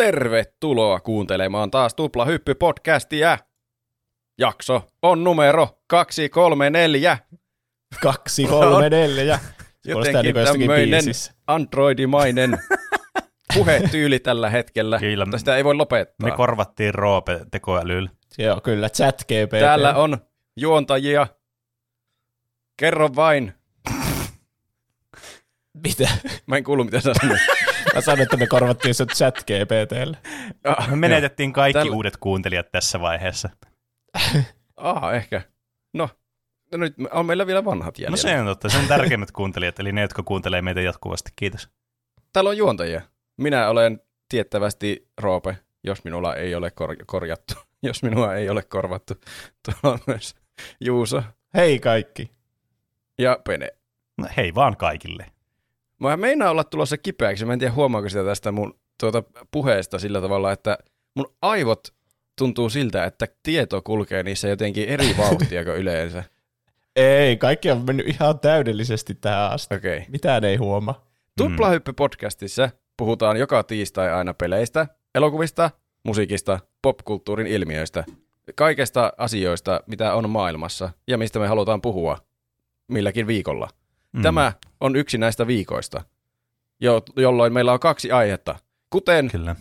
Tervetuloa kuuntelemaan taas Tupla Hyppy podcastia. Jakso on numero 234. Kaksi, kolme, neljä. Kuulostaa Jotenkin niin jostakin tämmöinen androidimainen puhetyyli tällä hetkellä, Kyllä. mutta sitä ei voi lopettaa. Me korvattiin Roope tekoälyllä. Joo, kyllä, chat GPT. Täällä on juontajia. Kerro vain. Mitä? Mä en kuulu, mitä sä sanoit. Mä sanoin, että me korvattiin se chat GPTlle. Ah, Me menetettiin kaikki Tällä- uudet kuuntelijat tässä vaiheessa. Aha, ehkä. No, no nyt on meillä vielä vanhat jäljellä. No se on totta, se on tärkeimmät kuuntelijat, eli ne, jotka kuuntelee meitä jatkuvasti. Kiitos. Täällä on juontajia. Minä olen tiettävästi Roope, jos minulla ei ole kor- korjattu. Jos minua ei ole korvattu. Tuolla on myös Juuso Hei kaikki. ja Pene. No, hei vaan kaikille. Mä meinaan olla tulossa kipeäksi. Mä en tiedä huomaako sitä tästä mun tuota puheesta sillä tavalla, että mun aivot tuntuu siltä, että tieto kulkee niissä jotenkin eri vauhtia kuin yleensä. Ei, kaikki on mennyt ihan täydellisesti tähän asti. Okay. Mitään ei huomaa. Tuplahyppy-podcastissa puhutaan joka tiistai aina peleistä, elokuvista, musiikista, popkulttuurin ilmiöistä, kaikesta asioista, mitä on maailmassa ja mistä me halutaan puhua milläkin viikolla. Mm. Tämä on yksi näistä viikoista, jo- jolloin meillä on kaksi aihetta, kuten Kyllä.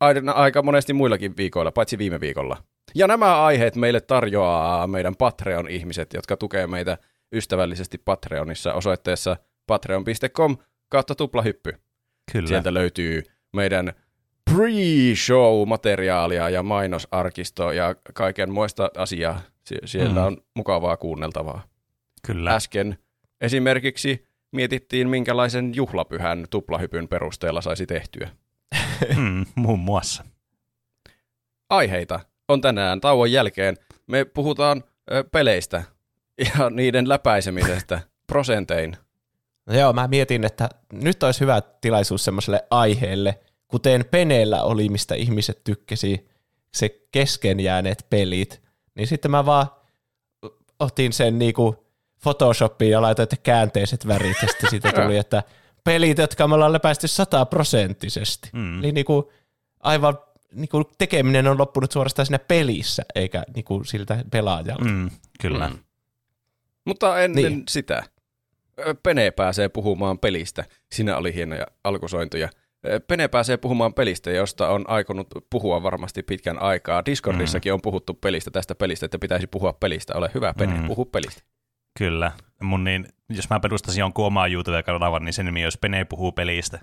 aina aika monesti muillakin viikoilla, paitsi viime viikolla. Ja nämä aiheet meille tarjoaa meidän Patreon-ihmiset, jotka tukee meitä ystävällisesti Patreonissa osoitteessa patreon.com kautta tuplahyppy. Kyllä. Sieltä löytyy meidän pre-show-materiaalia ja mainosarkisto ja kaiken muista asiaa. Sie- Siellä Mm. on mukavaa kuunneltavaa. Kyllä. Äsken esimerkiksi mietittiin, minkälaisen juhlapyhän tuplahypyn perusteella saisi tehtyä. Mm, muun muassa. Aiheita on tänään tauon jälkeen. Me puhutaan ö, peleistä ja niiden läpäisemisestä prosentein. No joo, mä mietin, että nyt olisi hyvä tilaisuus semmoiselle aiheelle, kuten Peneellä oli, mistä ihmiset tykkäsi se kesken jääneet pelit. Niin sitten mä vaan otin sen niinku Photoshopiin ja laitoin, että käänteiset värit, ja sitten siitä tuli, että pelit, jotka me ollaan läpäisty sataprosenttisesti. Mm. Eli niinku aivan niinku tekeminen on loppunut suorastaan siinä pelissä, eikä niinku siltä pelaajalta. Mm, kyllä. Mm. Mutta ennen Niin. sitä, Pene pääsee puhumaan pelistä. Siinä oli hienoja alkusointuja. Ö, Pene pääsee puhumaan pelistä, josta on aikonut puhua varmasti pitkän aikaa. Discordissakin on puhuttu pelistä tästä pelistä, että pitäisi puhua pelistä. Ole hyvä, Pene, Mm. puhu pelistä. Kyllä. Mun niin, jos mä perustaisin jonkun omaa YouTube-kanavan, niin sen nimi olisi Pene puhuu pelistä.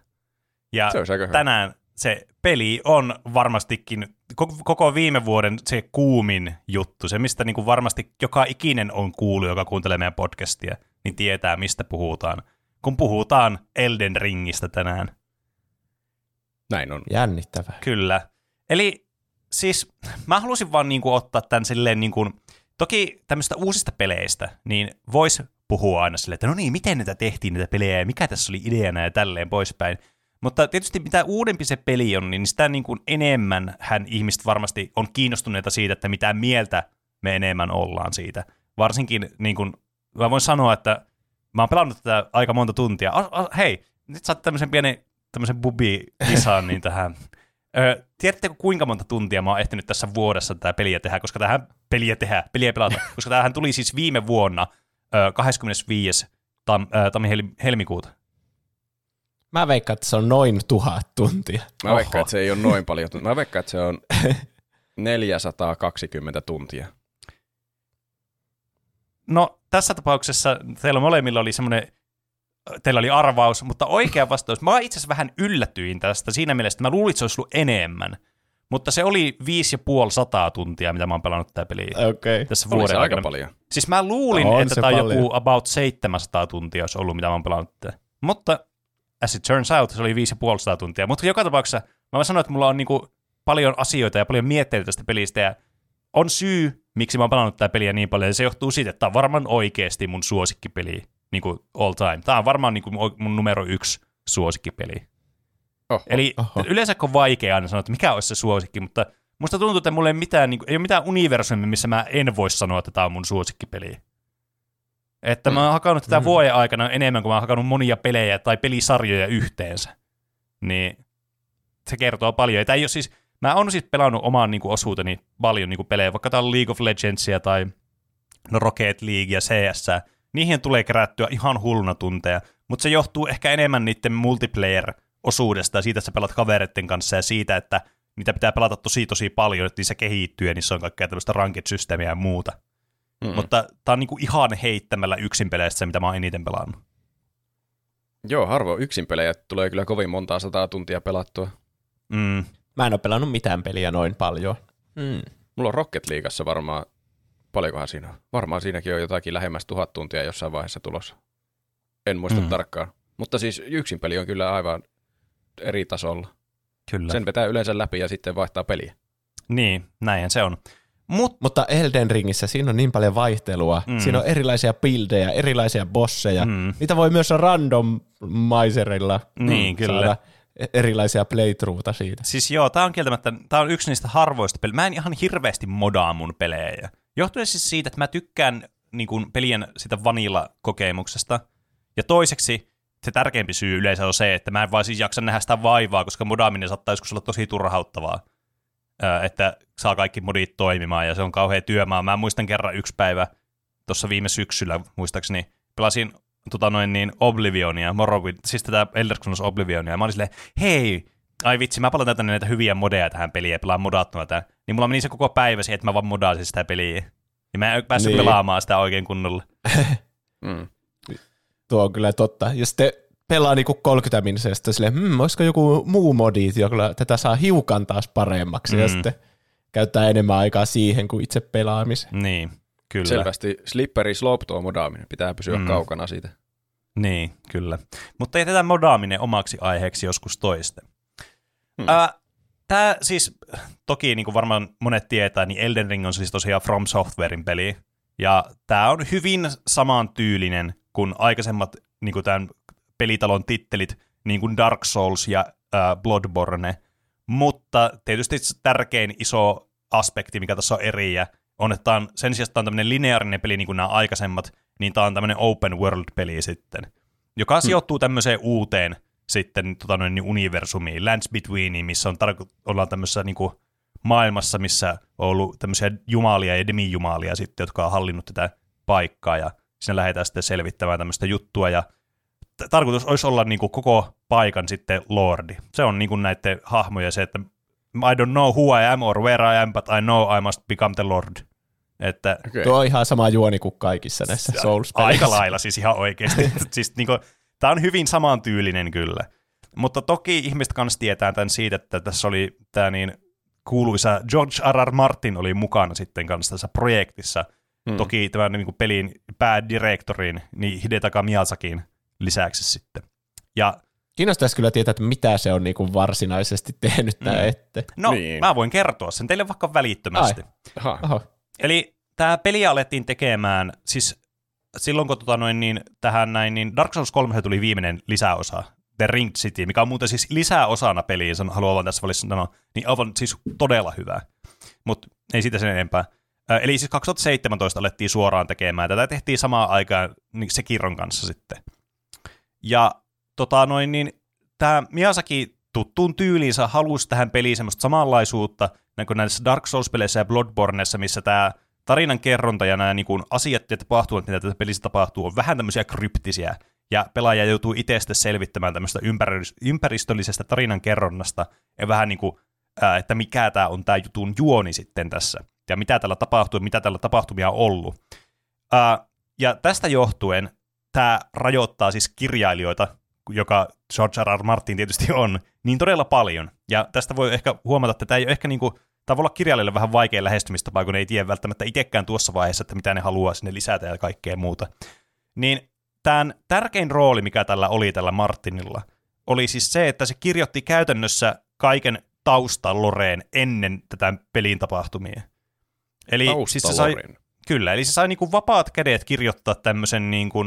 Ja Se olisi aika hyvä. tänään se peli on varmastikin koko, viime vuoden se kuumin juttu. Se, mistä niin kuin varmasti joka ikinen on kuullut, joka kuuntelee meidän podcastia, niin tietää, mistä puhutaan. Kun puhutaan Elden Ringistä tänään. Näin on. Jännittävää. Kyllä. Eli siis mä halusin vaan niinku ottaa tämän silleen niinku, toki tämmöistä uusista peleistä, niin vois puhua aina silleen, että no niin, miten näitä tehtiin näitä pelejä ja mikä tässä oli ideana ja tälleen poispäin. Mutta tietysti mitä uudempi se peli on, niin sitä niin kuin enemmän hän ihmiset varmasti on kiinnostuneita siitä, että mitä mieltä me enemmän ollaan siitä. Varsinkin, niin kuin, mä voin sanoa, että mä oon pelannut tätä aika monta tuntia. A, a, hei, nyt saat tämmöisen pienen tämmöisen bubi-lisaan niin tähän. Ö, tiedättekö kuinka monta tuntia mä oon ehtinyt tässä vuodessa tätä peliä tehdä, koska tähän peliä tehdä, peliä pelata, koska tämähän tuli siis viime vuonna ö, 25. Tam, ö, tammi-helmikuuta. Mä veikkaan, että se on noin tuhat tuntia. Mä Oho. veikkaan, että se ei ole noin paljon. Mä veikkaan, että se on 420 tuntia. No, tässä tapauksessa teillä molemmilla oli semmoinen, teillä oli arvaus, mutta oikea vastaus, mä itse asiassa vähän yllätyin tästä siinä mielessä, että mä luulin, että se olisi ollut enemmän. Mutta se oli 5,5 tuntia, mitä mä oon pelannut tätä peliä Okei. tässä Oli se vuoden aika paljon. Siis mä luulin, On että tämä on paljon. joku about 700 tuntia olisi ollut, mitä mä oon pelannut tätä. Mutta as it turns out, se oli 5,5 tuntia. Mutta joka tapauksessa mä voin sanoa, että mulla on niinku paljon asioita ja paljon mietteitä tästä pelistä ja on syy, miksi mä oon pelannut tätä peliä niin paljon, ja se johtuu siitä, että tämä on varmaan oikeasti mun suosikkipeli niin kuin all time. Tämä on varmaan niin kuin mun numero yksi suosikkipeli. Oho. Eli Oho. yleensä on vaikea aina sanoa, että mikä olisi se suosikki, mutta musta tuntuu, että mulla ei, mitään, niin kuin, ei ole mitään universumia, missä mä en voi sanoa, että tämä on mun suosikkipeli. Että mm. mä oon hakannut tätä Mm. vuoden aikana enemmän kuin mä oon hakannut monia pelejä tai pelisarjoja yhteensä. Niin se kertoo paljon. Tämä ei ole siis, mä oon siis pelannut oman niin kuin, osuuteni paljon niin kuin, pelejä, vaikka tämä on League of Legendsia tai no, Rocket League ja CS. Niihin tulee kerättyä ihan hulluna tunteja, mutta se johtuu ehkä enemmän niiden multiplayer-osuudesta ja siitä, että sä pelat kavereiden kanssa ja siitä, että mitä pitää pelata tosi tosi paljon, että niissä kehittyy ja niissä on kaikkea tämmöistä ranked-systeemiä ja muuta. Mm. Mutta tää on niinku ihan heittämällä yksin peleistä se, mitä mä oon eniten pelannut. Joo, harvoin yksin pelejä tulee kyllä kovin montaa sataa tuntia pelattua. Mm. Mä en ole pelannut mitään peliä noin paljon. Mm. Mulla on Rocket Leagueassa varmaan, paljonkohan siinä on? Varmaan siinäkin on jotakin lähemmäs tuhat tuntia jossain vaiheessa tulossa. En muista mm. tarkkaan. Mutta siis yksin peli on kyllä aivan eri tasolla. Kyllä. Sen vetää yleensä läpi ja sitten vaihtaa peliä. Niin, näinhän se on. Mut, Mutta Elden Ringissä siinä on niin paljon vaihtelua. Mm. Siinä on erilaisia buildejä, erilaisia bosseja. Mm. Niitä voi myös randomizerilla Niin, kyllä. saada erilaisia playthroughta siitä. Siis joo, tää on kieltämättä, tää on yksi niistä harvoista pelejä. Mä en ihan hirveästi modaa mun pelejä. Johtuen siis siitä, että mä tykkään niin kuin, pelien sitä vanilla-kokemuksesta. Ja toiseksi se tärkeämpi syy yleensä on se, että mä en vaan siis jaksa nähdä sitä vaivaa, koska modaaminen saattaa joskus olla tosi turhauttavaa. Että saa kaikki modit toimimaan ja se on kauhean työmaa. Mä muistan kerran yksi päivä tuossa viime syksyllä, muistaakseni, pelasin tota noin niin Oblivionia, Morrowind, siis tätä Elder Scrolls Oblivionia, ja mä olin silleen, hei, ai vitsi, mä palaan tänne näitä hyviä modeja tähän peliin ja pelaan modattuna tätä. Niin mulla meni se koko päivä siihen, että mä vaan modasin sitä peliä. Ja mä en päässyt Niin. pelaamaan sitä oikein kunnolla. Mm. Tuo on kyllä totta. Ja sitten pelaa niinku 30 minuuttia ja sitten silleen, hmm, olisiko joku muu modi, joka tätä saa hiukan taas paremmaksi. Mm. Ja sitten käyttää enemmän aikaa siihen kuin itse pelaamiseen. Niin, kyllä. Selvästi slippery slope tuo modaaminen. Pitää pysyä Mm. kaukana siitä. Niin, kyllä. Mutta jätetään modaaminen omaksi aiheeksi joskus toiste. Hmm. Äh, Tämä siis, toki niin kuin varmaan monet tietää, niin Elden Ring on siis tosiaan From Softwarein peli. Ja tämä on hyvin samantyylinen kuin aikaisemmat niin kuin tämän pelitalon tittelit, niin kuin Dark Souls ja äh, Bloodborne. Mutta tietysti tärkein iso aspekti, mikä tässä on eri, ja on, että on, sen sijaan, että tämä on tämmöinen lineaarinen peli niin kuin nämä aikaisemmat, niin tämä on tämmöinen open world-peli sitten, joka hmm. sijoittuu tämmöiseen uuteen sitten tota noin, niin universumiin, Lands Betweeniin, missä on tarko- ollaan tämmöisessä niin kuin maailmassa, missä on ollut tämmöisiä jumalia ja demijumalia sitten, jotka on hallinnut tätä paikkaa, ja siinä lähdetään sitten selvittämään tämmöistä juttua, ja t- tarkoitus olisi olla niin kuin koko paikan sitten lordi. Se on niin kuin näiden hahmoja se, että I don't know who I am or where I am, but I know I must become the lord. Että Okay. Tuo on ihan sama juoni kuin kaikissa näissä souls Aika lailla siis ihan oikeasti. siis niinku, tämä on hyvin samantyylinen kyllä. Mutta toki ihmiset kanssa tietää tämän siitä, että tässä oli tämä niin kuuluisa George R. R. Martin oli mukana sitten kanssa tässä projektissa. Hmm. Toki tämän niin pelin päädirektorin, niin Hidetaka Miyazakin lisäksi sitten. Ja Kiinnostaisi kyllä tietää, että mitä se on niinku varsinaisesti tehnyt tämä Mm. ette. no, Niin. mä voin kertoa sen teille vaikka välittömästi. Aha. Oho. Eli tämä peli alettiin tekemään, siis silloin kun tota noin, niin, tähän näin, niin Dark Souls 3 tuli viimeinen lisäosa, The Ringed City, mikä on muuten siis lisäosana peliin, sen haluan vaan tässä välissä sanoa, niin aivan siis todella hyvä. Mutta ei siitä sen enempää. Eli siis 2017 alettiin suoraan tekemään. Tätä tehtiin samaan aikaan niin Sekiron kanssa sitten. Ja tota noin, niin tämä Miyazaki tuttuun tyyliinsä halusi tähän peliin semmoista samanlaisuutta, niin kuin näissä Dark Souls-peleissä ja Bloodborneissa, missä tämä tarinan kerronta ja nämä niin kuin, asiat ja tapahtumat, mitä tässä pelissä tapahtuu, on vähän tämmöisiä kryptisiä, ja pelaaja joutuu itse selvittämään tämmöistä ympäristö- ympäristöllisestä tarinan kerronnasta, ja vähän niin kuin, ää, että mikä tämä on tämä jutun juoni sitten tässä, ja mitä tällä tapahtuu, mitä tällä tapahtumia on ollut. Ää, ja tästä johtuen tämä rajoittaa siis kirjailijoita, joka George R. R. Martin tietysti on, niin todella paljon. Ja tästä voi ehkä huomata, että tämä ei ole ehkä niinku, tämä voi olla kirjailijalle vähän vaikea lähestymistapa, kun ne ei tiedä välttämättä itsekään tuossa vaiheessa, että mitä ne haluaa sinne lisätä ja kaikkea muuta. Niin tämän tärkein rooli, mikä tällä oli tällä Martinilla, oli siis se, että se kirjoitti käytännössä kaiken taustan Loreen ennen tätä pelin tapahtumia. Eli siis se sai. Kyllä, eli se sai niinku vapaat kädet kirjoittaa tämmöisen niinku,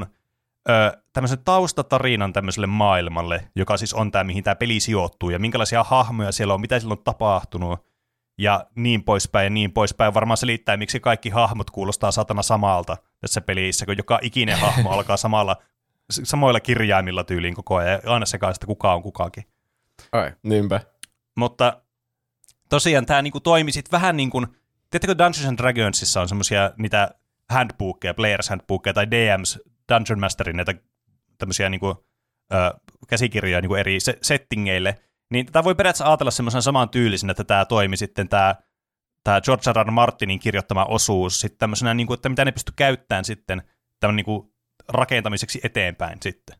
ö, tämmöisen taustatarinan tämmöiselle maailmalle, joka siis on tämä, mihin tämä peli sijoittuu, ja minkälaisia hahmoja siellä on, mitä siellä on tapahtunut, ja niin poispäin ja niin poispäin. Varmaan selittää, miksi kaikki hahmot kuulostaa satana samalta tässä pelissä, kun joka ikinen hahmo alkaa samalla, samoilla kirjaimilla tyyliin koko ajan, ja aina sekaisin, että kuka on kukakin. Ai. Niinpä. Mutta tosiaan tämä niinku toimi sit vähän niin kuin, tiedättekö Dungeons and Dragonsissa on semmoisia niitä handbookia, players handbookia tai DMs, Dungeon Masterin näitä tämmöisiä niinku, ö, käsikirjoja niinku eri se- settingeille, niin tätä voi periaatteessa ajatella semmoisen saman tyylisen, että tämä toimi sitten tämä tämä George R. R. Martinin kirjoittama osuus sitten tämmöisenä, niin kuin, että mitä ne pysty käyttämään sitten tämän niin kuin, rakentamiseksi eteenpäin sitten.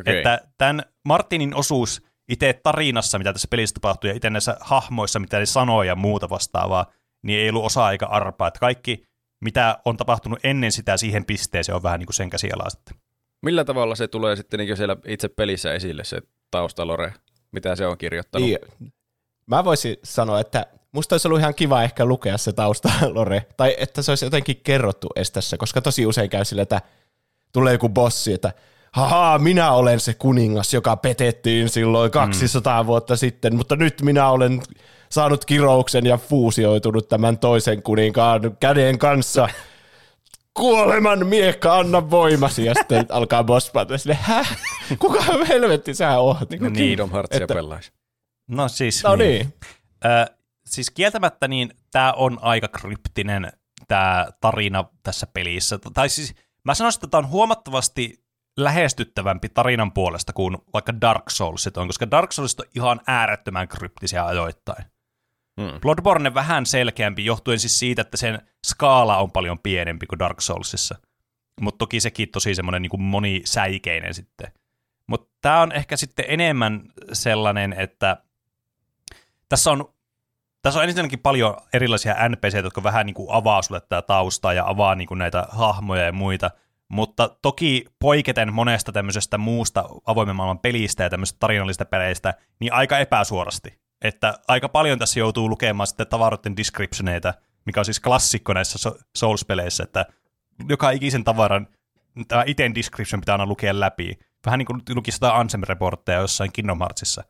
Okei. Että tämän Martinin osuus itse tarinassa, mitä tässä pelissä tapahtuu, ja itse näissä hahmoissa, mitä ne sanoo ja muuta vastaavaa, niin ei ollut osa eikä arpaa. Että kaikki, mitä on tapahtunut ennen sitä siihen pisteeseen, on vähän niin kuin sen käsialaa sitten. Millä tavalla se tulee sitten niin siellä itse pelissä esille, se taustalore, mitä se on kirjoittanut? Niin, mä voisin sanoa, että musta olisi ollut ihan kiva ehkä lukea se tausta, Lore, tai että se olisi jotenkin kerrottu edes tässä, koska tosi usein käy sille, että tulee joku bossi, että haha, minä olen se kuningas, joka petettiin silloin 200 mm. vuotta sitten, mutta nyt minä olen saanut kirouksen ja fuusioitunut tämän toisen kuninkaan käden kanssa. Kuoleman miekka, anna voimasi. Ja sitten alkaa boss battle. Sille, häh? Kuka helvetti sä oot? Niin, kuin, Kingdom Heartsia että- pelaisi. No siis, No niin. Ö, siis kieltämättä niin tämä on aika kryptinen tämä tarina tässä pelissä. Tai siis mä sanoisin, että tämä on huomattavasti lähestyttävämpi tarinan puolesta kuin vaikka Dark Soulsit on, koska Dark Soulsit on ihan äärettömän kryptisiä ajoittain. Hmm. Bloodborne vähän selkeämpi, johtuen siis siitä, että sen skaala on paljon pienempi kuin Dark Soulsissa. Mutta toki sekin tosi semmoinen niin monisäikeinen sitten. Mutta tämä on ehkä sitten enemmän sellainen, että tässä on, tässä on ensinnäkin paljon erilaisia NPCitä, jotka vähän niin kuin avaa sulle tätä taustaa ja avaa niin kuin näitä hahmoja ja muita, mutta toki poiketen monesta tämmöisestä muusta avoimen maailman pelistä ja tämmöisestä tarinallisista peleistä, niin aika epäsuorasti. Että aika paljon tässä joutuu lukemaan sitten tavaroiden descriptioneita, mikä on siis klassikko näissä so- Souls-peleissä, että joka ikisen tavaran tämä iten description pitää aina lukea läpi. Vähän niin kuin lukisi jotain Ansem-reportteja jossain Kingdom Heartsissa.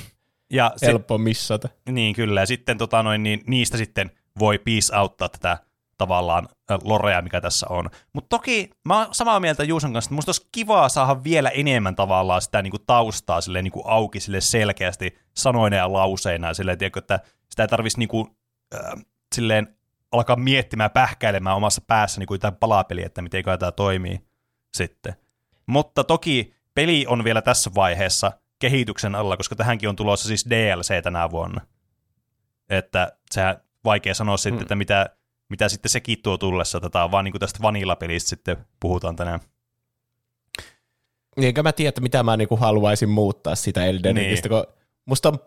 ja se, Helppo missata. niin kyllä, ja sitten tota noin, niin niistä sitten voi peace auttaa tätä tavallaan lorea, mikä tässä on. Mutta toki mä oon samaa mieltä Juuson kanssa, että musta olisi kivaa saada vielä enemmän tavallaan sitä niinku taustaa silleen niinku auki sille selkeästi sanoina ja lauseina, silleen, tiedätkö, että sitä ei tarvitsisi niinku, äh, silleen alkaa miettimään, pähkäilemään omassa päässä niinku jotain palapeliä, että miten tämä toimii sitten. Mutta toki peli on vielä tässä vaiheessa kehityksen alla, koska tähänkin on tulossa siis DLC tänä vuonna. Että sehän vaikea sanoa sitten, Hmm. että mitä, mitä sitten sekin tuo tullessa. Tätä on vaan niin kuin tästä vanilla-pelistä sitten puhutaan tänään. Niin, enkä mä tiedä, että mitä mä niinku haluaisin muuttaa sitä Elden Niin. Ringistä, kun musta on,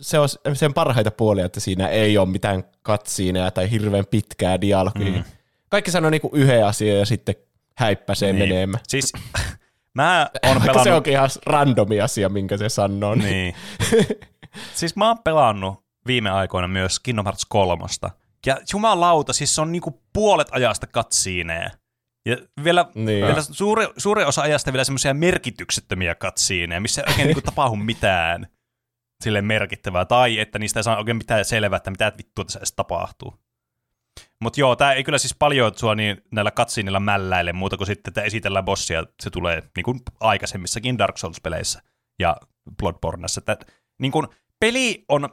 se on sen parhaita puolia, että siinä ei ole mitään katsiineja tai hirveän pitkää dialogia. Mm. Kaikki sanoo niinku yhden asian ja sitten häippäsee niin. menemään. Siis mä Vaikka pelannut... se onkin ihan randomi asia, minkä se sanoo. Niin. Niin. siis mä oon pelannut viime aikoina myös Kingdom Hearts 3. Ja jumalauta, siis se on niinku puolet ajasta katsiineja. Ja vielä, Niin. vielä suuri, suuri osa ajasta vielä semmoisia merkityksettömiä katsiineja, missä ei oikein niinku tapahdu mitään sille merkittävää, tai että niistä ei saa oikein mitään selvää, että mitä vittua tässä edes tapahtuu. Mutta joo, tämä ei kyllä siis paljon sua niin näillä katsiinilla mälläile muuta kuin sitten, että esitellään bossia, se tulee niin kuin aikaisemmissakin Dark Souls-peleissä ja Bloodborneissa. Että, niin kuin, peli on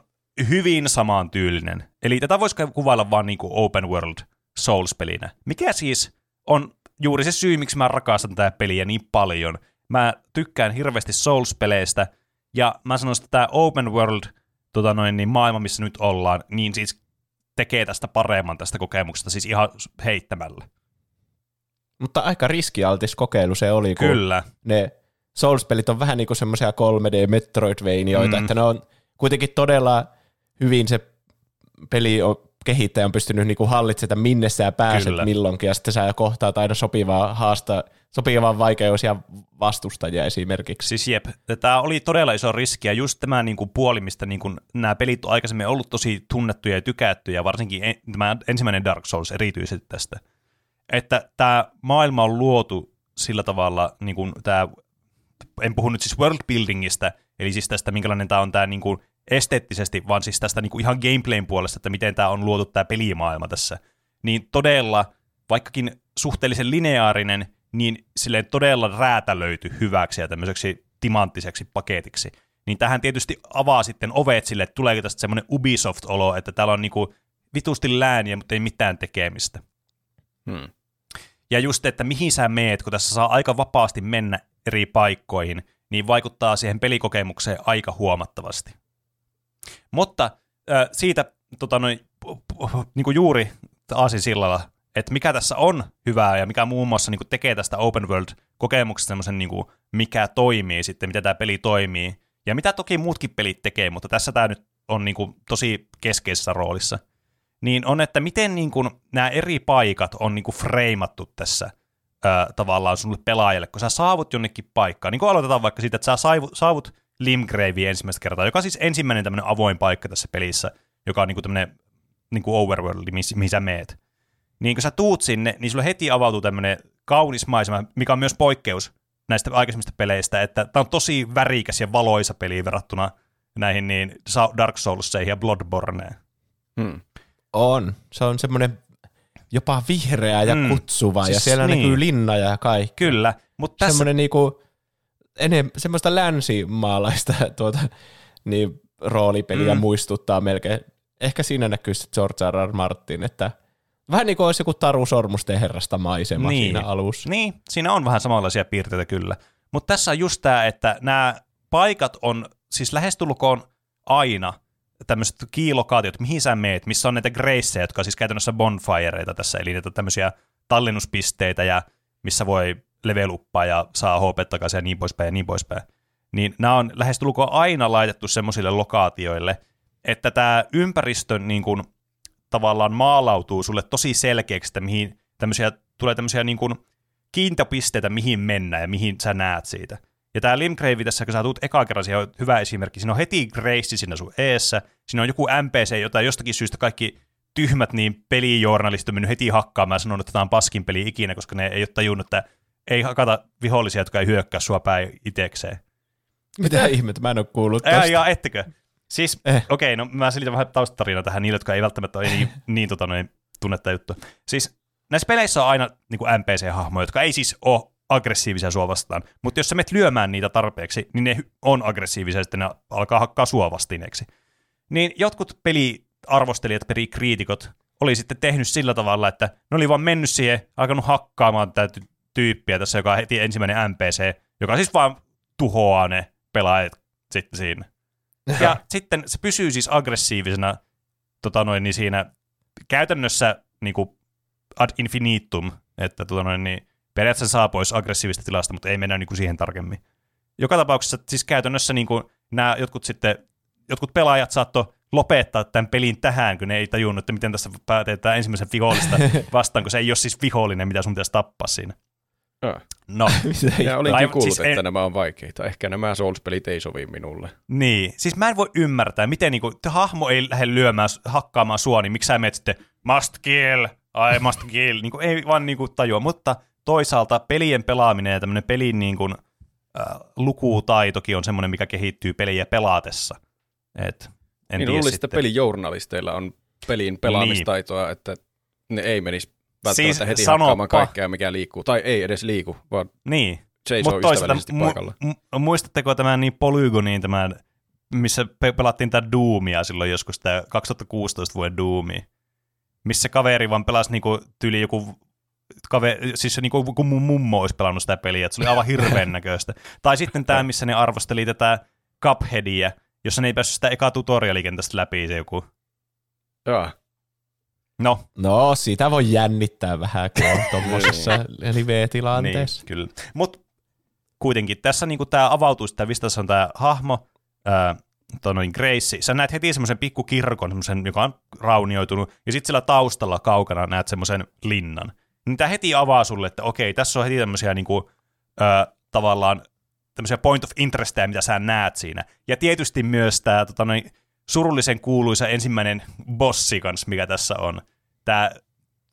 hyvin samantyylinen. Eli tätä voisi kuvailla vaan niin kuin open world Souls-pelinä. Mikä siis on juuri se syy, miksi mä rakastan tätä peliä niin paljon. Mä tykkään hirveästi Souls-peleistä, ja mä sanoisin, että tämä open world tota noin, niin maailma, missä nyt ollaan, niin siis tekee tästä paremman tästä kokemuksesta, siis ihan heittämällä. Mutta aika riskialtis kokeilu se oli, kun Kyllä. ne Souls-pelit on vähän niin kuin semmoisia 3D-Metroidvania, Mm. mm. että ne on kuitenkin todella hyvin se peli on, kehittäjä on pystynyt niin kuin hallitsemaan, minne sä pääset Kyllä. Milloinkin, ja sitten sä kohtaat aina sopivaa haasta, sopivan vaikeuksia vastustajia esimerkiksi. Siis jep, tämä oli todella iso riski, ja just tämä niin kuin puoli, mistä niin kuin nämä pelit on aikaisemmin ollut tosi tunnettuja ja tykättyjä, varsinkin en, tämä ensimmäinen Dark Souls erityisesti tästä, että tämä maailma on luotu sillä tavalla, niin kuin tämä, en puhu nyt siis world buildingista, eli siis tästä, minkälainen tämä on tämä niin kuin esteettisesti, vaan siis tästä niin kuin ihan gameplayn puolesta, että miten tämä on luotu tämä pelimaailma tässä, niin todella, vaikkakin suhteellisen lineaarinen, niin silleen todella räätälöity hyväksi ja tämmöiseksi timanttiseksi paketiksi. niin tähän tietysti avaa sitten ovet sille, että tuleeko tästä semmoinen Ubisoft-olo, että täällä on niinku vitusti lääniä, mutta ei mitään tekemistä. Hmm. Ja just, että mihin sä meet, kun tässä saa aika vapaasti mennä eri paikkoihin, niin vaikuttaa siihen pelikokemukseen aika huomattavasti. Mutta äh, siitä tota noin, niin kuin juuri aasisillalla, että mikä tässä on hyvää ja mikä muun muassa niin kuin tekee tästä open world-kokemuksesta semmoisen, niin kuin, mikä toimii sitten, miten tämä peli toimii, ja mitä toki muutkin pelit tekee, mutta tässä tämä nyt on niin kuin, tosi keskeisessä roolissa, niin on, että miten niin kuin, nämä eri paikat on niin kuin, freimattu tässä ää, tavallaan sulle pelaajalle, kun sä saavut jonnekin paikkaan. Niin kuin aloitetaan vaikka siitä, että sä saavut, saavut Limgraveen ensimmäistä kertaa, joka on siis ensimmäinen tämmöinen avoin paikka tässä pelissä, joka on niin kuin tämmöinen niin kuin overworld, mihin sä meet. Niin kun sä tuut sinne, niin sulle heti avautuu tämmöinen kaunis maisema, mikä on myös poikkeus näistä aikaisemmista peleistä, että tämä on tosi värikäs ja valoisa peli verrattuna näihin niin Dark Soulseihin ja Bloodborneen. Hmm. On. Se on semmoinen jopa vihreä ja Mm. kutsuva, Siis ja siellä niin. näkyy linna ja kaikki. Kyllä, mutta tässä... Semmoinen niinku, enem, semmoista länsimaalaista tuota, niin, roolipeliä Mm. muistuttaa melkein. Ehkä siinä näkyy sitten George R. R. Martin, että vähän niin kuin olisi joku Taru Sormusten herrasta maisema Niin. siinä alussa. Niin, siinä on vähän samanlaisia piirteitä kyllä. Mutta tässä on just tämä, että nämä paikat on siis lähestulkoon aina tämmöiset kiilokaatiot, mihin sä meet, missä on näitä graceja, jotka on siis käytännössä bonfireita tässä, eli niitä tämmöisiä tallennuspisteitä, ja missä voi level uppaa ja saa HP takaisin ja niin poispäin ja niin poispäin. Niin nämä on lähestulkoon aina laitettu semmoisille lokaatioille, että tämä ympäristön niin kuin, tavallaan maalautuu sulle tosi selkeäksi, että mihin tämmöisiä, tulee tämmöisiä niin kuin, kiintopisteitä, mihin mennä ja mihin sä näet siitä. Ja tämä Limgrave tässä, kun sä tuut eka kerran, siihen on hyvä esimerkki. Siinä on heti Grace siinä sun eessä. Siinä on joku NPC, jota jostakin syystä kaikki tyhmät niin pelijournalistit on mennyt heti hakkaamaan ja sanonut, että tämä on paskin peli ikinä, koska ne ei ole tajunnut, että ei hakata vihollisia, jotka ei hyökkää sua päin itekseen. Mitä ihmettä, mä en ole kuullut Ää, tosta. ja ettekö? Siis, Eh. okei, no mä selitän vähän taustatarina tähän niille, jotka ei välttämättä ole niin, niin, tota, noin, tunnetta juttu. Siis näissä peleissä on aina niin NPC-hahmoja, jotka ei siis ole aggressiivisia sua vastaan, mutta jos sä menet lyömään niitä tarpeeksi, niin ne on aggressiivisia ja sitten ne alkaa hakkaa sua vastineeksi. Niin jotkut peliarvostelijat, pelikriitikot, oli sitten tehnyt sillä tavalla, että ne oli vaan mennyt siihen, alkanut hakkaamaan tätä tyyppiä tässä, joka on heti ensimmäinen NPC, joka siis vaan tuhoaa ne pelaajat sitten siinä. Ja sitten se pysyy siis aggressiivisena tota noin, niin siinä käytännössä niin kuin ad infinitum, että tota noin, niin periaatteessa saa pois aggressiivista tilasta, mutta ei mennä niin kuin siihen tarkemmin. Joka tapauksessa siis käytännössä niin kuin nämä jotkut sitten, jotkut pelaajat saattoi lopettaa tämän pelin tähän, kun ne ei tajunnut, että miten tässä päätetään ensimmäisen vihollista vastaan, kun se ei ole siis vihollinen, mitä sun pitäisi tappaa siinä. Ah. No, Ja olinkin Aivan, kuullut, siis että en- nämä on vaikeita. Ehkä nämä Souls-pelit ei sovi minulle. Niin, siis mä en voi ymmärtää, miten niinku, te hahmo ei lähde lyömään, hakkaamaan sua, niin miksi sä menet sitten must kill, ai must kill, niinku, ei vaan niinku tajua, mutta toisaalta pelien pelaaminen ja tämmöinen pelin niinku, äh, lukutaitokin on semmoinen, mikä kehittyy peliä pelaatessa. Et, en niin luulisin, että pelijournalisteilla on pelin pelaamistaitoa, että ne ei menisi välttämättä Siis heti sanoppa. hakkaamaan kaikkea, mikä liikkuu. Tai ei edes liiku, vaan Niin, seisoo toisaalta ystävällisesti paikalla. mu- muistatteko tämän niin Polygoniin tämän, missä pe- pelattiin tätä Doomia silloin joskus, tämä 2016 vuoden Doomi, missä kaveri vaan pelasi niinku tyyli joku kaveri, siis se niinku kun mun mummo olisi pelannut sitä peliä, että se oli aivan hirveän näköistä. Tai sitten tämä, missä ne arvosteli tätä Cupheadia, jossa ne ei päässyt sitä eka tutorialikentästä läpi se joku. Jaa. No, No, sitä voi jännittää vähän, kun on tuommoisessa niin, live-tilanteessa. kyllä. Mutta kuitenkin tässä niinku tämä avautuu mistä tässä on tämä hahmo, ää, toi noin Grace. Sä näet heti semmoisen pikkukirkon, semmoisen, joka on raunioitunut, ja sitten siellä taustalla kaukana näet semmoisen linnan. Niin tämä heti avaa sulle, että okei, tässä on heti tämmöisiä niinku, ää, tavallaan tämmöisiä point of interestejä, mitä sä näet siinä. Ja tietysti myös tämä tota noin, surullisen kuuluisa ensimmäinen bossi kanssa, mikä tässä on. Tämä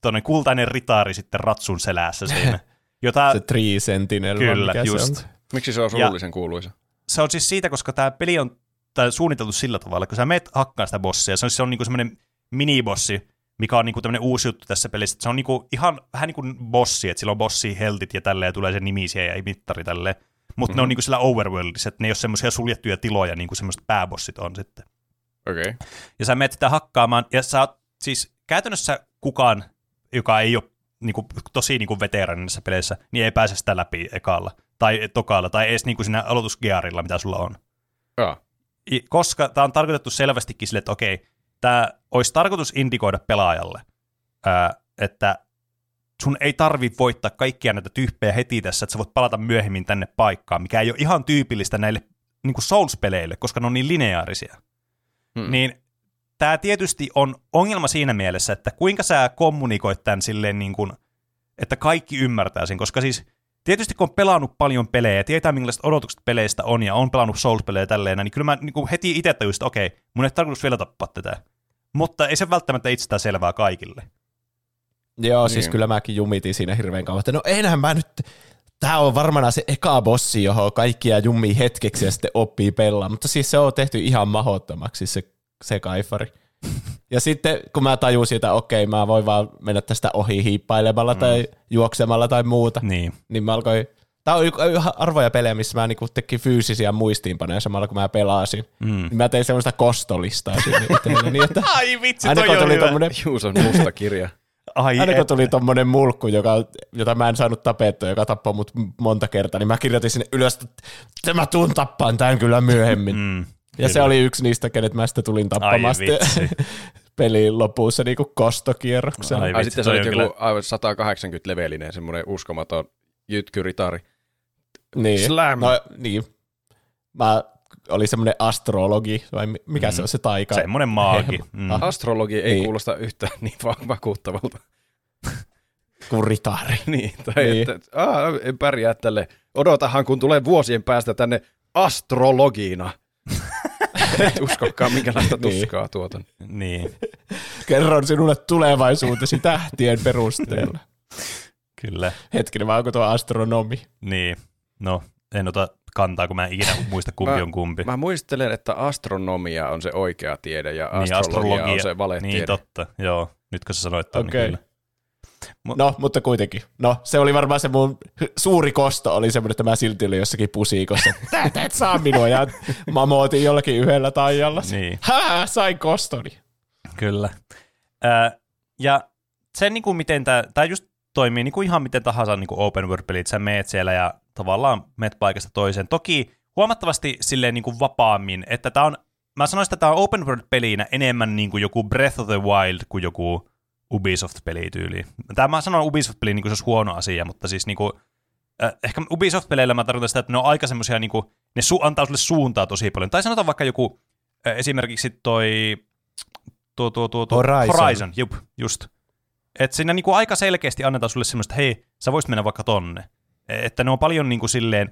tonne kultainen ritaari sitten ratsun selässä siinä. Jota, Se Tree Sentinel, Kyllä, mikä just. se on. Miksi se on surullisen kuuluisa? se on siis siitä, koska tämä peli on tää suunniteltu sillä tavalla, että kun sä meet hakkaan sitä bossia, se on, se on niinku semmoinen minibossi, mikä on niinku tämmöinen uusi juttu tässä pelissä. että Se on niinku ihan vähän niin kuin bossi, että sillä on bossi heltit ja tälleen, ja tulee se nimi siihen ja mittari tälleen. mutta mm-hmm. ne on niinku sillä overworldissa, että ne ei ole semmoisia suljettuja tiloja, niin kuin semmoiset pääbossit on sitten. Okay. Ja sä menet sitä hakkaamaan, ja sä oot, siis käytännössä kukaan, joka ei ole niinku, tosi niinku veteraani näissä peleissä, niin ei pääse sitä läpi ekalla, tai tokalla, tai edes niinku siinä aloitusgearilla, mitä sulla on. I- Koska tämä on tarkoitettu selvästikin sille, että okei, tämä olisi tarkoitus indikoida pelaajalle, ää, että sun ei tarvi voittaa kaikkia näitä tyyppejä heti tässä, että sä voit palata myöhemmin tänne paikkaan, mikä ei ole ihan tyypillistä näille niin kuin Souls-peleille, koska ne on niin lineaarisia. Hmm. Niin tämä tietysti on ongelma siinä mielessä, että kuinka sä kommunikoit tämän silleen niin kuin, että kaikki ymmärtää sen, koska siis tietysti kun on pelannut paljon pelejä ja tietää millaiset odotukset peleistä on ja on pelannut Souls-pelejä tälleen, niin kyllä mä niin kuin heti itse tajusin, että okei, mun ei tarkoitus vielä tappaa tätä. Mutta ei se välttämättä itsestään selvää kaikille. Joo, Niin. siis kyllä mäkin jumitin siinä hirveän kauan, että no enhän mä nyt, tää on varmana se eka bossi, johon kaikkia jumii hetkeksi ja sitten oppii pelaa, mutta siis se on tehty ihan mahottomaksi se, se kaifari. Ja sitten kun mä tajusin, että okei, mä voin vaan mennä tästä ohi hiippailemalla mm. tai juoksemalla tai muuta, Niin. niin mä alkoin, tää on arvoja pelejä, missä mä niinku tekin fyysisiä muistiinpanoja samalla kun mä pelasin. Mm. Niin mä tein semmoista kostolistaa sinne itselleni, niin että Ai vitsi, aina kun tuli tommonen Juuson musta kirja. Ai Aina kun et. tuli tommonen mulkku, joka, jota mä en saanut tapettua, joka tappoi mut monta kertaa, niin mä kirjoitin sinne ylös, että mä tuun tappaan tämän kyllä myöhemmin. Mm, Mm, ja kyllä. se oli yksi niistä, kenet mä sitten tulin Ai sitten pelin lopussa niinku kostokierroksella. Ai Ai vitsi, sitten se oli joku aivan 180 levelinen, semmoinen uskomaton jytkyritari. Niin. Slam. No, niin. Mä oli semmoinen astrologi, vai mi- mikä mm. se on se taika? Semmoinen maagi. Mm. Ah. Astrologi ei Niin. kuulosta yhtään niin va- vakuuttavalta. Kuin ritari. niin, tai Niin. että aa, en pärjää tälle. Odotahan, kun tulee vuosien päästä tänne astrologina. Et uskokaan, minkälaista Niin. tuskaa tuotan. Niin, Kerron sinulle tulevaisuutesi tähtien perusteella. kyllä. Hetkinen, vai onko tuo astronomi? Niin. No, en ota kantaa, kun mä en ikinä muista kumpi Mä- on kumpi. Mä muistelen, että astronomia on se oikea tiede ja niin, astrologia, on se valetiede. Niin, totta. Joo, nyt kun sä sanoit ton, Okei. niin kyllä. No, mutta kuitenkin. No, se oli varmaan se mun suuri kosto oli semmoinen, että mä silti olin jossakin pusiikossa. Tätä et saa minua. Ja mä mootin jollakin yhdellä taijalla. Niin. Hää, sain kostoni. Kyllä. Ja se, niin kuin miten tämä just toimii niin kuin ihan miten tahansa niin kuin open world-pelit, sä meet siellä ja tavallaan meet paikasta toiseen. Toki huomattavasti silleen niin kuin vapaammin, että tämä on, mä sanoisin, että tämä on open world-pelinä enemmän niin kuin joku Breath of the Wild kuin joku Ubisoft-peli tyyli. Tämä mä sanon Ubisoft-peli niin kuin se olisi huono asia, mutta siis niin kuin, äh, ehkä Ubisoft-peleillä mä tarkoitan sitä, että ne on aika semmoisia, niin kuin, ne su- antaa sulle suuntaa tosi paljon. Tai sanotaan vaikka joku, äh, esimerkiksi toi tuo, tuo, tuo, tuo Horizon. Horizon, jup, just. Että siinä niinku aika selkeästi annetaan sulle semmoista, hei, sä voisit mennä vaikka tonne. E- Että ne on paljon niinku silleen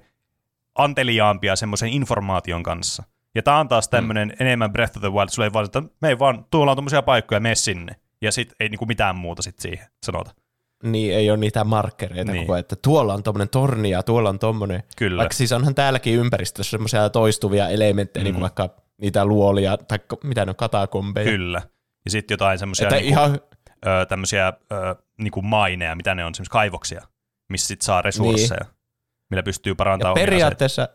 anteliaampia semmoisen informaation kanssa. Ja tää on taas tämmönen mm. enemmän Breath of the Wild, sulle ei vaan, että me ei vaan, tuolla on tommosia paikkoja, mene sinne. Ja sit ei niinku mitään muuta sit siihen sanota. Niin, ei ole niitä markkereita Niin. niin. koko ajan, että tuolla on tommonen torni ja tuolla on tommonen. Kyllä. Vaikka siis onhan täälläkin ympäristössä semmoisia toistuvia elementtejä, mm. niin kuin vaikka niitä luolia, tai mitä ne on, katakombeja. Kyllä. Ja sitten jotain semmoisia Että niinku, ihan, ö, tämmöisiä ö, niinku maineja, mitä ne on, semmoisia kaivoksia, missä sit saa resursseja, niin. millä pystyy parantamaan periaatteessa,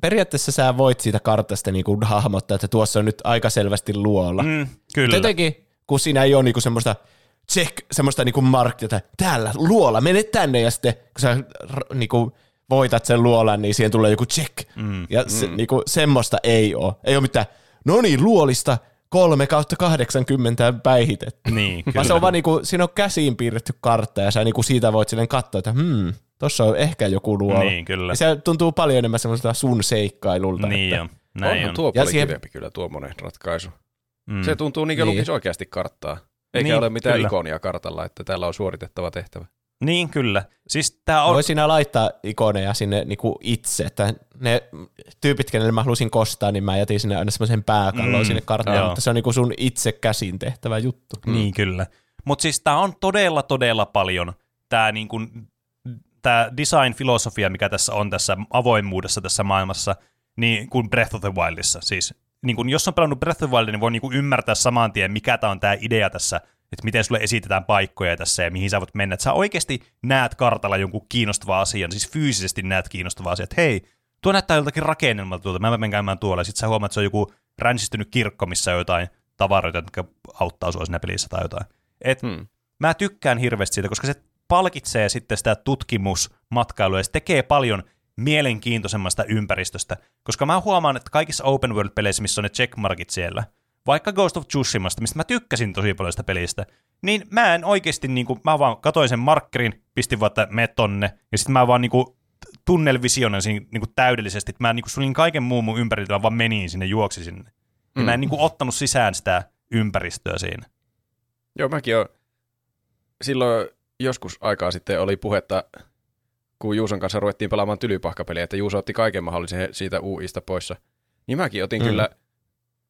periaatteessa sä voit siitä kartasta niin kuin hahmottaa, että tuossa on nyt aika selvästi luola. Mm. Mm, kyllä. Jotenkin, kun siinä ei ole niinku semmoista check, semmoista niinku markkiota, täällä luola, mene tänne, ja sitten kun sä niinku voitat sen luolan, niin siihen tulee joku check. Mm. Ja se, niinku, semmoista ei ole. Ei ole mitään, no niin, luolista 3 kautta 80 päihitetty. Niin, Vaan se on vaan niinku, siinä on käsiin piirretty kartta, ja sä niinku siitä voit silleen katsoa, että hmm, tossa on ehkä joku luola. Niin, kyllä. Ja se tuntuu paljon enemmän semmoiselta sun seikkailulta. Niin että, on, näin Onhan on. tuo Ja paljon siihen- kivempi kyllä tuommoinen ratkaisu. Mm. Se tuntuu niin kuin Niin. lukisi oikeasti karttaa. Eikä Niin, ole mitään kyllä. ikonia kartalla, että täällä on suoritettava tehtävä. Niin, kyllä. Siis tää on... Voi siinä laittaa ikoneja sinne niinku itse, että ne tyypit, kenelle mä halusin kostaa, niin mä jätin sinne aina semmoisen pääkallon Mm, mm, sinne karttaan, joo. mutta se on niinku sun itse käsin tehtävä juttu. Niin, kyllä. Mutta siis tää on todella, todella paljon tää niinku, tää design-filosofia, mikä tässä on tässä avoimuudessa tässä maailmassa, niin kuin Breath of the Wildissa. Siis niin kun, jos on pelannut Breath of the Wild, niin voi niin kuin ymmärtää saman tien, mikä tämä on tämä idea tässä että miten sulle esitetään paikkoja tässä ja mihin sä voit mennä. Että sä oikeasti näet kartalla jonkun kiinnostavan asian, siis fyysisesti näet kiinnostavaa asiaa, että hei, tuo näyttää joltakin rakennelmalta tuolta, mä menen käymään tuolla. Sitten sä huomaat, että se on joku ränsistynyt kirkko, missä on jotain tavaroita, jotka auttaa sua siinä pelissä tai jotain. Et Hmm. mä tykkään hirveästi siitä, koska se palkitsee sitten sitä tutkimusmatkailua ja se tekee paljon mielenkiintoisemmasta ympäristöstä, koska mä huomaan, että kaikissa open world-peleissä, missä on ne checkmarkit siellä, vaikka Ghost of Tsushimasta, mistä mä tykkäsin tosi paljon sitä pelistä, niin mä en oikeasti, niin kuin, mä vaan katoin sen markkerin, pistin vaan, että me tonne, ja sitten mä vaan niin kuin, tunnelvisionasin niin kuin täydellisesti, että mä niin kuin, sulin kaiken muun mun ympäriltä, vaan menin sinne, juoksin sinne. Ja mä en niin kuin, ottanut sisään sitä ympäristöä siinä. Joo, mäkin olen. Silloin joskus aikaa sitten oli puhetta, kun Juuson kanssa ruvettiin pelaamaan tylypahkapeliä, että Juuso otti kaiken mahdollisen siitä UIsta poissa. Niin mäkin otin Mm. mm. kyllä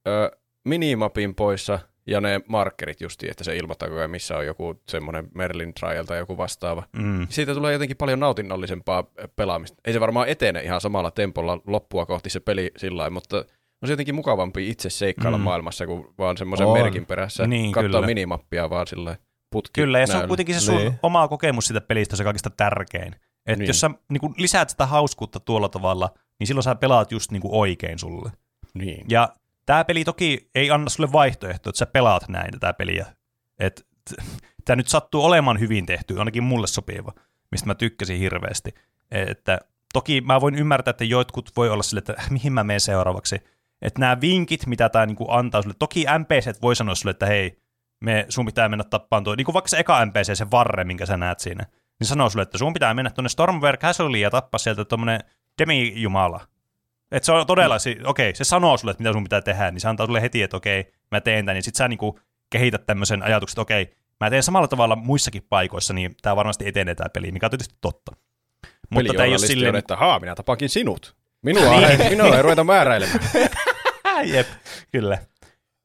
ö, minimapin poissa ja ne markkerit justiin, että se ilmoittaa koko ajan, missä on joku semmoinen Merlin Trial tai joku vastaava. Mm. Siitä tulee jotenkin paljon nautinnollisempaa pelaamista. Ei se varmaan etene ihan samalla tempolla loppua kohti se peli sillä lailla, mutta on se jotenkin mukavampi itse seikkailla Mm. maailmassa, kuin vaan semmoisen On. merkin perässä Niin, katsoa kyllä. minimappia vaan sillä putki Kyllä, ja se on kuitenkin se sun Niin. oma kokemus siitä pelistä se kaikista tärkein. Että Niin. jos sä niin kuin lisäät sitä hauskuutta tuolla tavalla, niin silloin sä pelaat just niin kuin oikein sulle. Niin. Ja tämä peli toki ei anna sulle vaihtoehtoa, että sä pelaat näin tätä peliä. Tämä nyt sattuu olemaan hyvin tehty, ainakin mulle sopiva, mistä mä tykkäsin hirveästi. Että toki mä voin ymmärtää, että jotkut voi olla sille, että "Äh, mihin mä menen seuraavaksi. Että nämä vinkit, mitä tämä niinku antaa sulle, toki NPC voi sanoa sulle, että hei, me, sun pitää mennä tappaan tuo, niin kuin vaikka se eka NPC, se varre, minkä sä näet siinä, niin sanoo sulle, että sun pitää mennä tuonne Stormware Castleiin ja tappaa sieltä tuommoinen demi-jumala. Että se on todella, se, okei, se sanoo sulle, että mitä sun pitää tehdä, niin se antaa sulle heti, että okei, mä teen tämän, niin sit sä niinku kehität tämmöisen ajatuksen, että okei, mä teen samalla tavalla muissakin paikoissa, niin tämä varmasti etenee tämä peli, mikä on tietysti totta. Mutta tämä ei ole silleen, on, että haa, minä tapankin sinut. Minua, ei, minua ei ruveta määräilemään. Jep, kyllä.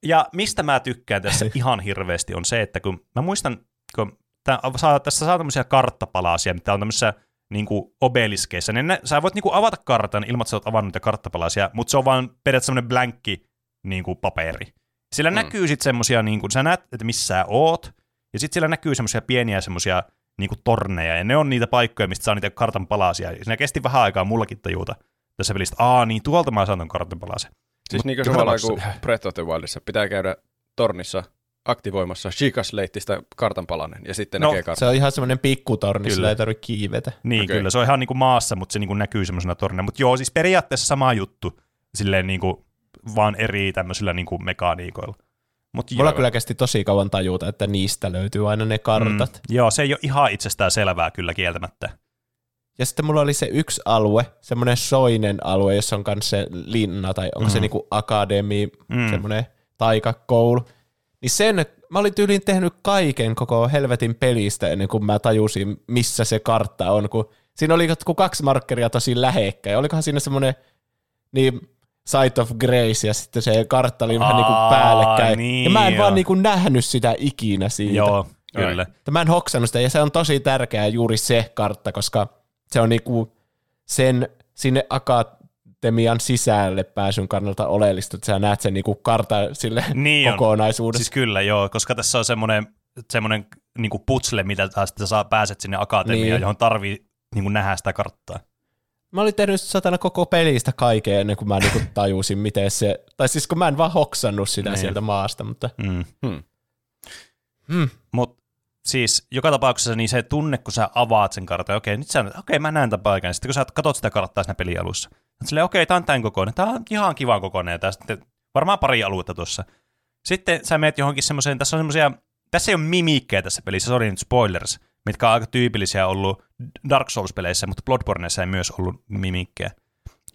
Ja mistä mä tykkään tässä ihan hirveästi on se, että kun mä muistan, kun tää, saa, tässä saa tämmöisiä karttapalasia, mitä on tämmöisissä niin obeliskeissa, niin ne, sä voit niin kuin avata kartan ilman, että sä oot avannut niitä karttapalasia, mutta se on vaan periaatteessa semmoinen blankki niin kuin paperi. Sillä mm. Näkyy sitten semmoisia, niin kuin, sä näet, että missä sä oot, ja sitten siellä näkyy semmoisia pieniä semmoisia niin kuin torneja, ja ne on niitä paikkoja, mistä saa niitä kartan palasia. Ja siinä kesti vähän aikaa mullakin tajuta tässä pelistä, aa niin, tuolta mä saan ton kartan palasen. Siis niin kuin samalla kuin Breath of the Wildissa pitää käydä tornissa aktivoimassa Sheikah-leittistä kartanpalanen ja sitten No, näkee kartan. Se on ihan semmoinen pikkutorni, Kyllä. sillä ei tarvitse kiivetä. Niin, okay. Kyllä. Se on ihan niin kuin maassa, mutta se niin kuin näkyy semmoisena torneina. Mutta joo, siis periaatteessa sama juttu, silleen niin kuin, vaan eri tämmöisillä niin kuin mekaniikoilla. Mut Mulla joo, kyllä kesti tosi kauan tajuta, että niistä löytyy aina ne kartat. Mm. joo, se ei ole ihan itsestään selvää kyllä kieltämättä. Ja sitten mulla oli se yksi alue, semmoinen soinen alue, jossa on myös se linna, tai onko mm. se niinku akademi, mm. semmoinen taikakoulu. Niin sen, mä olin tyyliin tehnyt kaiken koko helvetin pelistä ennen kuin mä tajusin, missä se kartta on, kun siinä oli jotkut kaksi markkeria tosi lähekkäin. Olikohan siinä semmoinen niin Sight of Grace ja sitten se kartta oli vähän niin kuin Aa, päällekkäin. niin ja mä en joo. vaan niin kuin nähnyt sitä ikinä siitä. Joo, kyllä. Että mä en hoksannut sitä, ja se on tosi tärkeää juuri se kartta, koska se on niinku sen sinne akatemian sisälle pääsyn kannalta oleellista, että sä näet sen niinku karta sille Niin on. kokonaisuudessa. Siis kyllä, joo, koska tässä on semmoinen, semmoinen niin kuin putsle, mitä taas sitten saa pääset sinne akatemiaan, Niin. johon tarvii niin kuin nähdä sitä karttaa. Mä olin tehnyt satana koko pelistä kaiken ennen kuin mä niinku tajusin, miten se, tai siis kun mä en vaan hoksannut sitä Niin. sieltä maasta, mutta Mm. Hmm. hmm, Mutta siis joka tapauksessa niin se tunne, kun sä avaat sen kartan, okei, nyt sä, okei, mä näen tämän paikan. Sitten kun sä katsot sitä karttaa siinä pelialussa, silleen, okei, tää on tämän kokoinen, tää on ihan kivan kokoinen, tää sitten varmaan pari aluetta tuossa. Sitten sä meet johonkin semmoiseen, tässä on semmoisia, tässä ei ole mimiikkejä tässä pelissä, sorry nyt spoilers, mitkä on aika tyypillisiä ollut Dark Souls-peleissä, mutta Bloodborneissa ei myös ollut mimiikkejä.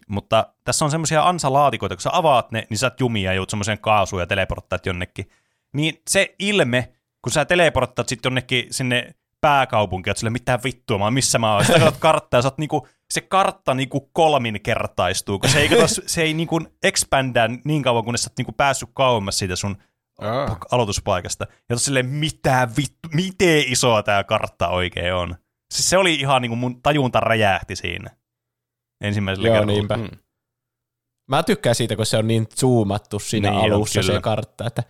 Mutta tässä on semmoisia ansalaatikoita, kun sä avaat ne, niin sä oot jumia ja joudut semmoiseen kaasuun ja teleporttaat jonnekin. Niin se ilme, kun sä teleporttaat sitten jonnekin sinne pääkaupunkiin, että sille mitään vittua, mä oon missä mä oon. Sitten katsot karttaa ja sä oot niinku, se kartta niinku kolminkertaistuu, kun se ei, kato, se ei niinku expandää niin kauan, kunnes sä oot niinku päässyt kauemmas siitä sun Aa. aloituspaikasta. Ja oot silleen, mitä vittu, miten isoa tää kartta oikein on. Siis se oli ihan niinku mun tajunta räjähti siinä. Ensimmäisellä Joo, kerralla. niinpä. Hmm. Mä tykkään siitä, kun se on niin zoomattu siinä Niin on, alussa kyllä. se kartta, että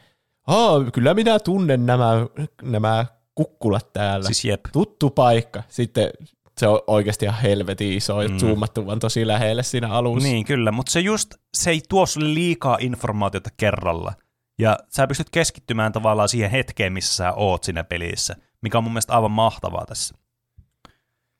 oh, kyllä minä tunnen nämä, nämä kukkulat täällä. Siis jep. Tuttu paikka. Sitten se on oikeasti ihan helvetin iso mm. zoomattu vaan tosi lähelle siinä alussa. Niin, kyllä, mutta se just, se ei tuo sulle liikaa informaatiota kerralla. Ja sä pystyt keskittymään tavallaan siihen hetkeen, missä sä oot siinä pelissä, mikä on mun mielestä aivan mahtavaa tässä.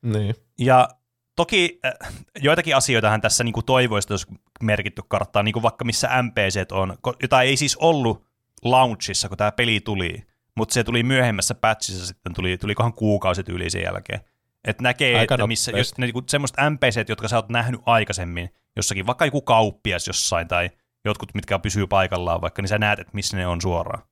Niin. Ja toki äh, joitakin asioitahan tässä niin toivoista olisi merkitty karttaan, niin kuin vaikka missä NPC on, jota ei siis ollut launchissa, kun tämä peli tuli, mutta se tuli myöhemmässä patchissa sitten, tuli, tulikohan kuukausit yli sen jälkeen. Että näkee, Aika että missä, jos ne niin semmoiset NPC, jotka sä oot nähnyt aikaisemmin, jossakin vaikka joku kauppias jossain tai jotkut, mitkä pysyy paikallaan vaikka, niin sä näet, että missä ne on suoraan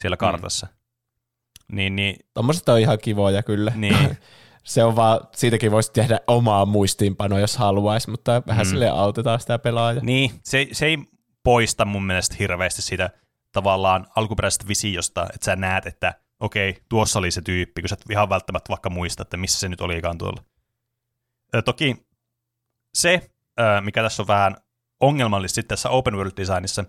siellä mm. kartassa. Mm. Niin, niin. Tuommoiset on ihan kivoja kyllä. Niin. se on vaan, siitäkin voisi tehdä omaa muistiinpanoa, jos haluaisi, mutta vähän mm. sille autetaan sitä pelaajaa. Niin, se, se ei poista mun mielestä hirveästi sitä tavallaan alkuperäisestä visiosta, että sä näet, että okei, tuossa oli se tyyppi, kun sä et ihan välttämättä vaikka muista, että missä se nyt olikaan tuolla. Ö, toki se, mikä tässä on vähän ongelmallista tässä open world designissa,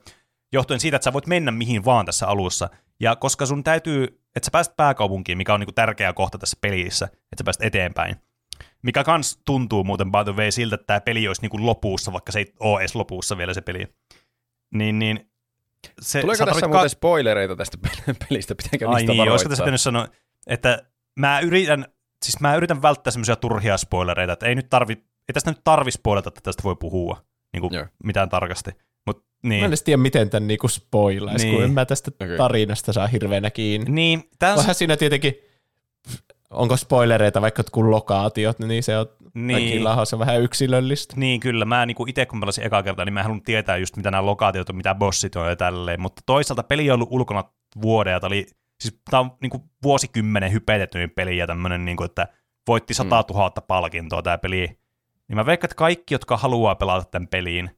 johtuen siitä, että sä voit mennä mihin vaan tässä alussa, ja koska sun täytyy, että sä pääset pääkaupunkiin, mikä on niinku tärkeä kohta tässä pelissä, että sä pääset eteenpäin, mikä kans tuntuu muuten by the way siltä, että tämä peli olisi niinku lopussa, vaikka se ei ole edes lopussa vielä se peli. Niin, niin se, Tuleeko tässä ka- muuten spoilereita tästä pelistä? Pitääkö Ai niin, olisiko tässä pitänyt sanoa, että mä yritän, siis mä yritän välttää semmoisia turhia spoilereita, että ei nyt tarvi, ei tästä nyt tarvi spoilata, että tästä voi puhua niin kuin mitään tarkasti. Mut, niin. Mä en edes tiedä, miten tämän niinku spoilaisi, niin. kun en mä tästä okay. tarinasta saa hirveänä kiinni. Niin, täs... Vähän siinä tietenkin, onko spoilereita vaikka kun lokaatiot, niin se on niin. se on vähän yksilöllistä. Niin, kyllä. Mä niin itse kun pelasin eka kertaa, niin mä haluan tietää just mitä nämä lokaatiot on, mitä bossit on ja tälleen. Mutta toisaalta peli on ollut ulkona vuoden ja tämä oli, siis tämä on niin kuin vuosikymmenen hypetetyin peli ja tämmöinen, niin kuin, että voitti 100 000 mm. palkintoa tämä peli. Niin mä veikkaan, että kaikki, jotka haluaa pelata tämän peliin,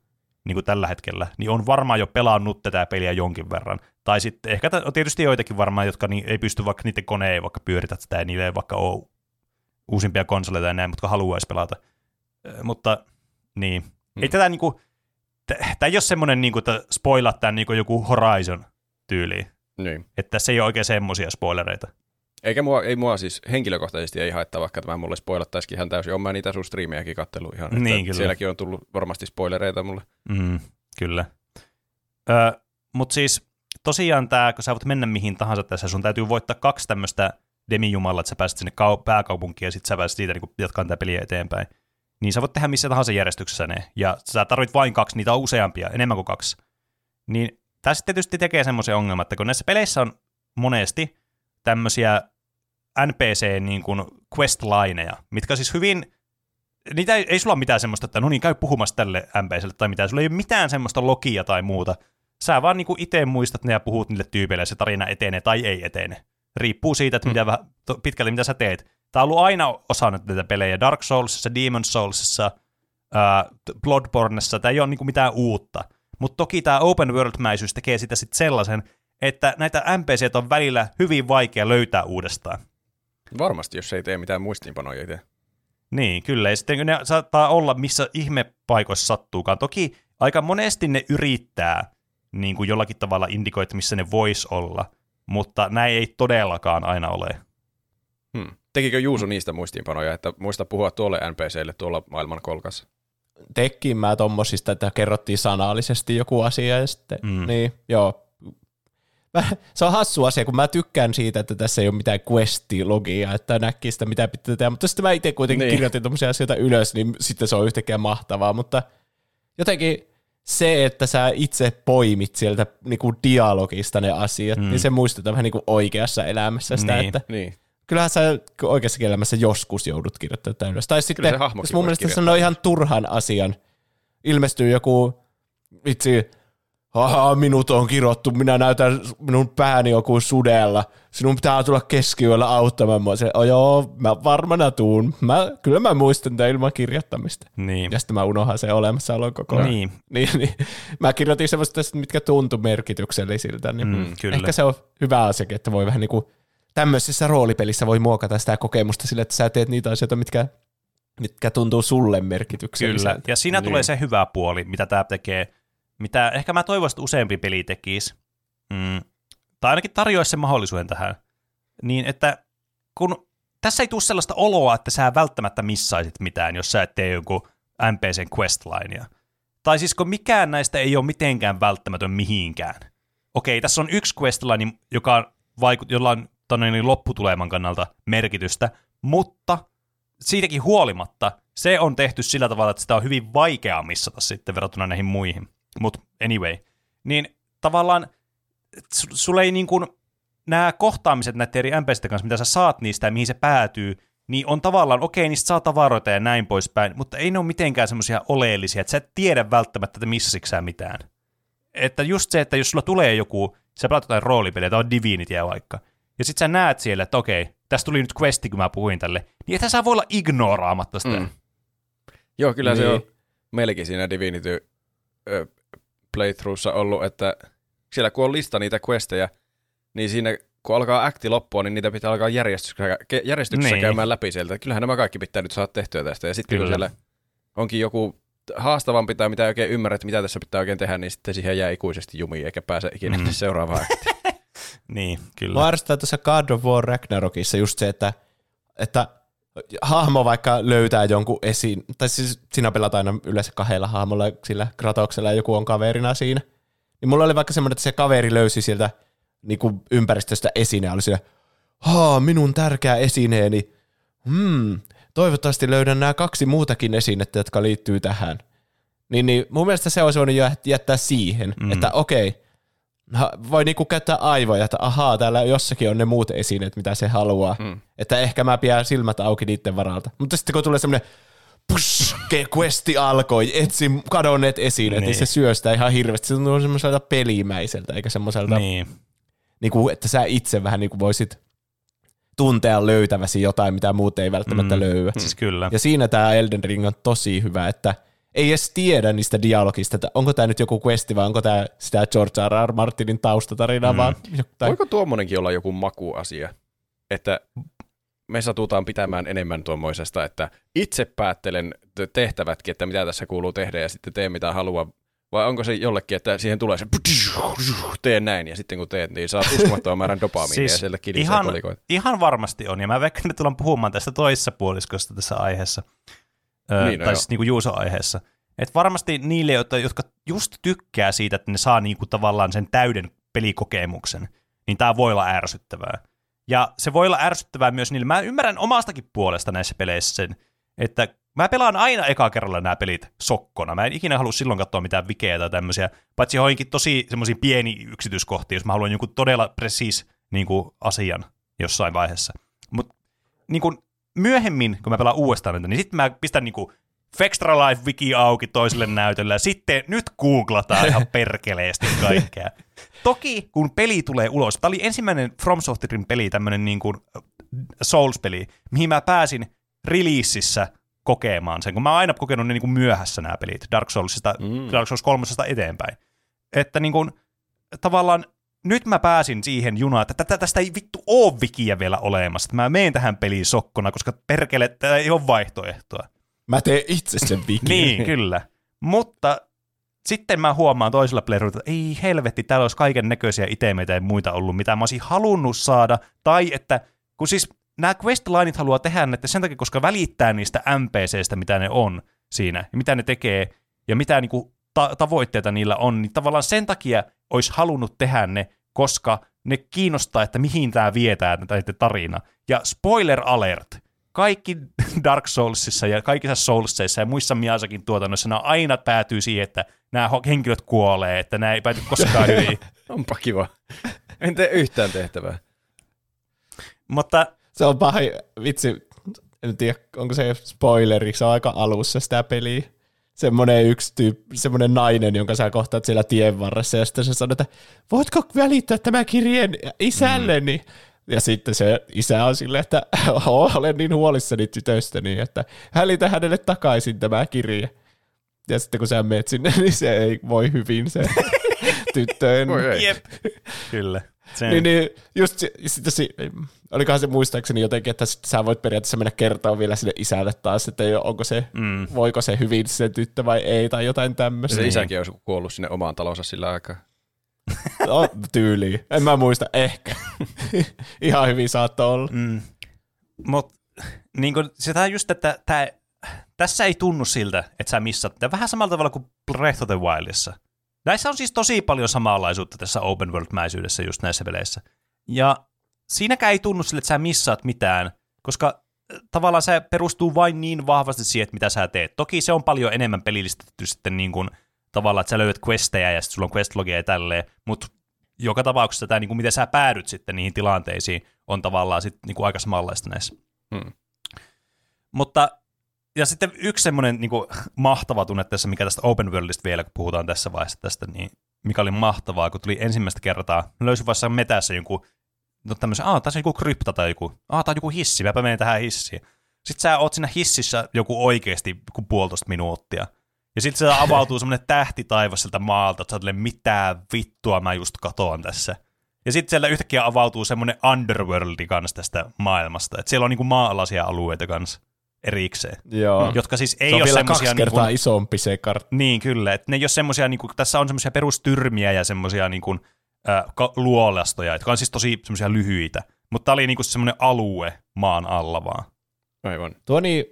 niin kuin tällä hetkellä, niin on varmaan jo pelannut tätä peliä jonkin verran. Tai sitten ehkä on tietysti joitakin varmaan, jotka niin, ei pysty vaikka niiden koneen ei vaikka pyöritä sitä ja niille ei vaikka ole uusimpia konsoleita ja näin, mutta haluaisi pelata. Mutta niin, hmm. ei tätä niinku, tämä ei ole semmoinen, niinku, että spoilat tämän niinku joku Horizon tyyli. Niin. Että tässä ei ole oikein semmoisia spoilereita. Eikä mua, ei mua siis henkilökohtaisesti ei haittaa, vaikka tämä mulle spoilattaisikin ihan täysin. Olen mä niitä sun striimejäkin kattellut ihan. Niin, kyllä. Sielläkin on tullut varmasti spoilereita mulle. Mm, kyllä. Ö, Mutta siis tosiaan tämä, kun sä voit mennä mihin tahansa tässä, sun täytyy voittaa kaksi tämmöistä demijumalla, että sä pääset sinne kau- pääkaupunkiin ja sitten sä pääset siitä niin jatkaa tätä peliä eteenpäin. Niin sä voit tehdä missä tahansa järjestyksessä ne, ja sä tarvit vain kaksi, niitä on useampia, enemmän kuin kaksi. Niin tässä tietysti tekee semmoisen ongelman, että kun näissä peleissä on monesti tämmöisiä NPC niin kuin quest-lineja, mitkä siis hyvin, niitä ei, ei sulla ole mitään semmoista, että no niin, käy puhumassa tälle NPClle tai mitään, sulla ei ole mitään semmoista logia tai muuta. Sä vaan niin itse muistat ne ja puhut niille tyypeille ja se tarina etenee tai ei etene. Riippuu siitä, että mitä, mm. pitkälle mitä sä teet. Tämä on ollut aina osa näitä pelejä. Dark Soulsissa, Demon Soulsissa, äh, Bloodborneissa. Tämä ei ole niinku mitään uutta. Mutta toki tämä open world-mäisyys tekee sitä sitten sellaisen, että näitä NPCt on välillä hyvin vaikea löytää uudestaan. Varmasti, jos ei tee mitään muistiinpanoja itse. Niin, kyllä. Ja sitten ne saattaa olla, missä ihmepaikoissa sattuukaan. Toki aika monesti ne yrittää niin kuin jollakin tavalla indikoida, missä ne vois olla – mutta näin ei todellakaan aina ole. Hmm. Tekikö Juuso niistä muistiinpanoja, että muista puhua tuolle NPClle tuolla maailman kolkassa? Tekin mä tommosista, että kerrottiin sanallisesti joku asia ja sitten, mm. niin joo. Mä, se on hassu asia, kun mä tykkään siitä, että tässä ei ole mitään questilogia, että näkee sitä, mitä pitää tehdä, mutta sitten mä itse kuitenkin niin. kirjoitin tommosia asioita ylös, niin sitten se on yhtäkkiä mahtavaa, mutta jotenkin se, että sä itse poimit sieltä niinku dialogista ne asiat, mm. niin se muistetaan vähän niinku oikeassa elämässä sitä, niin. että niin. kyllähän sä oikeassa elämässä joskus joudut kirjoittamaan tätä ylös. Tai sitten, jos mun mielestä sanoo ihan turhan asian, ilmestyy joku vitsi Aha, minut on kirottu, minä näytän, minun pääni joku sudella. Sinun pitää tulla keskiyöllä auttamaan mua. Se, oh joo, mä varmana tuun. Mä, kyllä mä muistan tämän ilman kirjoittamista. Niin. Ja sitten mä unohan se olemassaolon koko ajan. Niin. niin, niin. Mä kirjoitin semmoista, mitkä tuntui merkityksellisiltä. Niin mm, kyllä. Ehkä se on hyvä asia, että voi vähän niin kuin tämmöisessä roolipelissä voi muokata sitä kokemusta sillä, että sä teet niitä asioita, mitkä mitkä tuntuu sulle merkitykselliseltä. Kyllä, ja siinä niin. tulee se hyvä puoli, mitä tämä tekee – mitä ehkä mä toivoisin, että useampi peli tekisi. Mm, tai ainakin tarjoaisi sen mahdollisuuden tähän, niin että kun tässä ei tule sellaista oloa, että sä välttämättä missaisit mitään, jos sä et tee jonkun NPCn questlinea. Tai siis kun mikään näistä ei ole mitenkään välttämätön mihinkään. Okei, tässä on yksi questline, joka vaikut, jolla on niin lopputuleman kannalta merkitystä, mutta siitäkin huolimatta se on tehty sillä tavalla, että sitä on hyvin vaikea missata sitten verrattuna näihin muihin. Mutta anyway, niin tavallaan sulle ei niin kuin, nämä kohtaamiset näiden eri NPCiden kanssa, mitä sä saat niistä ja mihin se päätyy, niin on tavallaan, okei, niistä saa tavaroita ja näin poispäin, mutta ei ne ole mitenkään semmoisia oleellisia, että sä et tiedä välttämättä, että missä sä mitään. Että just se, että jos sulla tulee joku, sä pelaat jotain roolipeliä, tai on Divinityä vaikka, ja sit sä näet siellä, että okei, tässä tuli nyt questi, kun mä puhuin tälle, niin että sä voi olla ignoraamatta sitä. Mm. Joo, kyllä niin. se on melkein siinä Divinity playthroughssa ollut, että siellä kun on lista niitä questejä, niin siinä kun alkaa akti loppua, niin niitä pitää alkaa järjestyksessä, järjestyksessä niin. käymään läpi sieltä. Kyllähän nämä kaikki pitää nyt saada tehtyä tästä. Ja sitten kun siellä onkin joku haastavampi tai mitä oikein ymmärrät, mitä tässä pitää oikein tehdä, niin sitten siihen jää ikuisesti jumiin eikä pääse ikinä mm. seuraavaan aktiin. niin, kyllä. Mä tuossa God of War Ragnarokissa just se, että, että hahmo vaikka löytää jonkun esiin, tai siis sinä pelaat aina yleensä kahdella hahmolla, sillä Kratoksella ja joku on kaverina siinä. Niin mulla oli vaikka semmoinen, että se kaveri löysi sieltä niin kuin ympäristöstä esine, oli siellä, haa, minun tärkeä esineeni, hmm, toivottavasti löydän nämä kaksi muutakin esinettä, jotka liittyy tähän. Niin, niin mun mielestä se olisi voinut jättää siihen, mm. että okei, voi niinku käyttää aivoja, että ahaa, täällä jossakin on ne muut esineet, mitä se haluaa. Mm. Että ehkä mä pidän silmät auki niiden varalta. Mutta sitten kun tulee semmoinen push, questi alkoi, etsi kadonneet esineet, niin. niin se syö sitä ihan hirveästi. Se tuntuu semmoiselta pelimäiseltä, eikä semmoiselta, niin. Niin kuin, että sä itse vähän niin kuin voisit tuntea löytäväsi jotain, mitä muut ei välttämättä mm. löyä. Siis kyllä. Ja siinä tämä Elden Ring on tosi hyvä, että – ei edes tiedä niistä dialogista, että onko tämä nyt joku questi vai onko tämä sitä George R. R. Martinin taustatarina. Mm. Vaan jotain. Voiko tuommoinenkin olla joku makuasia? Että me satutaan pitämään enemmän tuommoisesta, että itse päättelen tehtävätkin, että mitä tässä kuuluu tehdä ja sitten teen mitä haluan. Vai onko se jollekin, että siihen tulee se teen näin ja sitten kun teet, niin saat uskomattoman määrän dopamiinia siis ja sieltä ihan, ihan varmasti on ja mä veikkaan, että tullaan puhumaan tästä toisessa puoliskosta tässä aiheessa niin, no tai siis niin kuin Juuso-aiheessa. Että varmasti niille, jotka just tykkää siitä, että ne saa niin kuin tavallaan sen täyden pelikokemuksen, niin tämä voi olla ärsyttävää. Ja se voi olla ärsyttävää myös niille. Mä ymmärrän omastakin puolesta näissä peleissä sen, että mä pelaan aina eka kerralla nämä pelit sokkona. Mä en ikinä halua silloin katsoa mitään vikeä tai tämmöisiä, paitsi johonkin tosi semmoisiin pieni yksityiskohtia, jos mä haluan jonkun todella precis niin kuin, asian jossain vaiheessa. Mutta niin kuin, myöhemmin, kun mä pelaan uudestaan näitä, niin sitten mä pistän niinku Fextra Life Wiki auki toiselle näytölle, ja sitten nyt googlataan ihan perkeleesti kaikkea. Toki, kun peli tulee ulos, tämä oli ensimmäinen From Softwarein peli, tämmöinen niin kuin Souls-peli, mihin mä pääsin releasissä kokemaan sen, kun mä oon aina kokenut ne niin kuin myöhässä nämä pelit, Dark Soulsista, mm. Dark Souls 3 eteenpäin. Että niin kuin, tavallaan nyt mä pääsin siihen junaan, että tätä, tästä ei vittu oo vikiä vielä olemassa. Mä menen tähän peliin sokkona, koska perkele, tämä ei ole vaihtoehtoa. Mä teen itse sen vikin. niin, kyllä. Mutta sitten mä huomaan toisella playerilla, että ei helvetti, täällä olisi kaiken näköisiä itemeitä ja muita ollut, mitä mä olisin halunnut saada. Tai että, kun siis nämä questlineit haluaa tehdä että sen takia, koska välittää niistä NPCistä, mitä ne on siinä, ja mitä ne tekee, ja mitä niinku ta- tavoitteita niillä on, niin tavallaan sen takia olisi halunnut tehdä ne, koska ne kiinnostaa, että mihin tämä vietää tämä tarina. Ja spoiler alert, kaikki Dark Soulsissa ja kaikissa Soulsseissa ja muissa Miasakin tuotannoissa, ne aina päätyy siihen, että nämä henkilöt kuolee, että nämä ei pääty koskaan hyvin. Onpa kiva. En tee yhtään tehtävää. Mutta se on pahin, vitsi, en tiedä, onko se spoileri, se on aika alussa sitä peliä semmoinen yksi tyyppi, semmoinen nainen, jonka sä kohtaat siellä tien varressa, ja sitten se sanoo, että voitko välittää tämä kirjeen isälleni? Mm. Ja sitten se isä on silleen, että olen niin huolissani tytöstäni, että hälitä hänelle takaisin tämä kirje. Ja sitten kun sä menet sinne, niin se ei voi hyvin se tyttöön. Jep. Kyllä. Sen. Niin, niin just sitten si, olikohan se muistaakseni jotenkin, että sä voit periaatteessa mennä kertoa vielä sille isälle taas, että onko se, mm. voiko se hyvin se tyttö vai ei tai jotain tämmöistä. Se isäkin olisi kuollut sinne omaan talonsa sillä aikaa. No, tyyliin. En mä muista, ehkä. Ihan hyvin saattoi olla. Mm. Mutta niin kun, sitä just, että tää, tässä ei tunnu siltä, että sä missat. Tämä vähän samalla tavalla kuin Breath of the Wildissa. Näissä on siis tosi paljon samanlaisuutta tässä open world-mäisyydessä just näissä peleissä. Ja siinäkään ei tunnu sille, että sä missaat mitään, koska äh, tavallaan se perustuu vain niin vahvasti siihen, että mitä sä teet. Toki se on paljon enemmän pelillistetty sitten niin kuin, tavallaan, että sä löydät questejä ja sitten sulla on questlogia ja tälleen, mutta joka tapauksessa tämä, niin kuin, miten sä päädyt sitten niihin tilanteisiin, on tavallaan sitten niin kuin aika samanlaista näissä. Hmm. Mutta ja sitten yksi semmoinen niin kuin, mahtava tunne tässä, mikä tästä open worldista vielä, kun puhutaan tässä vaiheessa tästä, niin mikä oli mahtavaa, kun tuli ensimmäistä kertaa, löysin vasta metässä jonkun, no tämmöisen, aah, tässä on joku krypta tai joku, aah, tämä on joku hissi, mäpä menen tähän hissiin. Sitten sä oot siinä hississä joku oikeasti joku puolitoista minuuttia. Ja sitten se avautuu semmoinen tähti taivas sieltä maalta, että sä oot, mitä vittua mä just katoan tässä. Ja sitten siellä yhtäkkiä avautuu semmoinen underworldi kanssa tästä maailmasta. Että siellä on niinku maalaisia alueita kanssa erikseen. Joo. Jotka siis ei se on ole vielä kaksi kertaa Niin, isompi se kartta. niin, kyllä. Että ne ei ole semmosia, niin kuin, tässä on semmoisia perustyrmiä ja semmoisia niin kuin, äh, ka- luolastoja, jotka on siis tosi semmoisia lyhyitä. Mutta tämä oli niin kuin semmoinen alue maan alla vaan. Aivan. Tuo niin,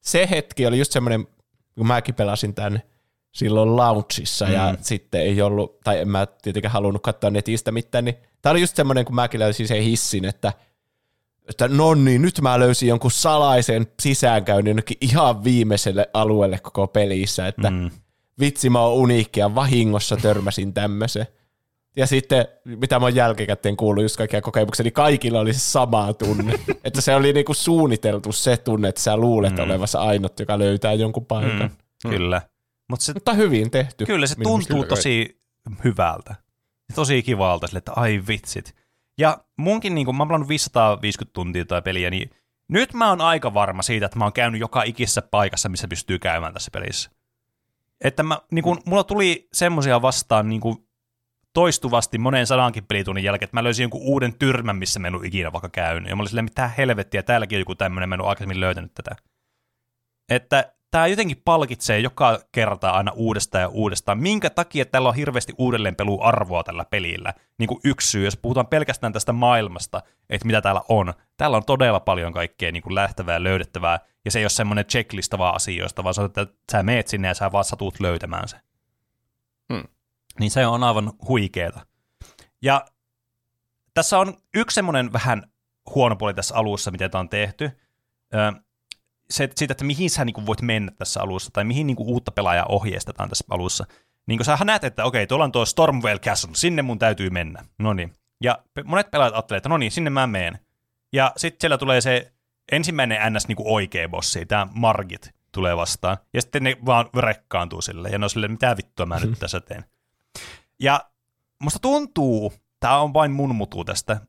se hetki oli just semmoinen, kun mäkin pelasin tämän silloin launchissa mm. ja sitten ei ollut, tai en mä tietenkään halunnut katsoa netistä mitään, niin tämä oli just semmoinen, kun mäkin löysin sen hissin, että että no niin, nyt mä löysin jonkun salaisen sisäänkäynnin jonnekin ihan viimeiselle alueelle koko pelissä, että mm. vitsi mä oon uniikki ja vahingossa törmäsin tämmöisen. Ja sitten, mitä mä oon jälkikäteen kuullut just kaikkia kokemuksia, niin kaikilla oli se sama tunne. että se oli niinku suunniteltu se tunne, että sä luulet mm. olevassa ainut, joka löytää jonkun paikan. Mm. Kyllä. Mut se, Mutta hyvin tehty. kyllä se tuntuu mielestä. tosi hyvältä. Tosi kivalta, sille, että ai vitsit. Ja munkin, niin kun mä oon pelannut 550 tuntia tai peliä, niin nyt mä oon aika varma siitä, että mä oon käynyt joka ikisessä paikassa, missä pystyy käymään tässä pelissä. Että mä, niin kun, mulla tuli semmoisia vastaan niin kun, toistuvasti monen sadankin pelitunnin jälkeen, että mä löysin jonkun uuden tyrmän, missä mä en ollut ikinä vaikka käynyt. Ja mä olin silleen, mitä helvettiä, täälläkin on joku tämmöinen, mä en ole aikaisemmin löytänyt tätä. Että tämä jotenkin palkitsee joka kerta aina uudestaan ja uudestaan. Minkä takia tällä on hirveästi uudelleenpeluarvoa tällä pelillä? Niin kuin yksi syy, jos puhutaan pelkästään tästä maailmasta, että mitä täällä on. Täällä on todella paljon kaikkea niin kuin lähtevää ja löydettävää, ja se ei ole semmoinen checklista vaan asioista, vaan se että sä meet sinne ja sä vaan satut löytämään se. Hmm. Niin se on aivan huikeeta. Ja tässä on yksi semmoinen vähän huono puoli tässä alussa, miten tämä on tehty. Ö, se, siitä, että mihin sä niin voit mennä tässä alussa, tai mihin niin uutta pelaajaa ohjeistetaan tässä alussa. Niin kun sä näet, että okei, tuolla on tuo Stormwell Castle, sinne mun täytyy mennä. No niin. Ja monet pelaajat ajattelee, että no niin, sinne mä menen. Ja sitten siellä tulee se ensimmäinen ns. Niin oikea bossi, tämä Margit tulee vastaan. Ja sitten ne vaan rekkaantuu sille, ja ne on silleen, mitä vittua mä nyt tässä teen. Ja musta tuntuu, tämä on vain mun mutu tästä,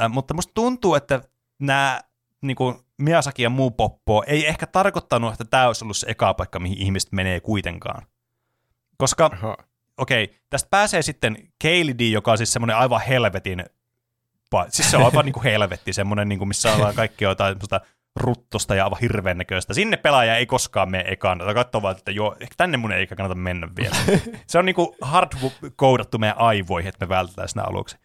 äh, mutta musta tuntuu, että nämä niin Miyazaki ja muu poppo ei ehkä tarkoittanut, että tämä olisi ollut se eka paikka, mihin ihmiset menee kuitenkaan. Koska, okei, okay, tästä pääsee sitten Keilidi, joka on siis semmoinen aivan helvetin, siis se on aivan niin kuin helvetti, semmoinen, niin kuin, missä on kaikki jotain semmoista ruttosta ja aivan hirveän näköistä. Sinne pelaaja ei koskaan mene ekaan, tai katsoo vaan, että joo, ehkä tänne mun ei kannata mennä vielä. se on niinku hard koodattu meidän aivoihin, että me vältetään sinä aluksi.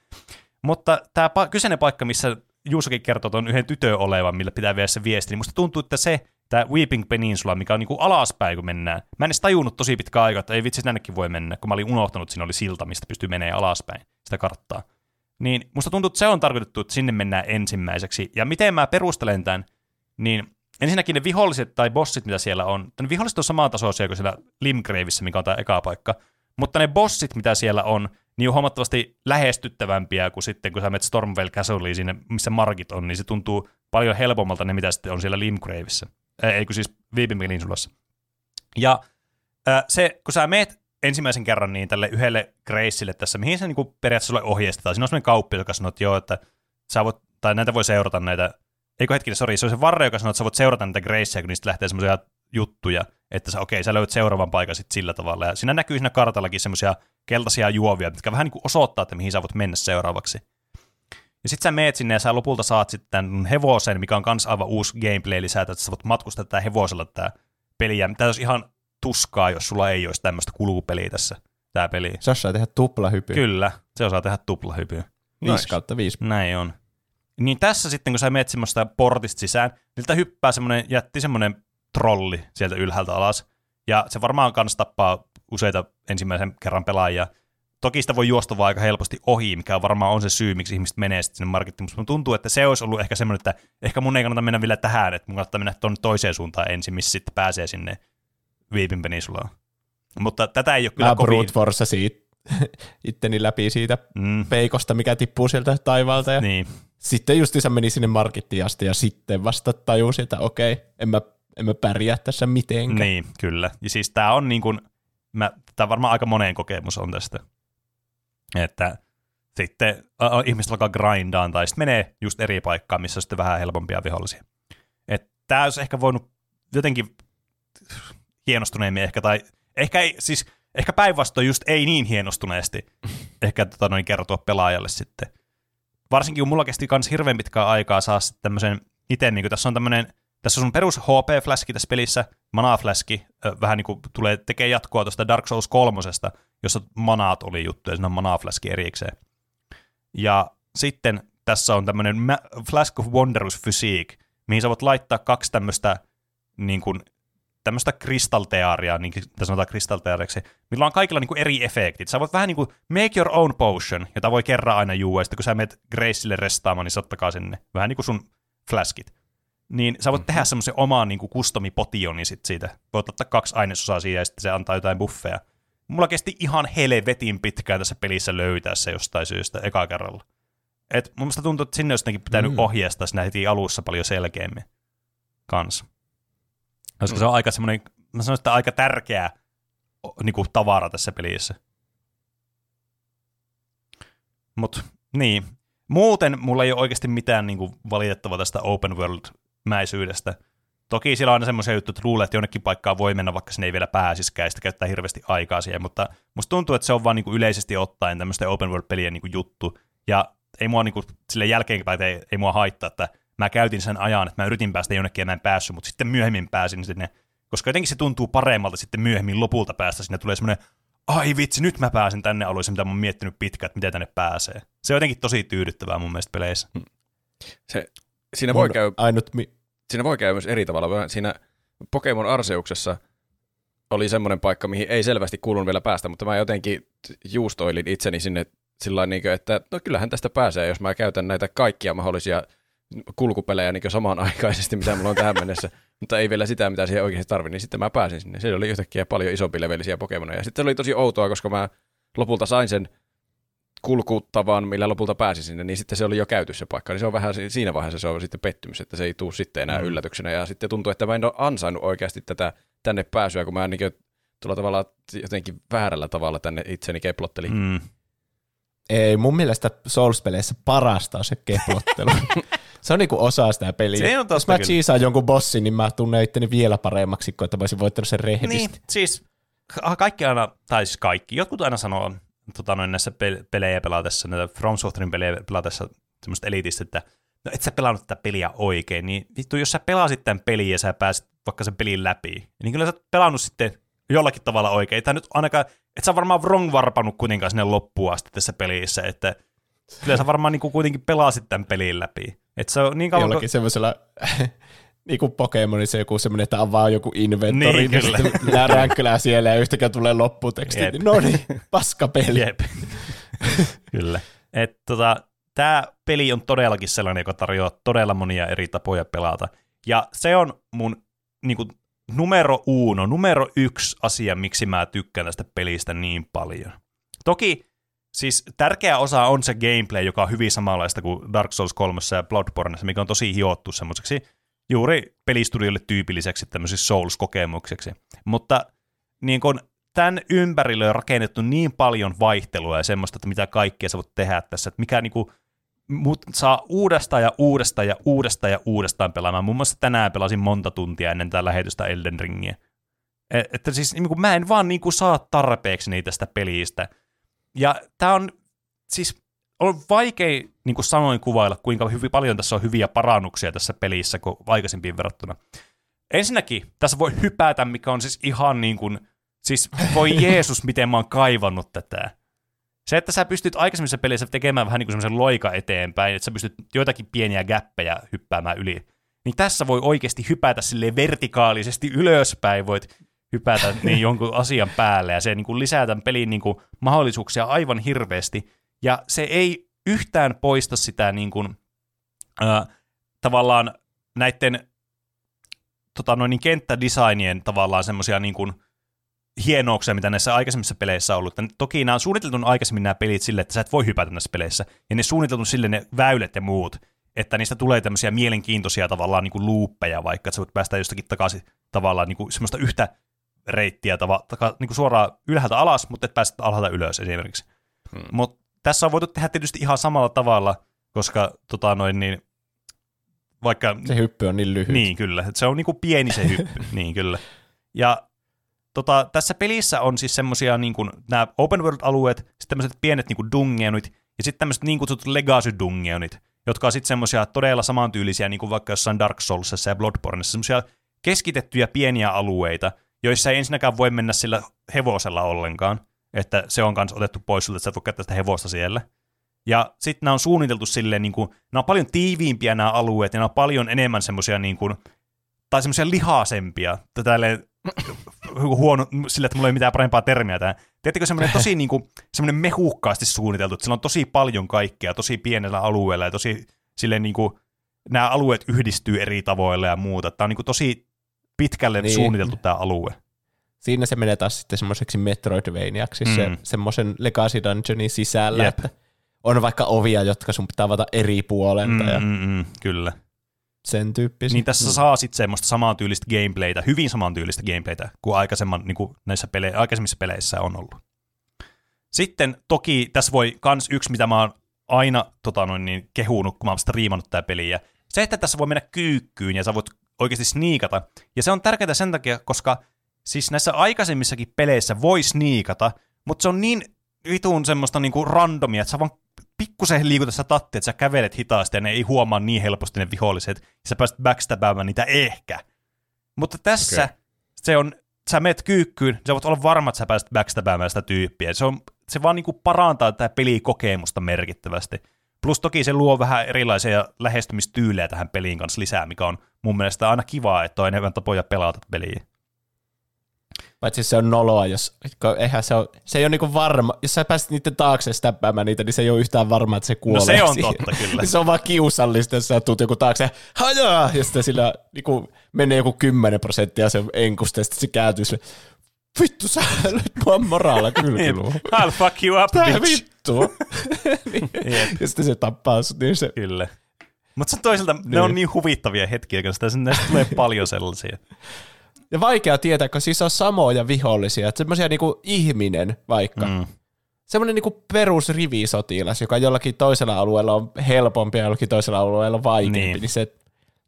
Mutta tämä pa- kyseinen paikka, missä Juusokin kertoo tuon yhden tytön olevan, millä pitää viedä se viesti, niin musta tuntuu, että se, tämä Weeping Peninsula, mikä on niinku alaspäin, kun mennään. Mä en edes tajunnut tosi pitkä aika, että ei vitsi, tännekin voi mennä, kun mä olin unohtanut, että siinä oli silta, mistä pystyy menemään alaspäin, sitä karttaa. Niin musta tuntuu, että se on tarkoitettu, että sinne mennään ensimmäiseksi. Ja miten mä perustelen tämän, niin ensinnäkin ne viholliset tai bossit, mitä siellä on, ne viholliset on samaa tasoisia kuin siellä Limgraveissa, mikä on tämä eka paikka, mutta ne bossit, mitä siellä on, niin on huomattavasti lähestyttävämpiä kuin sitten, kun sä menet Stormwell Castleen sinne, missä markit on, niin se tuntuu paljon helpommalta ne, mitä sitten on siellä Limgraveissa. Ei kun siis Weeping Peninsulassa. Ja se, kun sä meet ensimmäisen kerran niin tälle yhdelle Graceille tässä, mihin se niinku periaatteessa sulle ohjeistetaan. Siinä on sellainen kauppi, joka sanoo, että joo, että sä voit, tai näitä voi seurata näitä, eikö hetkinen, sori, se on se varre, joka sanoo, että sä voit seurata näitä Graceja, kun niistä lähtee semmoisia juttuja, että sä, okei, sä löydät seuraavan paikan sitten sillä tavalla. Ja siinä näkyy siinä kartallakin semmoisia keltaisia juovia, mitkä vähän niin kuin osoittaa, että mihin sä voit mennä seuraavaksi. Ja sitten sä meet sinne ja sä lopulta saat sitten tämän hevosen, mikä on kans aivan uusi gameplay-lisä, että sä voit matkustaa tätä hevosella tätä peliä. Tämä olisi ihan tuskaa, jos sulla ei olisi tämmöistä kulupeliä tässä. tämä peli. Se osaa tehdä tuplahypy. Kyllä, se osaa tehdä tuplahypyä. 5 kautta 5. Näin on. Niin tässä sitten, kun sä menet semmoista portista sisään, niiltä hyppää semmoinen, jätti semmoinen trolli sieltä ylhäältä alas. Ja se varmaan kanssa tappaa useita ensimmäisen kerran pelaajia. Toki sitä voi juosta vaan aika helposti ohi, mikä varmaan on se syy, miksi ihmiset menee sitten sinne markettiin. Mutta tuntuu, että se olisi ollut ehkä semmoinen, että ehkä mun ei kannata mennä vielä tähän, että mun kannattaa mennä tuonne toiseen suuntaan ensin, missä sitten pääsee sinne Viipin peninsulaan. Mutta tätä ei ole kyllä Mä kovin... brute force siitä, itteni läpi siitä Mm, peikosta, mikä tippuu sieltä taivaalta. Ja niin, Sitten justiinsa meni sinne markettiin asti ja sitten vasta tajusin, että okei, en mä, en mä pärjää tässä mitenkään. Niin, kyllä. Ja siis tämä on niin kuin, mä, tää varmaan aika moneen kokemus on tästä. Että sitten ä, ä, ihmiset alkaa grindaan tai sitten menee just eri paikkaan, missä on sitten vähän helpompia vihollisia. Että tämä olisi ehkä voinut jotenkin hienostuneemmin ehkä, tai ehkä ei, siis ehkä päinvastoin just ei niin hienostuneesti ehkä tota noin kertoa pelaajalle sitten. Varsinkin kun mulla kesti kans hirveän pitkää aikaa saa sitten tämmöisen itse, niin tässä on tämmöinen, tässä on sun perus HP-fläski tässä pelissä, mana-fläski, vähän niin kuin tulee, tekee jatkoa tuosta Dark Souls kolmosesta, jossa manaat oli juttu, ja siinä on mana-fläski erikseen. Ja sitten tässä on tämmöinen Flask of Wondrous Physique, mihin sä voit laittaa kaksi tämmöistä niin kuin, tämmöistä kristaltearia, niin kuin sanotaan kristalteariaksi, millä on kaikilla niin eri efektit. Sä voit vähän niin kuin make your own potion, jota voi kerran aina juua, ja sitten kun sä menet Graceille restaamaan, niin sä ottakaa sinne. Vähän niin kuin sun flaskit. Niin sä voit tehdä semmoisen oman niin kuin customipotionin sit siitä. Voit ottaa kaksi ainesosaa siihen, ja sitten se antaa jotain buffeja. Mulla kesti ihan helvetin pitkään tässä pelissä löytää se jostain syystä eka kerralla. Et mun mielestä tuntuu, että sinne olisi pitänyt mm. ohjeistaa sinä heti alussa paljon selkeämmin kanssa. Koska se on aika semmoinen, mä sanoisin, että aika tärkeä niin kuin tavara tässä pelissä. Mut niin. Muuten mulla ei ole oikeasti mitään niin kuin, valitettavaa tästä open world-mäisyydestä. Toki siellä on aina semmoisia juttuja, että luulee, että jonnekin paikkaan voi mennä, vaikka sinne ei vielä pääsiskään, ja sitä käyttää hirveästi aikaa siihen, mutta musta tuntuu, että se on vaan niin kuin yleisesti ottaen tämmöistä open world-pelien niin kuin juttu, ja ei mua niin kuin, sille jälkeenpäin ei, ei mua haittaa, että mä käytin sen ajan, että mä yritin päästä jonnekin ja mä en päässyt, mutta sitten myöhemmin pääsin sinne, koska jotenkin se tuntuu paremmalta sitten myöhemmin lopulta päästä, sinne tulee semmoinen, ai vitsi, nyt mä pääsen tänne alueeseen, mitä mä oon miettinyt pitkään, että miten tänne pääsee. Se on jotenkin tosi tyydyttävää mun mielestä peleissä. Se, siinä, voi käy, Ainut, mi- siinä voi käydä myös eri tavalla. Siinä Pokemon Arseuksessa oli semmoinen paikka, mihin ei selvästi kuulunut vielä päästä, mutta mä jotenkin juustoilin itseni sinne sillä niin että no kyllähän tästä pääsee, jos mä käytän näitä kaikkia mahdollisia kulkupelejä niin samanaikaisesti, mitä mulla on tähän mennessä, mutta ei vielä sitä, mitä siihen oikeasti tarvii, niin sitten mä pääsin sinne. Se oli yhtäkkiä paljon isompi levelisiä Pokemoneja. Ja sitten se oli tosi outoa, koska mä lopulta sain sen kulkutavan, millä lopulta pääsin sinne, niin sitten se oli jo käyty se paikka. Niin se on vähän si- siinä vaiheessa se on sitten pettymys, että se ei tule sitten enää Mm. yllätyksenä. Ja sitten tuntuu, että mä en ole ansainnut oikeasti tätä tänne pääsyä, kun mä niin tuolla tavalla jotenkin väärällä tavalla tänne itseni keplottelin. Mm. Mm. ei, mun mielestä Souls-peleissä parasta on se keplottelu. se on niinku osa sitä peliä. Se on totta Jos mä kyllä. cheesaan jonkun bossin, niin mä tunnen itteni vielä paremmaksi, kun että mä olisin voittanut sen rehdisti. Niin, siis ka- kaikki aina, tai siis kaikki, jotkut aina sanoo tota, noin näissä pel- pelejä pelatessa, näitä From Softwarein pelejä pelatessa semmoista elitistä, että no et sä pelannut tätä peliä oikein, niin vittu, jos sä pelasit tämän pelin ja sä pääsit vaikka sen pelin läpi, niin kyllä sä oot pelannut sitten jollakin tavalla oikein. Ei tää nyt ainakaan, et sä varmaan wrong varpannut kuitenkaan sinne loppuun asti tässä pelissä, että kyllä sä varmaan niin kuitenkin pelasit tämän pelin läpi. Et se on niin kauan, kun- Jollakin semmoisella niinku Pokemonissa joku semmoinen, että avaa joku inventori, Niin, niin, kyllä. ja sitten läränkkylää siellä ja yhtäkkiä tulee lopputeksti. Jep. Niin, no niin, paskapeli. Jep. Kyllä. Et tota, tämä peli on todellakin sellainen, joka tarjoaa todella monia eri tapoja pelata. Ja se on mun niinku, numero uno, numero yksi asia, miksi mä tykkään tästä pelistä niin paljon. Toki siis tärkeä osa on se gameplay, joka on hyvin samanlaista kuin Dark Souls 3 ja Bloodborneissa, mikä on tosi hiottu semmoiseksi juuri pelistudiolle tyypilliseksi tämmöiseksi Souls-kokemukseksi. Mutta niin kun tämän ympärille on rakennettu niin paljon vaihtelua ja semmoista, että mitä kaikkea sä voit tehdä tässä, että mikä niinku, mut saa uudestaan ja uudestaan ja uudestaan ja uudestaan pelaamaan. Muun muassa tänään pelasin monta tuntia ennen tätä lähetystä Elden Ringiä. E- Että siis niin kuin, mä en vaan niin kuin, saa tarpeeksi niitä tästä pelistä. Ja tää on siis on vaikea niin kuin sanoin kuvailla, kuinka hyvin paljon tässä on hyviä parannuksia tässä pelissä kuin aikaisempiin verrattuna. Ensinnäkin tässä voi hypätä, mikä on siis ihan niin kuin Siis voi Jeesus, miten mä oon kaivannut tätä. Se, että sä pystyt aikaisemmissa peleissä tekemään vähän niin kuin semmoisen loika eteenpäin, että sä pystyt joitakin pieniä gäppejä hyppäämään yli, niin tässä voi oikeasti hypätä sille vertikaalisesti ylöspäin, voit hypätä niin jonkun asian päälle, ja se niin kuin lisää tämän pelin niin kuin mahdollisuuksia aivan hirveästi, ja se ei yhtään poista sitä niin kuin, äh, tavallaan näiden tota, noin, niin kenttädesignien tavallaan semmoisia niin kuin, hienouksia, mitä näissä aikaisemmissa peleissä on ollut. Toki nämä on suunniteltu aikaisemmin nämä pelit sille, että sä et voi hypätä näissä peleissä, ja ne suunniteltu sille ne väylät ja muut, että niistä tulee tämmöisiä mielenkiintoisia tavallaan niin kuin luuppeja, vaikka että sä voit päästä jostakin takaisin tavallaan niin kuin semmoista yhtä reittiä tava, taka, niin kuin suoraan ylhäältä alas, mutta et päästä alhaalta ylös esimerkiksi. Hmm. Mutta tässä on voitu tehdä tietysti ihan samalla tavalla, koska tota noin niin, vaikka... Se hyppy on niin lyhyt. Niin, kyllä. Se on niin kuin pieni se hyppy, niin kyllä. Ja tota, tässä pelissä on siis semmosia niin kuin, nämä open world-alueet, sitten tämmöiset pienet niin kuin dungeonit, ja sitten tämmöiset niin kutsutut legacy dungeonit, jotka on sitten semmoisia todella samantyylisiä, niin kuin vaikka jossain Dark Soulsissa ja Bloodborneissa, semmoisia keskitettyjä pieniä alueita, joissa ei ensinnäkään voi mennä sillä hevosella ollenkaan, että se on kanssa otettu pois sulta, että sä et sitä hevosta siellä. Ja sitten nämä on suunniteltu silleen, niin kuin, nämä on paljon tiiviimpiä nämä alueet, ja nämä on paljon enemmän semmoisia niin kuin, tai semmoisia lihaasempia, tälleen huono sillä, että mulla ei mitään parempaa termiä tähän. Tiedättekö semmoinen tosi niin kuin, semmoinen mehukkaasti suunniteltu, että sillä on tosi paljon kaikkea, tosi pienellä alueella ja tosi silleen niin kuin, nämä alueet yhdistyy eri tavoilla ja muuta. Tämä on niin kuin, tosi pitkälle niin. suunniteltu tämä alue. Siinä se menee taas sitten semmoiseksi Metroidvaniaksi, mm. se, semmoisen Legacy Dungeonin sisällä, Jep. että on vaikka ovia, jotka sun pitää avata eri puolelta. Mm, ja... mm, mm, kyllä sen tyyppisiä. Niin tässä mm. saa sitten semmoista samantyylistä gameplaytä, hyvin samantyylistä gameplaytä kuin, aikaisemman, niin kuin näissä pele- aikaisemmissa peleissä on ollut. Sitten toki tässä voi kans yksi, mitä mä oon aina tota noin, niin, kehunut, kun mä oon striimannut tää peliä. Se, että tässä voi mennä kyykkyyn ja sä voit oikeasti sniikata. Ja se on tärkeää sen takia, koska siis näissä aikaisemmissakin peleissä voi sniikata, mutta se on niin vitun semmoista niinku randomia, että sä vaan pikkusen liikuta sitä tattia, että sä kävelet hitaasti ja ne ei huomaa niin helposti ne viholliset, ja sä pääset backstabaamaan niitä ehkä. Mutta tässä okay. se on, sä meet kyykkyyn, sä voit olla varma, että sä pääset backstabaamaan sitä tyyppiä. Se, on, se vaan niinku parantaa tätä pelikokemusta merkittävästi. Plus toki se luo vähän erilaisia lähestymistyylejä tähän peliin kanssa lisää, mikä on mun mielestä aina kivaa, että on enemmän tapoja pelata peliä. Paitsi se on noloa, jos, eihän se, on, se ei ole niinku varma, jos sä pääset niiden taakse stäppäämään niitä, niin se ei ole yhtään varma, että se kuolee No se on siihen. totta, kyllä. se on vaan kiusallista, jos sä tuut joku taakse, hajaa, ja sitten sillä niinku, menee joku 10 prosenttia se enkusta, ja sitten se kääntyy sille, vittu sä nyt mua moraalla kylkiluun. I'll fuck you up, Tää bitch. Vittu. niin. ja sitten se tappaa sut, niin se... Kyllä. Mutta toisaalta niin. ne on niin huvittavia hetkiä, koska näistä tulee paljon sellaisia. Ja vaikea tietää, kun siis on samoja vihollisia, että semmoisia niinku ihminen vaikka. Mm. Semmoinen niinku perusrivisotilas, joka jollakin toisella alueella on helpompi ja jollakin toisella alueella on vaikeampi, niin, niin se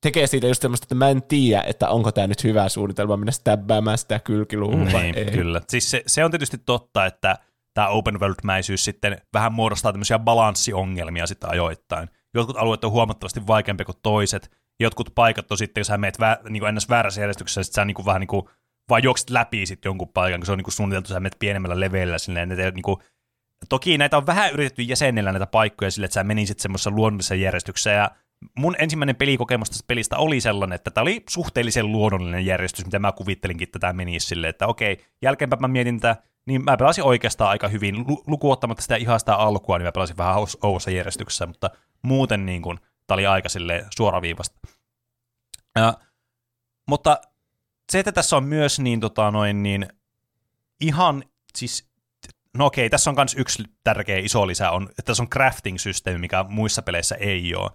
tekee siitä just semmoista, että mä en tiedä, että onko tämä nyt hyvä suunnitelma mennä stäbbäämään sitä kylkiluuhun vai niin, ei. Kyllä. Siis se, se on tietysti totta, että tämä open world-mäisyys sitten vähän muodostaa tämmöisiä balanssiongelmia sitten ajoittain. Jotkut alueet on huomattavasti vaikeampia kuin toiset, jotkut paikat on sitten, jos sä meet vä, niin ennäs väärässä järjestyksessä, sitten sä niin kuin vähän niin kuin, vaan juokset läpi sitten jonkun paikan, kun se on niin kuin suunniteltu, sä menet pienemmällä leveillä silleen, että niin kuin, Toki näitä on vähän yritetty jäsenellä näitä paikkoja sille, että sä menisit semmoisessa luonnollisessa järjestyksessä, ja mun ensimmäinen pelikokemus tästä pelistä oli sellainen, että tämä oli suhteellisen luonnollinen järjestys, mitä mä kuvittelinkin, että tämä menisi silleen, että okei, jälkeenpäin mä mietin tätä, niin mä pelasin oikeastaan aika hyvin, lukuottamatta sitä ihan sitä alkua, niin mä pelasin vähän ouossa järjestyksessä, mutta muuten niin kuin, Tämä oli aika suoraviivasta. Ja, mutta se, että tässä on myös niin, tota, noin, niin ihan, siis, no okei, tässä on myös yksi tärkeä iso lisä, on, että tässä on crafting-systeemi, mikä muissa peleissä ei ole.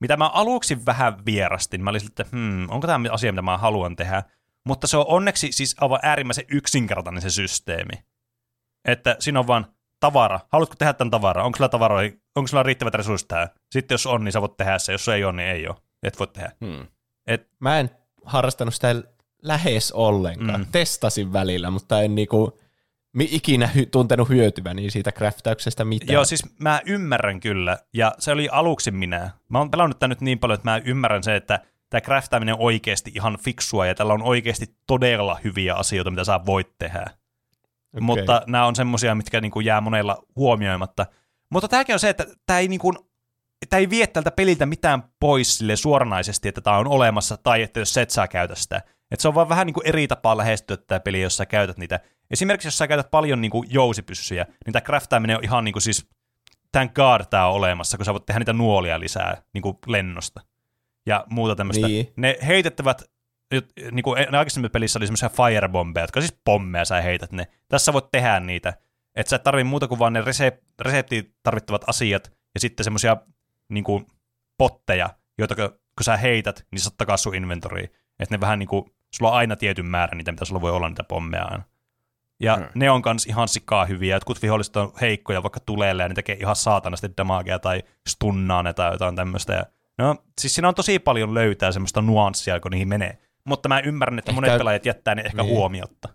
Mitä mä aluksi vähän vierastin, mä olin että hmm, onko tämä asia, mitä mä haluan tehdä, mutta se on onneksi siis aivan äärimmäisen yksinkertainen se systeemi. Että siinä on vaan tavara. Haluatko tehdä tämän tavaran? Onko sulla tavaroja, onko sulla riittävät resurssit tähän? Sitten jos on, niin sä voit tehdä se. Jos ei ole, niin ei ole. Et voi tehdä. Hmm. Et, Mä en harrastanut sitä lähes ollenkaan. Mm. Testasin välillä, mutta en niinku ikinä hy- tuntenut hyötyväni siitä craftäyksestä mitään. Joo, siis mä ymmärrän kyllä, ja se oli aluksi minä. Mä oon pelannut tämän nyt niin paljon, että mä ymmärrän se, että tämä craftaaminen on oikeasti ihan fiksua, ja tällä on oikeasti todella hyviä asioita, mitä sä voit tehdä. Okay. mutta nämä on semmoisia, mitkä niin kuin jää monella huomioimatta. Mutta tämäkin on se, että tämä ei, niin kuin, tämä ei vie tältä peliltä mitään pois sille suoranaisesti, että tämä on olemassa, tai että jos et saa käytä sitä. Että se on vaan vähän niin kuin eri tapaa lähestyä tämä peli, jos sä käytät niitä. Esimerkiksi jos sä käytät paljon niin kuin jousipyssyjä, niin tämä craftaaminen on ihan niin kuin siis, thank god tämä on olemassa, kun sä voit tehdä niitä nuolia lisää niin kuin lennosta ja muuta tämmöistä. Niin. Ne heitettävät, niin kuin aikaisemmin pelissä oli semmoisia firebombeja, jotka siis pommeja sä heität ne. Tässä voit tehdä niitä. Että sä et tarvii muuta kuin vaan ne resep- reseptiin tarvittavat asiat ja sitten semmoisia niin kuin potteja, joita kun sä heität, niin sä takaisin sun inventoriin. Että ne vähän niin kuin, sulla on aina tietyn määrä niitä, mitä sulla voi olla niitä pommeja aina. Ja hmm. ne on kans ihan sikaa hyviä. Jotkut viholliset on heikkoja vaikka tuleelle ja ne tekee ihan saatanasti damagea tai stunnaa ne tai jotain tämmöistä. Ja no, siis siinä on tosi paljon löytää semmoista nuanssia, kun niihin menee. Mutta mä ymmärrän, että ehkä, monet pelaajat jättää ne ehkä niin. huomiotta.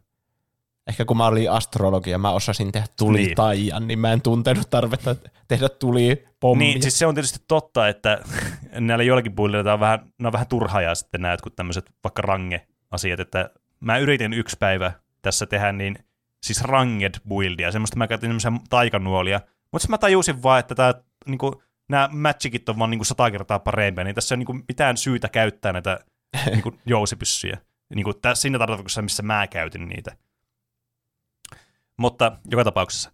Ehkä kun mä olin astrologi ja mä osasin tehdä tulitaian, niin. niin mä en tuntenut tarvetta tehdä tuli pommia. Niin, siis se on tietysti totta, että näillä joillakin puolilla on vähän, ne on vähän turhaa sitten nämä kun tämmöiset vaikka range-asiat, että mä yritin yksi päivä tässä tehdä niin siis ranged buildia, semmoista mä käytin semmoisia taikanuolia, mutta sitten mä tajusin vaan, että tää, niinku, nämä magicit on vaan niinku sata kertaa parempia, niin tässä ei ole niinku mitään syytä käyttää näitä niinku, jousipyssyjä. Niinku, tässä, siinä tarkoituksessa, missä mä käytin niitä. Mutta joka tapauksessa.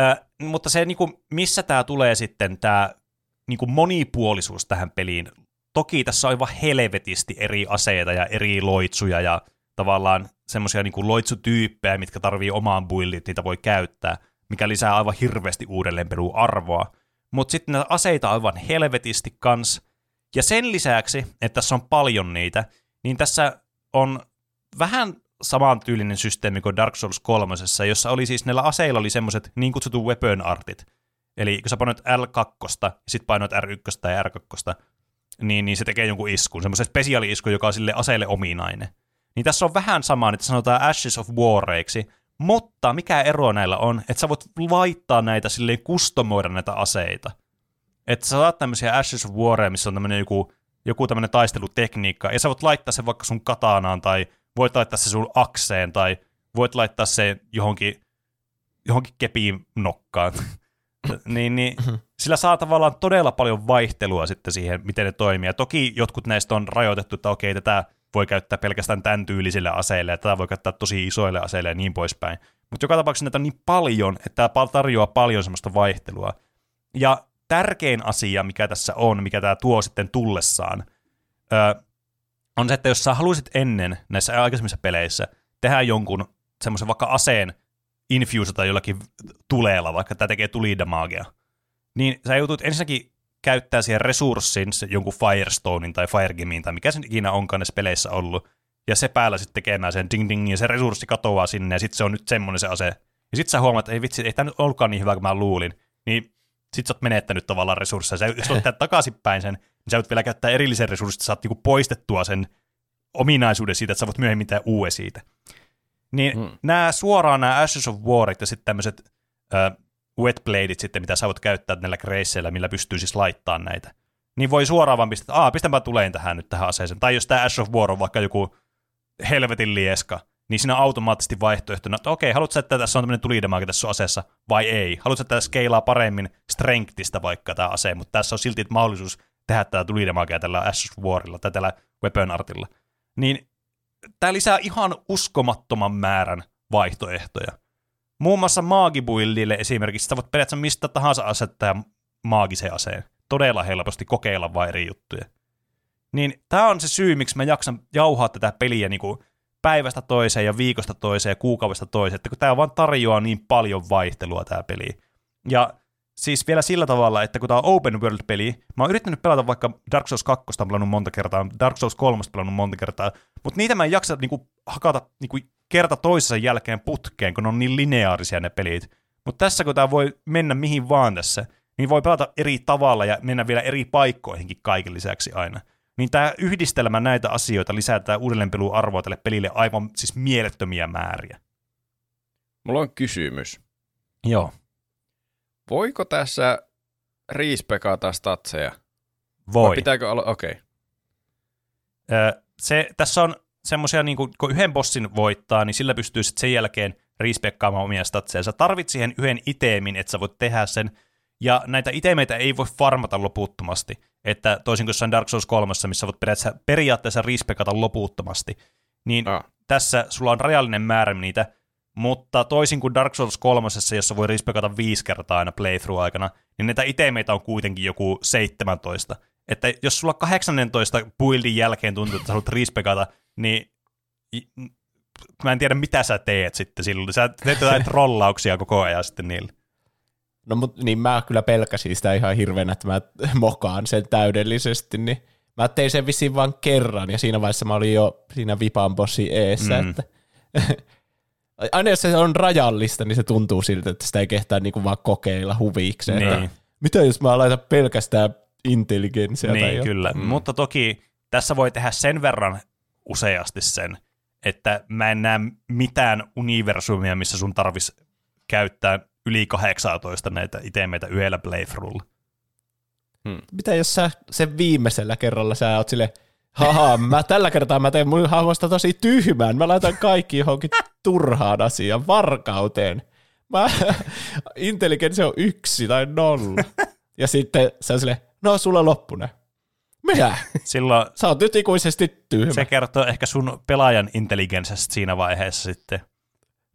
Ö, mutta se, niinku, missä tämä tulee sitten, tämä niinku, monipuolisuus tähän peliin. Toki tässä on aivan helvetisti eri aseita ja eri loitsuja ja tavallaan semmoisia niin loitsutyyppejä, mitkä tarvii omaan buildit, niitä voi käyttää, mikä lisää aivan hirveästi uudelleenpeluarvoa. Mutta sitten näitä aseita on aivan helvetisti kans. Ja sen lisäksi, että tässä on paljon niitä, niin tässä on vähän samantyylinen systeemi kuin Dark Souls 3, jossa oli siis näillä aseilla oli semmoiset niin kutsutut weapon artit. Eli kun sä painoit L2 ja sitten painoit R1 tai R2, niin, niin se tekee jonkun iskun, semmoisen spesiaali-iskun, joka on sille aseelle ominainen. Niin tässä on vähän sama, että sanotaan Ashes of Wareiksi, mutta mikä ero näillä on, että sä voit laittaa näitä silleen kustomoida näitä aseita. Että sä saat tämmöisiä Ashes of Wareja, missä on tämmöinen joku, joku tämmöinen taistelutekniikka, ja sä voit laittaa sen vaikka sun katanaan, tai voit laittaa se sun akseen, tai voit laittaa se johonkin, johonkin kepiin nokkaan. niin, niin, mhm. sillä saa tavallaan todella paljon vaihtelua sitten siihen, miten ne toimii. Ja toki jotkut näistä on rajoitettu, että okei, tätä voi käyttää pelkästään tämän tyylisille aseille, ja tätä voi käyttää tosi isoille aseille ja niin poispäin. Mutta joka tapauksessa näitä on niin paljon, että tämä tarjoaa paljon semmoista vaihtelua. Ja tärkein asia, mikä tässä on, mikä tämä tuo sitten tullessaan, öö, on se, että jos sä haluaisit ennen näissä aikaisemmissa peleissä tehdä jonkun semmoisen vaikka aseen infusata jollakin tuleella, vaikka tämä tekee tulidamagea, niin sä joutut ensinnäkin käyttää siihen resurssin, jonkun Firestonein tai Firegamein tai mikä se ikinä onkaan näissä peleissä ollut, ja se päällä sitten tekemään sen ding ding, ja se resurssi katoaa sinne, ja sitten se on nyt semmoinen se ase. Ja sitten sä huomaat, että ei vitsi, ei tämä nyt ollutkaan niin hyvä kuin mä luulin. Niin sit sä oot menettänyt tavallaan resursseja. Sä, jos olet takaisinpäin sen, niin sä voit vielä käyttää erillisen resurssin, että sä oot niinku poistettua sen ominaisuuden siitä, että sä voit myöhemmin tehdä uue siitä. Niin hmm. nämä suoraan nämä Ashes of Warit ja sitten tämmöiset wetbladeit sitten, mitä sä voit käyttää näillä kreisseillä, millä pystyy siis laittaa näitä. Niin voi suoraan vaan pistää, että pistänpä tuleen tähän nyt tähän aseeseen. Tai jos tämä Ash of War on vaikka joku helvetin lieska, niin siinä on automaattisesti vaihtoehtona, että okei, haluatko että tässä on tämmöinen tulidemage tässä aseessa, vai ei? Haluatko että tämä skeilaa paremmin strengthistä vaikka tämä ase, mutta tässä on silti mahdollisuus tehdä tätä tulidemagea tällä Ash of Warilla tai tällä Weapon Artilla. Niin tämä lisää ihan uskomattoman määrän vaihtoehtoja. Muun muassa maagibuildille esimerkiksi sä voit periaatteessa mistä tahansa asettaa maagisen aseen. Todella helposti kokeilla vain eri juttuja. Niin tämä on se syy, miksi mä jaksan jauhaa tätä peliä niin kuin päivästä toiseen ja viikosta toiseen ja kuukaudesta toiseen, että kun tämä vaan tarjoaa niin paljon vaihtelua tämä peli. Ja siis vielä sillä tavalla, että kun tämä on open world-peli, mä oon yrittänyt pelata vaikka Dark Souls 2 pelannut monta kertaa, Dark Souls 3 pelannut monta kertaa, mutta niitä mä en jaksa niinku, hakata niinku, kerta toisensa jälkeen putkeen, kun on niin lineaarisia ne pelit. Mutta tässä kun tämä voi mennä mihin vaan tässä, niin voi pelata eri tavalla ja mennä vielä eri paikkoihinkin kaiken lisäksi aina. Niin tämä yhdistelmä näitä asioita lisää tätä uudelleenpeluarvoa tälle pelille aivan siis mielettömiä määriä. Mulla on kysymys. Joo. Voiko tässä riispekata statseja? Voi. Vai pitääkö olla, okei. Okay. se, tässä on semmoisia, niin kun yhden bossin voittaa, niin sillä pystyy sitten sen jälkeen respekkaamaan omia statseja. Sä tarvit siihen yhden itemin, että sä voit tehdä sen, ja näitä itemeitä ei voi farmata loputtomasti. Että toisin kuin jossain Dark Souls 3, missä voit periaatteessa, periaatteessa respekata loputtomasti, niin Ah. tässä sulla on rajallinen määrä niitä, mutta toisin kuin Dark Souls 3, jossa voi respekata viisi kertaa aina playthrough-aikana, niin näitä itemeitä on kuitenkin joku 17. Että jos sulla 18 buildin jälkeen tuntuu, että sä haluat respekata, niin mä en tiedä, mitä sä teet sitten silloin. Sä teet jotain trollauksia koko ajan sitten niille. No mut niin mä kyllä pelkäsin sitä ihan hirveänä, että mä mokaan sen täydellisesti, niin mä tein sen vissiin vain kerran, ja siinä vaiheessa mä olin jo siinä Vipan bossi eessä, Mm. että aina jos se on rajallista, niin se tuntuu siltä, että sitä ei kehtaa niinku vaan kokeilla huvikseen. Niin. Että mitä jos mä laitan pelkästään intelligenssiä tai Niin, jo- kyllä. Mm. Mutta toki tässä voi tehdä sen verran useasti sen, että mä en näe mitään universumia, missä sun tarvis käyttää yli 18 näitä itemeitä yhdellä playthroughlla. Mitä jos sä sen viimeisellä kerralla sä oot sille, haha, mä tällä kertaa mä teen mun hahmosta tosi tyhmän, mä laitan kaikki johonkin turhaan asiaan, varkauteen. Mä, intelligenssi on yksi tai nolla. Ja sitten se on silleen, no sulla loppu ne. Mitä? Silloin Sä oot nyt ikuisesti tyhmä. se kertoo ehkä sun pelaajan intelligenssistä siinä vaiheessa sitten.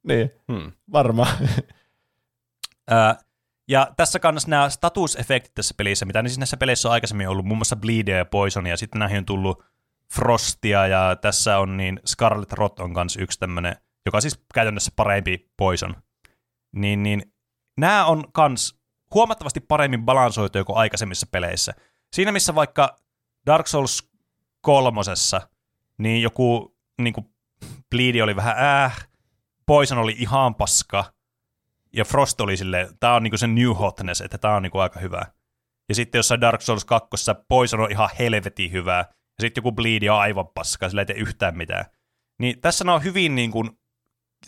Niin, Hmm. varmaan. Ja tässä kannassa nämä statusefektit tässä pelissä, mitä niin siis näissä peleissä on aikaisemmin ollut, muun muassa Bleedia ja Poisonia, sitten näihin on tullut Frostia, ja tässä on niin Scarlet Rot on kanssa yksi tämmöinen, joka on siis käytännössä parempi Poison. Niin, niin nämä on kans huomattavasti paremmin balansoituja kuin aikaisemmissa peleissä. Siinä missä vaikka Dark Souls kolmosessa, niin joku niin kuin Bleedi oli vähän äh, Poison oli ihan paska, ja Frost oli silleen, tää on niinku se new hotness, että tää on niinku aika hyvä. Ja sitten jossain Dark Souls 2 Poison on ihan helvetin hyvää, ja sitten joku Bleed on aivan paska, sillä ei tee yhtään mitään. Niin tässä on hyvin niinku,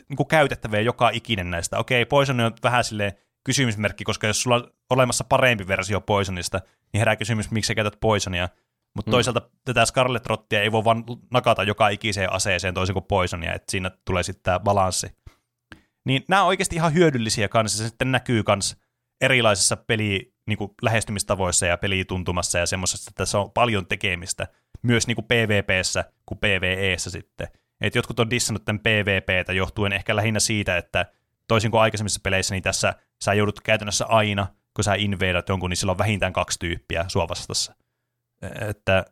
niinku käytettäviä joka ikinen näistä. Okei, Poison on vähän silleen kysymysmerkki, koska jos sulla on olemassa parempi versio Poisonista, niin herää kysymys, miksi sä käytät Poisonia. Mutta Mm. toisaalta tätä Scarlet Rottia ei voi vaan nakata joka ikiseen aseeseen toisin kuin Poisonia, että siinä tulee sitten tämä balanssi. Niin nämä on oikeasti ihan hyödyllisiä kanssa, se sitten näkyy kans erilaisissa peli niin kuin lähestymistavoissa ja pelituntumassa ja semmoisessa, että tässä on paljon tekemistä, myös niin kuin PvPssä kuin PvEssä sitten. Et jotkut on dissannut tämän PvPtä johtuen ehkä lähinnä siitä, että toisin kuin aikaisemmissa peleissä, niin tässä sä joudut käytännössä aina, kun sä inveidat jonkun, niin sillä on vähintään kaksi tyyppiä sua vastassa. Että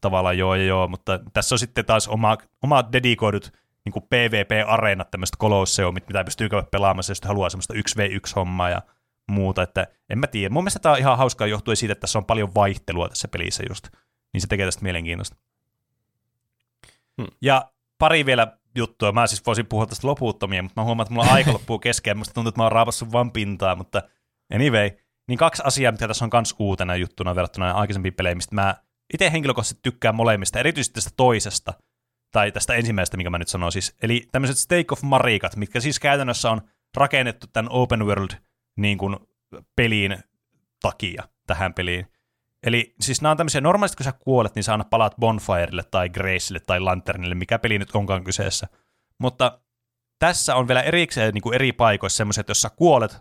tavallaan joo ja joo, mutta tässä on sitten taas oma, oma dedikoidut niin kuin PvP-areenat, tämmöiset kolosseumit, mitä pystyy käydä pelaamassa, jos haluaa semmoista 1v1-hommaa ja muuta, että en mä tiedä. Mun mielestä tämä on ihan hauskaa johtuen siitä, että tässä on paljon vaihtelua tässä pelissä just, niin se tekee tästä mielenkiintoista. Hmm. Ja pari vielä juttua, mä siis voisin puhua tästä loputtomia, mutta mä huomaan, että mulla aika loppuu kesken, musta tuntuu, että mä oon raapassut vaan pintaa, mutta anyway, niin kaksi asiaa, mitä tässä on kans uutena juttuna verrattuna aikaisempiin peleihin, mistä mä itse henkilökohtaisesti tykkään molemmista, erityisesti tästä toisesta, tai tästä ensimmäisestä, mikä mä nyt sanon siis, eli tämmöiset Stake of Marikat, mitkä siis käytännössä on rakennettu tämän open world niin kuin, peliin takia tähän peliin. Eli siis nämä on tämmöisiä, normaalisti kun sä kuolet, niin sä aina palaat Bonfirelle tai Gracelle tai Lanternille, mikä peli nyt onkaan kyseessä. Mutta tässä on vielä erikseen niin kuin eri paikoissa semmoiset, että jos sä kuolet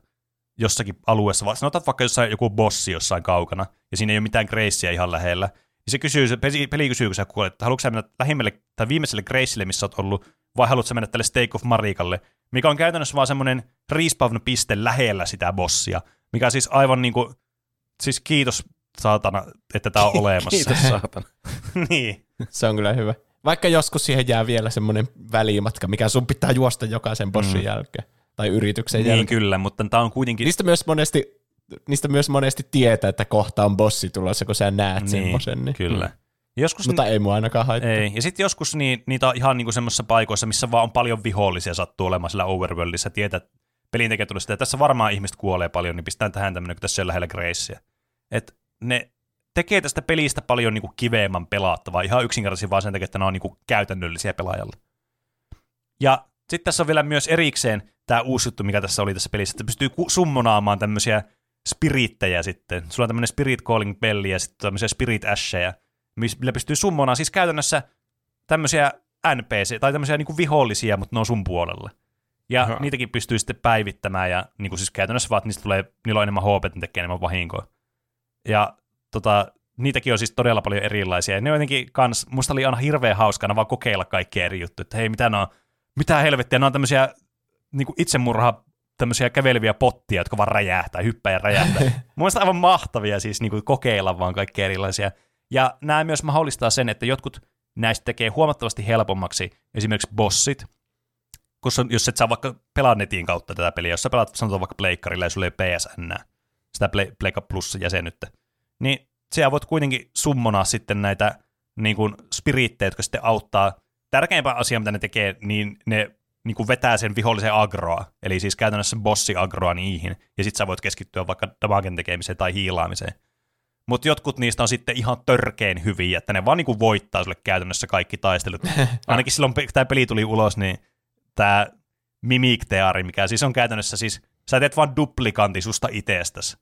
jossakin alueessa, sanotaan vaikka jossain joku bossi jossain kaukana, ja siinä ei ole mitään Gracea ihan lähellä, niin se, kysyy, se peli, peli kysyy, kun sä kuolet, että haluatko sä mennä lähimmälle tai viimeiselle Gracelle, missä oot ollut, vai haluatko sä mennä tälle Stake of Marikalle, mikä on käytännössä vaan semmoinen respawn-piste lähellä sitä bossia, mikä siis aivan niin kuin, siis kiitos saatana, että tämä on olemassa. Kiitos saatana. niin. Se on kyllä hyvä. Vaikka joskus siihen jää vielä semmoinen välimatka, mikä sun pitää juosta jokaisen bossin Mm. jälkeen. Tai yrityksen niin jälkeen. kyllä, mutta tämä on kuitenkin... Niistä myös monesti niistä myös monesti tietää, että kohta on bossi tulossa, kun sä näet niin, semmoisen. Niin. Kyllä. Mm. Joskus Mutta ei mua ainakaan haittaa. Ei. Ja sitten joskus niin, niitä on ihan niinku semmoisissa paikoissa, missä vaan on paljon vihollisia sattuu olemaan sillä overworldissa. Tietää, että pelintekijä tulee sitä, että tässä varmaan ihmiset kuolee paljon, niin pistetään tähän tämmöinen, kun tässä on lähellä Gracea. Et ne tekee tästä pelistä paljon niinku kiveemman pelattavaa, ihan yksinkertaisesti vaan sen takia, että ne on niinku käytännöllisiä pelaajalle. Ja sitten tässä on vielä myös erikseen tämä uusi juttu, mikä tässä oli tässä pelissä, että pystyy summonaamaan tämmöisiä spirittejä sitten. Sulla on tämmöinen Spirit Calling Belli ja sitten tämmöisiä Spirit Ashejä, millä pystyy summonaamaan siis käytännössä tämmöisiä NPC, tai tämmöisiä niinku vihollisia, mutta ne on sun puolella. Ja Aha. niitäkin pystyy sitten päivittämään, ja niin kuin siis käytännössä vaan, että niistä tulee, niillä on enemmän HP, että ne tekee enemmän vahinkoa. Ja tota, niitäkin on siis todella paljon erilaisia. Ja ne on jotenkin kans, musta oli aina hirveän hauskana vaan kokeilla kaikkia eri juttuja, että hei, mitä ne on, mitä helvettiä, ne on tämmöisiä niin kuin itsemurha, tämmöisiä käveleviä pottia, jotka vaan räjähtää, hyppää ja räjähtää. Mun mielestä aivan mahtavia siis niin kuin kokeilla vaan kaikkia erilaisia. Ja nämä myös mahdollistaa sen, että jotkut näistä tekee huomattavasti helpommaksi esimerkiksi bossit, koska jos et saa vaikka pelaa netin kautta tätä peliä, jos sä pelaat sanotaan vaikka pleikkarilla ja sulla ei ole PSN, sitä Pleikka Plus jäsenyyttä, niin siellä voit kuitenkin summonaa sitten näitä niin kuin spirittejä, jotka sitten auttaa. Tärkeimpä asia, mitä ne tekee, niin ne niin kuin vetää sen vihollisen agroa, eli siis käytännössä bossi agroa niihin, ja sitten sä voit keskittyä vaikka damagen tekemiseen tai hiilaamiseen. Mutta jotkut niistä on sitten ihan törkeen hyviä, että ne vaan niinku voittaa sulle käytännössä kaikki taistelut. Ainakin silloin, kun tämä peli tuli ulos, niin tämä Theory, mikä siis on käytännössä siis, sä teet vaan duplikanti susta itsestäsi.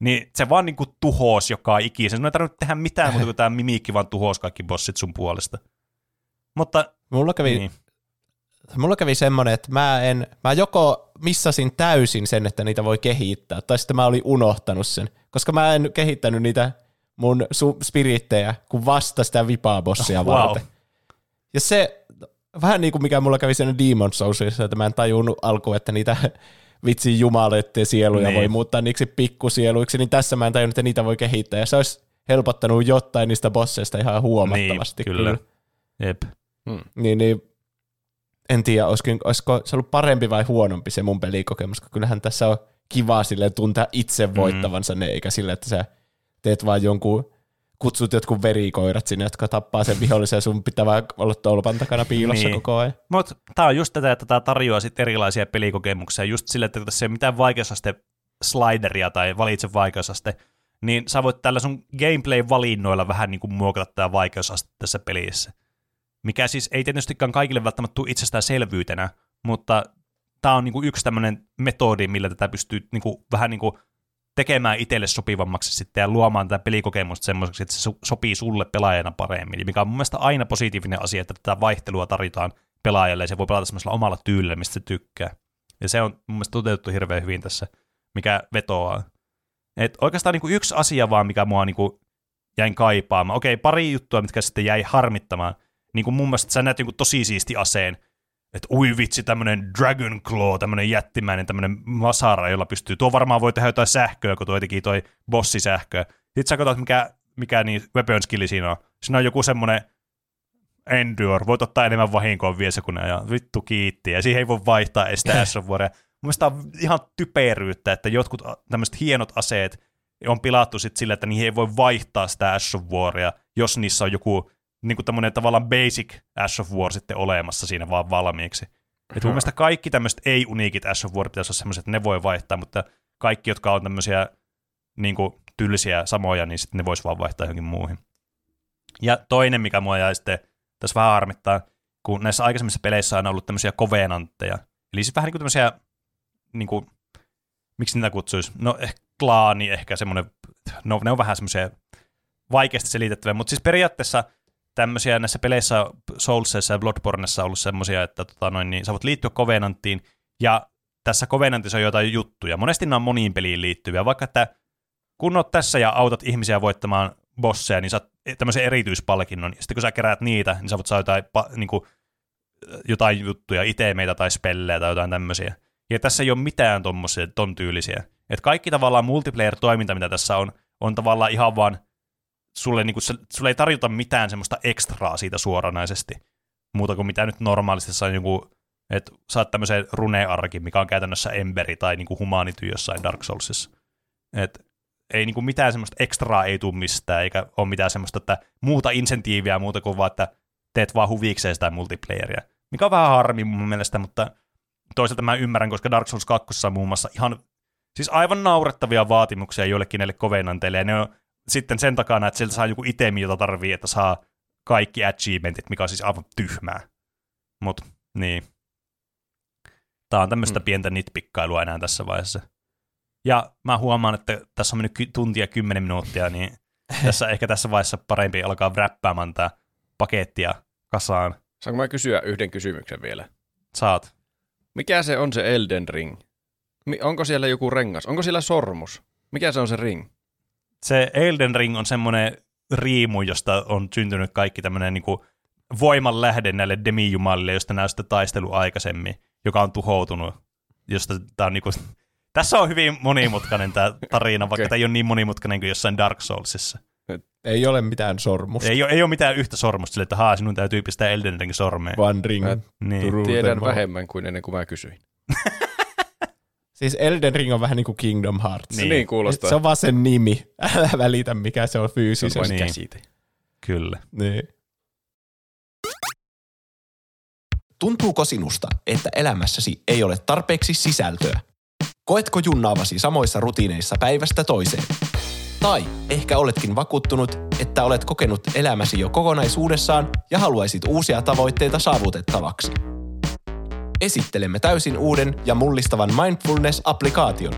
Niin se vaan niinku tuhoos joka ikisen. Sun ei tarvinnut tehdä mitään muuta kuin tämä mimiikki vaan tuhoos kaikki bossit sun puolesta. Mutta Mulla kävi, niin, niin. Mulla kävi semmoinen, että mä, en, mä joko missasin täysin sen, että niitä voi kehittää, tai sitten mä olin unohtanut sen, koska mä en kehittänyt niitä mun su- spirittejä, kun vasta sitä vipaa-bossia Wow. varten. Ja se, vähän niin kuin mikä mulla kävi sen Demon Soulsissa, että mä en tajunnut alkuun, että niitä vitsin jumaloiden sieluja Niin. niin. voi muuttaa niiksi pikkusieluiksi, niin tässä mä en tajunnut, että niitä voi kehittää. Ja se olisi helpottanut jotain niistä bosseista ihan huomattavasti. Niin, kyllä. jep. Niin, niin en tiedä, olisiko, olisiko se ollut parempi vai huonompi se mun pelikokemus, kun kyllähän tässä on kiva silleen tuntea itse voittavansa ne, eikä sille, että sä teet vaan jonkun, kutsut jotkut verikoirat sinne, jotka tappaa sen vihollisen ja sun pitää vaan olla tolpan takana piilossa Niin. niin. koko ajan. Mutta tämä on just tätä, että tämä tarjoaa sit erilaisia pelikokemuksia, just sille, että tässä ei ole mitään vaikeusaste slideria tai valitse vaikeusaste, niin sä voit tällä sun gameplay-valinnoilla vähän niin kuin muokata tämä vaikeusaste tässä pelissä. Mikä siis ei tietystikään kaikille välttämättä tule itsestäänselvyytenä, mutta tämä on niin kuin yksi tämmöinen metodi, millä tätä pystyy niin kuin, vähän niin kuin tekemään itselle sopivammaksi sitten ja luomaan tätä pelikokemusta semmoiseksi, että se so- sopii sulle pelaajana paremmin, mikä on mun mielestä aina positiivinen asia, että tätä vaihtelua tarjotaan pelaajalle ja se voi pelata semmoisella omalla tyylillä, mistä se tykkää. Ja se on mun mielestä toteutettu hirveän hyvin tässä, mikä vetoaa. Et oikeastaan niin kuin yksi asia vaan, mikä mua niin kuin jäin kaipaamaan. Okei, pari juttua, mitkä sitten jäi harmittamaan. Niin kuin mun mielestä sä näet jonkun tosi siisti aseen, että ui vitsi, tämmönen Dragon Claw, tämmönen jättimäinen tämmönen masara, jolla pystyy, tuo varmaan voi tehdä jotain sähköä, kun tuo teki toi bossisähköä. Sitten sä katsot, mikä, mikä niin weapon skilli siinä on. Siinä on joku semmonen Endure, voit ottaa enemmän vahinkoa vielä sekunnan ja vittu kiitti, ja siihen ei voi vaihtaa edes sitä. Mun mielestä on ihan typeryyttä, että jotkut tämmöiset hienot aseet on pilattu sit sillä, että niihin ei voi vaihtaa sitä Waria, jos niissä on joku niin kuin tämmöinen tavallaan basic Ash of War sitten olemassa siinä vaan valmiiksi. Et mun mielestä kaikki tämmöiset ei-uniikit Ash of War pitäisi olla semmoiset, että ne voi vaihtaa, mutta kaikki, jotka on tämmöisiä niin kuin, tylsiä samoja, niin sitten ne vois vaan vaihtaa johonkin muuhin. Ja toinen, mikä mua jäi sitten tässä vähän harmittaa, kun näissä aikaisemmissa peleissä on ollut tämmöisiä kovenantteja. Eli siis vähän niin kuin tämmöisiä, niin kuin, miksi niitä kutsuisi? No ehkä klaani, ehkä semmoinen, no ne on vähän semmoisia vaikeasti selitettäviä, mutta siis periaatteessa tämmöisiä näissä peleissä, Soulsissa ja Bloodborneissa on ollut semmoisia, että tota noin, niin sä voit liittyä Covenanttiin, ja tässä Covenantissa on jotain juttuja. Monesti nämä on moniin peliin liittyviä, vaikka että kun oot tässä ja autat ihmisiä voittamaan bosseja, niin saat tämmöisen erityispalkinnon, ja sitten kun sä keräät niitä, niin sä voit saada jotain, niin kuin, jotain juttuja, itemeitä tai spellejä tai jotain tämmöisiä. Ja tässä ei ole mitään tommosia, ton tyylisiä. Et kaikki tavallaan multiplayer-toiminta, mitä tässä on, on tavallaan ihan vaan, sulle, niin kuin, sulle ei tarjota mitään semmoista ekstraa siitä suoranaisesti, muuta kuin mitä nyt normaalisti saa joku, että saat tämmöisen runearkin, mikä on käytännössä emberi tai niin kuin humanity jossain Dark Soulsissa. Et ei niin kuin mitään semmoista ekstraa ei tule mistään, eikä ole mitään semmoista, että muuta insentiiviä muuta kuin vaan, että teet vaan huvikseen sitä multiplayeria. Mikä on vähän harmi mun mielestä, mutta toisaalta mä ymmärrän, koska Dark Souls 2 on muun muassa ihan, siis aivan naurettavia vaatimuksia joillekin näille kovenanteille, ja ne on sitten sen takana, että sieltä saa joku itemi, jota tarvii, että saa kaikki achievementit, mikä on siis aivan tyhmää. Mut niin. Tää on tämmöistä Mm. pientä nitpikkailua enää tässä vaiheessa. Ja mä huomaan, että tässä on mennyt ky- tuntia kymmenen minuuttia, niin tässä ehkä tässä vaiheessa parempi alkaa räppäämään tää pakettia kasaan. Saanko mä kysyä yhden kysymyksen vielä? Saat. Mikä se on se Elden Ring? Onko siellä joku rengas? Onko siellä sormus? Mikä se on se ring? Se Elden Ring on semmoinen riimu, josta on syntynyt kaikki tämmöinen niin voiman lähde näille demijumalille, josta näystä taistelu aikaisemmin, joka on tuhoutunut. Josta tää on niinku, tässä on hyvin monimutkainen tämä tarina, vaikka Okei. tämä ei ole niin monimutkainen kuin jossain Dark Soulsissa. Ei ole mitään sormusta, Ei ole, ei ole mitään yhtä sormusta sille, että haa, sinun täytyy pistää Elden Ring sormeen. vaan ring. Mä Niin. Tiedän vähemmän kuin ennen kuin mä kysyin. Siis Elden Ring on vähän niin kuin Kingdom Hearts. Niin. Niin, kuulostaa. Se on vaan sen nimi. Älä välitä, mikä se on Se on fyysisesti. Niin. käsite. Kyllä. Niin. Tuntuuko sinusta, että elämässäsi ei ole tarpeeksi sisältöä? Koetko junnaavasi samoissa rutiineissa päivästä toiseen? Tai ehkä oletkin vakuuttunut, että olet kokenut elämäsi jo kokonaisuudessaan ja haluaisit uusia tavoitteita saavutettavaksi. Esittelemme täysin uuden ja mullistavan mindfulness-applikaation.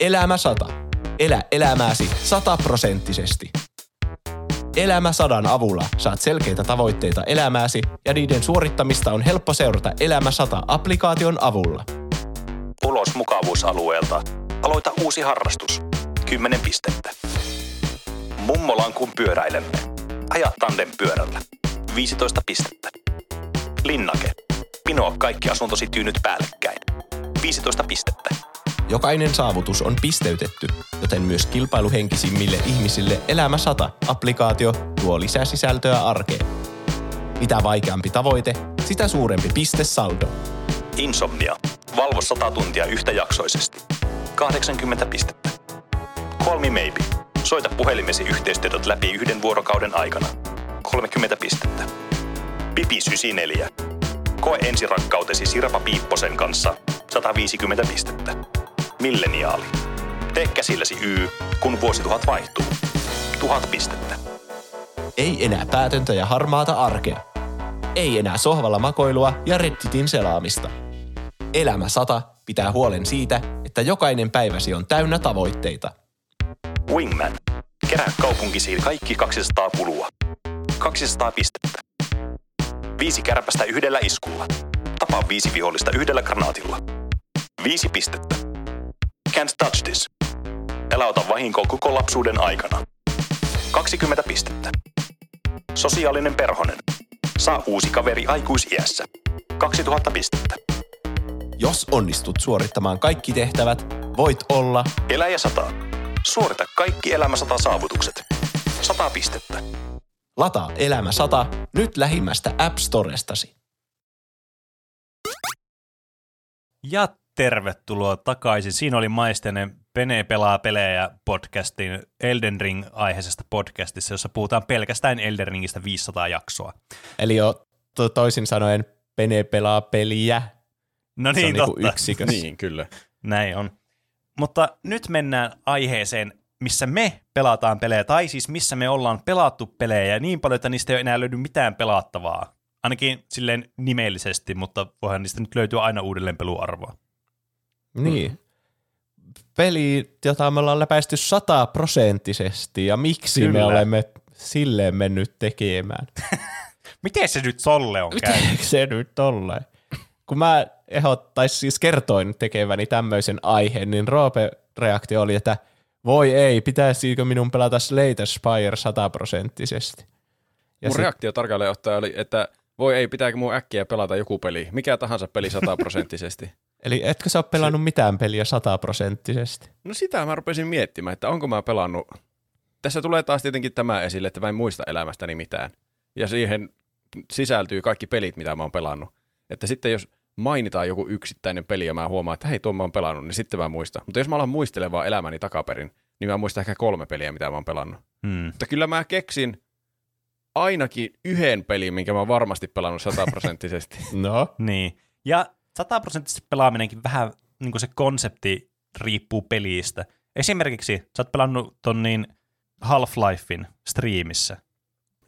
Elämä 100. Elä elämääsi sataprosenttisesti. Elämä sadan avulla saat selkeitä tavoitteita elämääsi ja niiden suorittamista on helppo seurata Elämä 100 applikaation avulla. Ulos mukavuusalueelta. Aloita uusi harrastus. 10 pistettä. Mummolan kun pyöräilemme. Aja tandem pyörällä. 15 pistettä. Linnake. Pinoa kaikki asuntosi tyynyt päällekkäin. 15 pistettä. Jokainen saavutus on pisteytetty, joten myös kilpailuhenkisimmille ihmisille Elämä 100 applikaatio tuo lisää sisältöä arkeen. Mitä vaikeampi tavoite, sitä suurempi pistesaldo. Insomnia. Valvo 100 tuntia yhtäjaksoisesti. 80 pistettä. Call me maybe. Soita puhelimesi yhteystiedot läpi yhden vuorokauden aikana. 30 pistettä. Pipi 94. Koe ensirakkautesi Sirpa Piipposen kanssa. 150 pistettä. Milleniaali. Tee käsilläsi Y, kun vuosituhat vaihtuu. 1000 pistettä. Ei enää päätöntä ja harmaata arkea. Ei enää sohvalla makoilua ja Redditin selaamista. Elämä 100 pitää huolen siitä, että jokainen päiväsi on täynnä tavoitteita. Wingman. Kerää kaupunkisi kaikki 200 pulua. 200 pistettä. Viisi kärpästä yhdellä iskulla. Tapaa viisi vihollista yhdellä granaatilla. Viisi pistettä. Can't touch this. Älä ota vahinkoa koko lapsuuden aikana. 20 pistettä. Sosiaalinen perhonen. Saa uusi kaveri aikuisiässä. 2000 pistettä. Jos onnistut suorittamaan kaikki tehtävät, voit olla Eläjä 100. Suorita kaikki elämä 100 saavutukset. 100 pistettä. Lataa Elämä 100 nyt lähimmästä App Storestasi. Ja tervetuloa takaisin. Siinä oli maisteinen Pene pelaa pelejä podcastin Elden Ring-aiheisesta podcastissa, jossa puhutaan pelkästään Elden Ringistä 500 jaksoa. Eli jo to- toisin sanoen Pene pelaa peliä. No Se on niin, niinku totta. Niin, kyllä. Näin on. Mutta nyt mennään aiheeseen, missä me pelataan pelejä, tai siis missä me ollaan pelattu pelejä niin paljon, että niistä ei enää löydy mitään pelattavaa. Ainakin silleen nimellisesti, mutta voihan niistä nyt löytyä aina uudelleen peluarvoa. Niin. Peli, jota me ollaan läpäisty sataprosenttisesti, ja miksi Kyllä. me olemme silleen mennyt tekemään. Miten se nyt tolle on käynyt? Miten se nyt tolleen? Kun mä ehdottaisin siis kertoin tekeväni tämmöisen aiheen, niin Roope reaktio oli, että voi ei, pitäisikö minun pelata Slate Spire sataprosenttisesti. Ja Mun sit- reaktio tarkalleen ottaen oli, että voi ei, pitääkö mun äkkiä pelata joku peli, mikä tahansa peli sataprosenttisesti. Eli etkö sä ole pelannut mitään peliä sataprosenttisesti? No sitä mä rupesin miettimään, että onko mä pelannut. Tässä tulee taas tietenkin tämä esille, että mä en muista elämästäni mitään. Ja siihen sisältyy kaikki pelit, mitä mä oon pelannut. Että sitten jos mainitaan joku yksittäinen peli ja mä huomaan, että hei, tuon mä oon pelannut, niin sitten mä muistan. Mutta jos mä alan muistelemaan elämäni takaperin, niin mä muistan ehkä kolme peliä, mitä mä oon pelannut. Hmm. Mutta kyllä mä keksin ainakin yhden pelin, minkä mä oon varmasti pelannut sataprosenttisesti. No, Niin. Ja sataprosenttisesti pelaaminenkin vähän niin kuin se konsepti riippuu pelistä. Esimerkiksi sä oot pelannut ton niin Half-Lifein striimissä.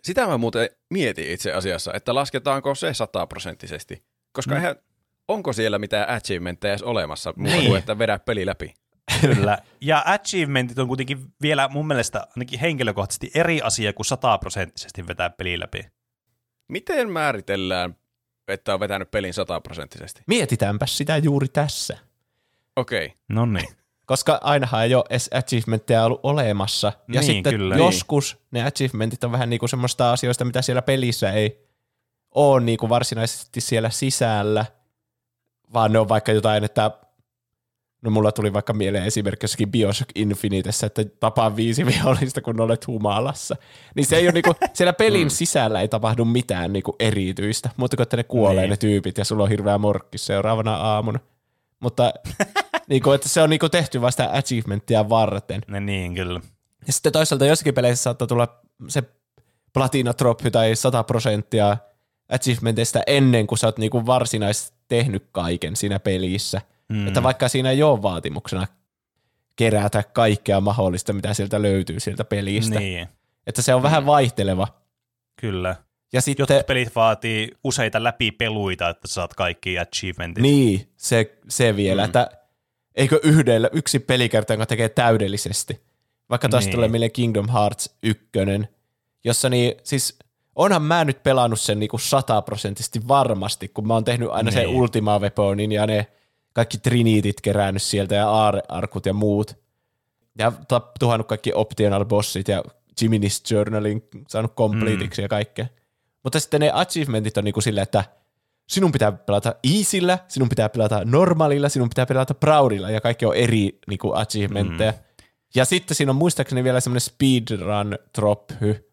Sitä mä muuten mietin itse asiassa, että lasketaanko se sataprosenttisesti. Koska No. eihän, onko siellä mitään achievementteja edes olemassa, muuta Niin. kuin että vedä peli läpi. Kyllä. Ja achievementit on kuitenkin vielä mun mielestä ainakin henkilökohtaisesti eri asia kuin sataprosenttisesti vetää peli läpi. Miten määritellään että on vetänyt pelin sataprosenttisesti. Mietitäänpäs sitä juuri tässä. Okei. Okay. No niin. Koska ainahan ei ole edes achievementteja ollut olemassa. Ja Niin, sitten kyllä. joskus ne achievementit on vähän niin kuin semmoista asioista, mitä siellä pelissä ei ole niin kuin varsinaisesti siellä sisällä, vaan ne on vaikka jotain, että no mulla tuli vaikka mieleen esimerkiksi jossakin Bioshock Infinitessä, että tapaa viisi vihollista, kun olet humalassa. Niin se ei ole niinku, siellä pelin sisällä ei tapahdu mitään niinku erityistä, mutta kun ne kuolee Niin. ne tyypit ja sulla on hirveä morkki seuraavana aamuna. Mutta niinku, että se on niinku tehty vasta achievementtia varten. Ne niin, kyllä. Ja sitten toisaalta jossakin peleissä saattaa tulla se platina trophy tai 100 prosenttia achievementeista ennen kuin sä oot niinku varsinaisesti tehnyt kaiken siinä pelissä. Mm. Että vaikka siinä ei ole vaatimuksena kerätä kaikkea mahdollista, mitä sieltä löytyy sieltä pelistä. Niin, Että se on vähän vaihteleva. kyllä. Ja sitten, Jotkut pelit vaatii useita läpipeluita, että saat kaikki achievementit. niin, se, se vielä, mm. että eikö yhdellä, yksi pelikerta, jonka tekee täydellisesti. Vaikka taas Niin. tulee meille Kingdom Hearts 1, jossa niin, siis onhan mä nyt pelannut sen niinku sataprosenttisesti varmasti, kun mä oon tehnyt aina niin. sen Niin. Ultima Weaponin ja ne kaikki Trinitit kerännyt sieltä ja aarearkut ja muut. Ja tuhannut kaikki optional bossit ja Jimmy's Journalin saanut completeiksi mm. ja kaikkea. Mutta sitten ne achievementit on niinku silleen, että sinun pitää pelata easyllä, sinun pitää pelata normaalilla, sinun pitää pelata proudilla ja kaikki on eri niinku achievementteja. Mm. Ja sitten siinä on muistaakseni vielä semmoinen speedrun trophy,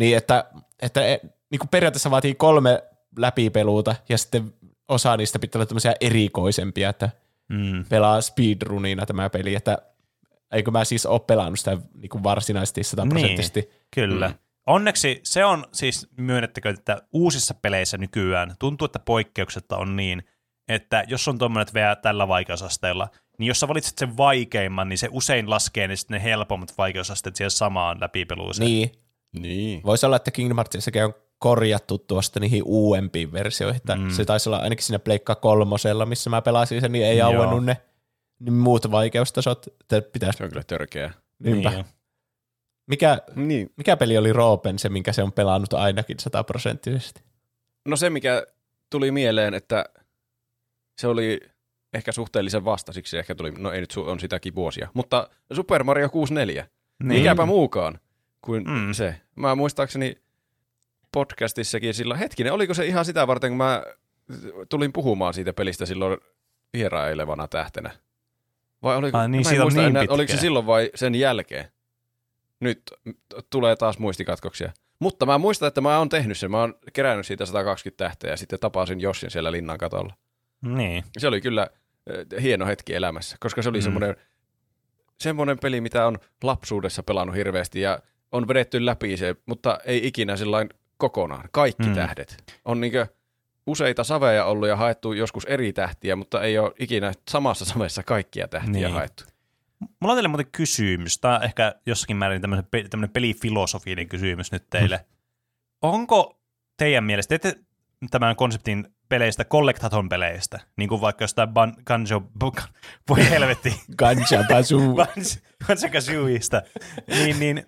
niin että, että e, niinku periaatteessa vaatii kolme läpipeluuta ja sitten osa niistä pitää olla tämmöisiä erikoisempia, että Mm. pelaa speedrunina tämä peli, että eikö mä siis ole pelannut sitä niinku varsinaisesti sataprosenttisesti. Niin, kyllä. Mm. Onneksi se on siis, myönnettäkö, että uusissa peleissä nykyään tuntuu, että poikkeuksetta on niin, että jos on tuommoinen, että vielä tällä vaikeusasteella, niin jos sä valitset sen vaikeimman, niin se usein laskee ne, sitten ne helpommat vaikeusasteet siihen samaan läpipeluuseen. Niin, Niin. Voisi olla, että Kingdom Heartsissakin on korjattu tuosta niihin uudempiin versioihin. Mm. Se taisi olla ainakin siinä Pleikka kolmosella, missä mä pelasin sen, niin ei auennut ne niin muut vaikeustasot. Että pitäisi, Se on kyllä törkeä. niinpä. Niin. Mikä, Niin. mikä peli oli Roopen se, minkä se on pelannut ainakin sataprosenttisesti? No se, mikä tuli mieleen, että se oli ehkä suhteellisen vasta, siksi ehkä tuli, no ei nyt on sitäkin vuosia, mutta Super Mario 64, Niin. mikäpä muukaan kuin Mm. se. Mä muistaakseni podcastissakin silloin, hetkinen, oliko se ihan sitä varten, kun mä tulin puhumaan siitä pelistä silloin vierailevana tähtenä? Vai oliko, Ai niin, siitä muista niin enää, pitkä. oliko se silloin vai sen jälkeen? Nyt tulee taas muistikatkoksia. Mutta mä muistan, että mä oon tehnyt sen. Mä oon kerännyt siitä 120 tähteä ja sitten tapasin Jossin siellä linnan katolla. Niin. Se oli kyllä äh, hieno hetki elämässä, koska se oli mm. semmoinen, semmoinen peli, mitä on lapsuudessa pelannut hirveästi ja on vedetty läpi se, mutta ei ikinä sellainen kokonaan. Kaikki Mm. mm. tähdet. On niinkö useita saveja ollut ja haettu joskus eri tähtiä, mutta ei ole ikinä samassa savessa kaikkia tähtiä Niin. haettu. Mulla on teille muuten kysymys. Tämä on ehkä jossakin määrin tämmöinen, pe- tämmöinen pelifilosofinen kysymys nyt teille. Onko teidän mielestä, te teette tämän konseptin peleistä, collectathon peleistä, niin kuin vaikka jostain ban- Banjo, bu- voi helvetti, Ganja Bazoo. Banjo Kazooista, niin, niin,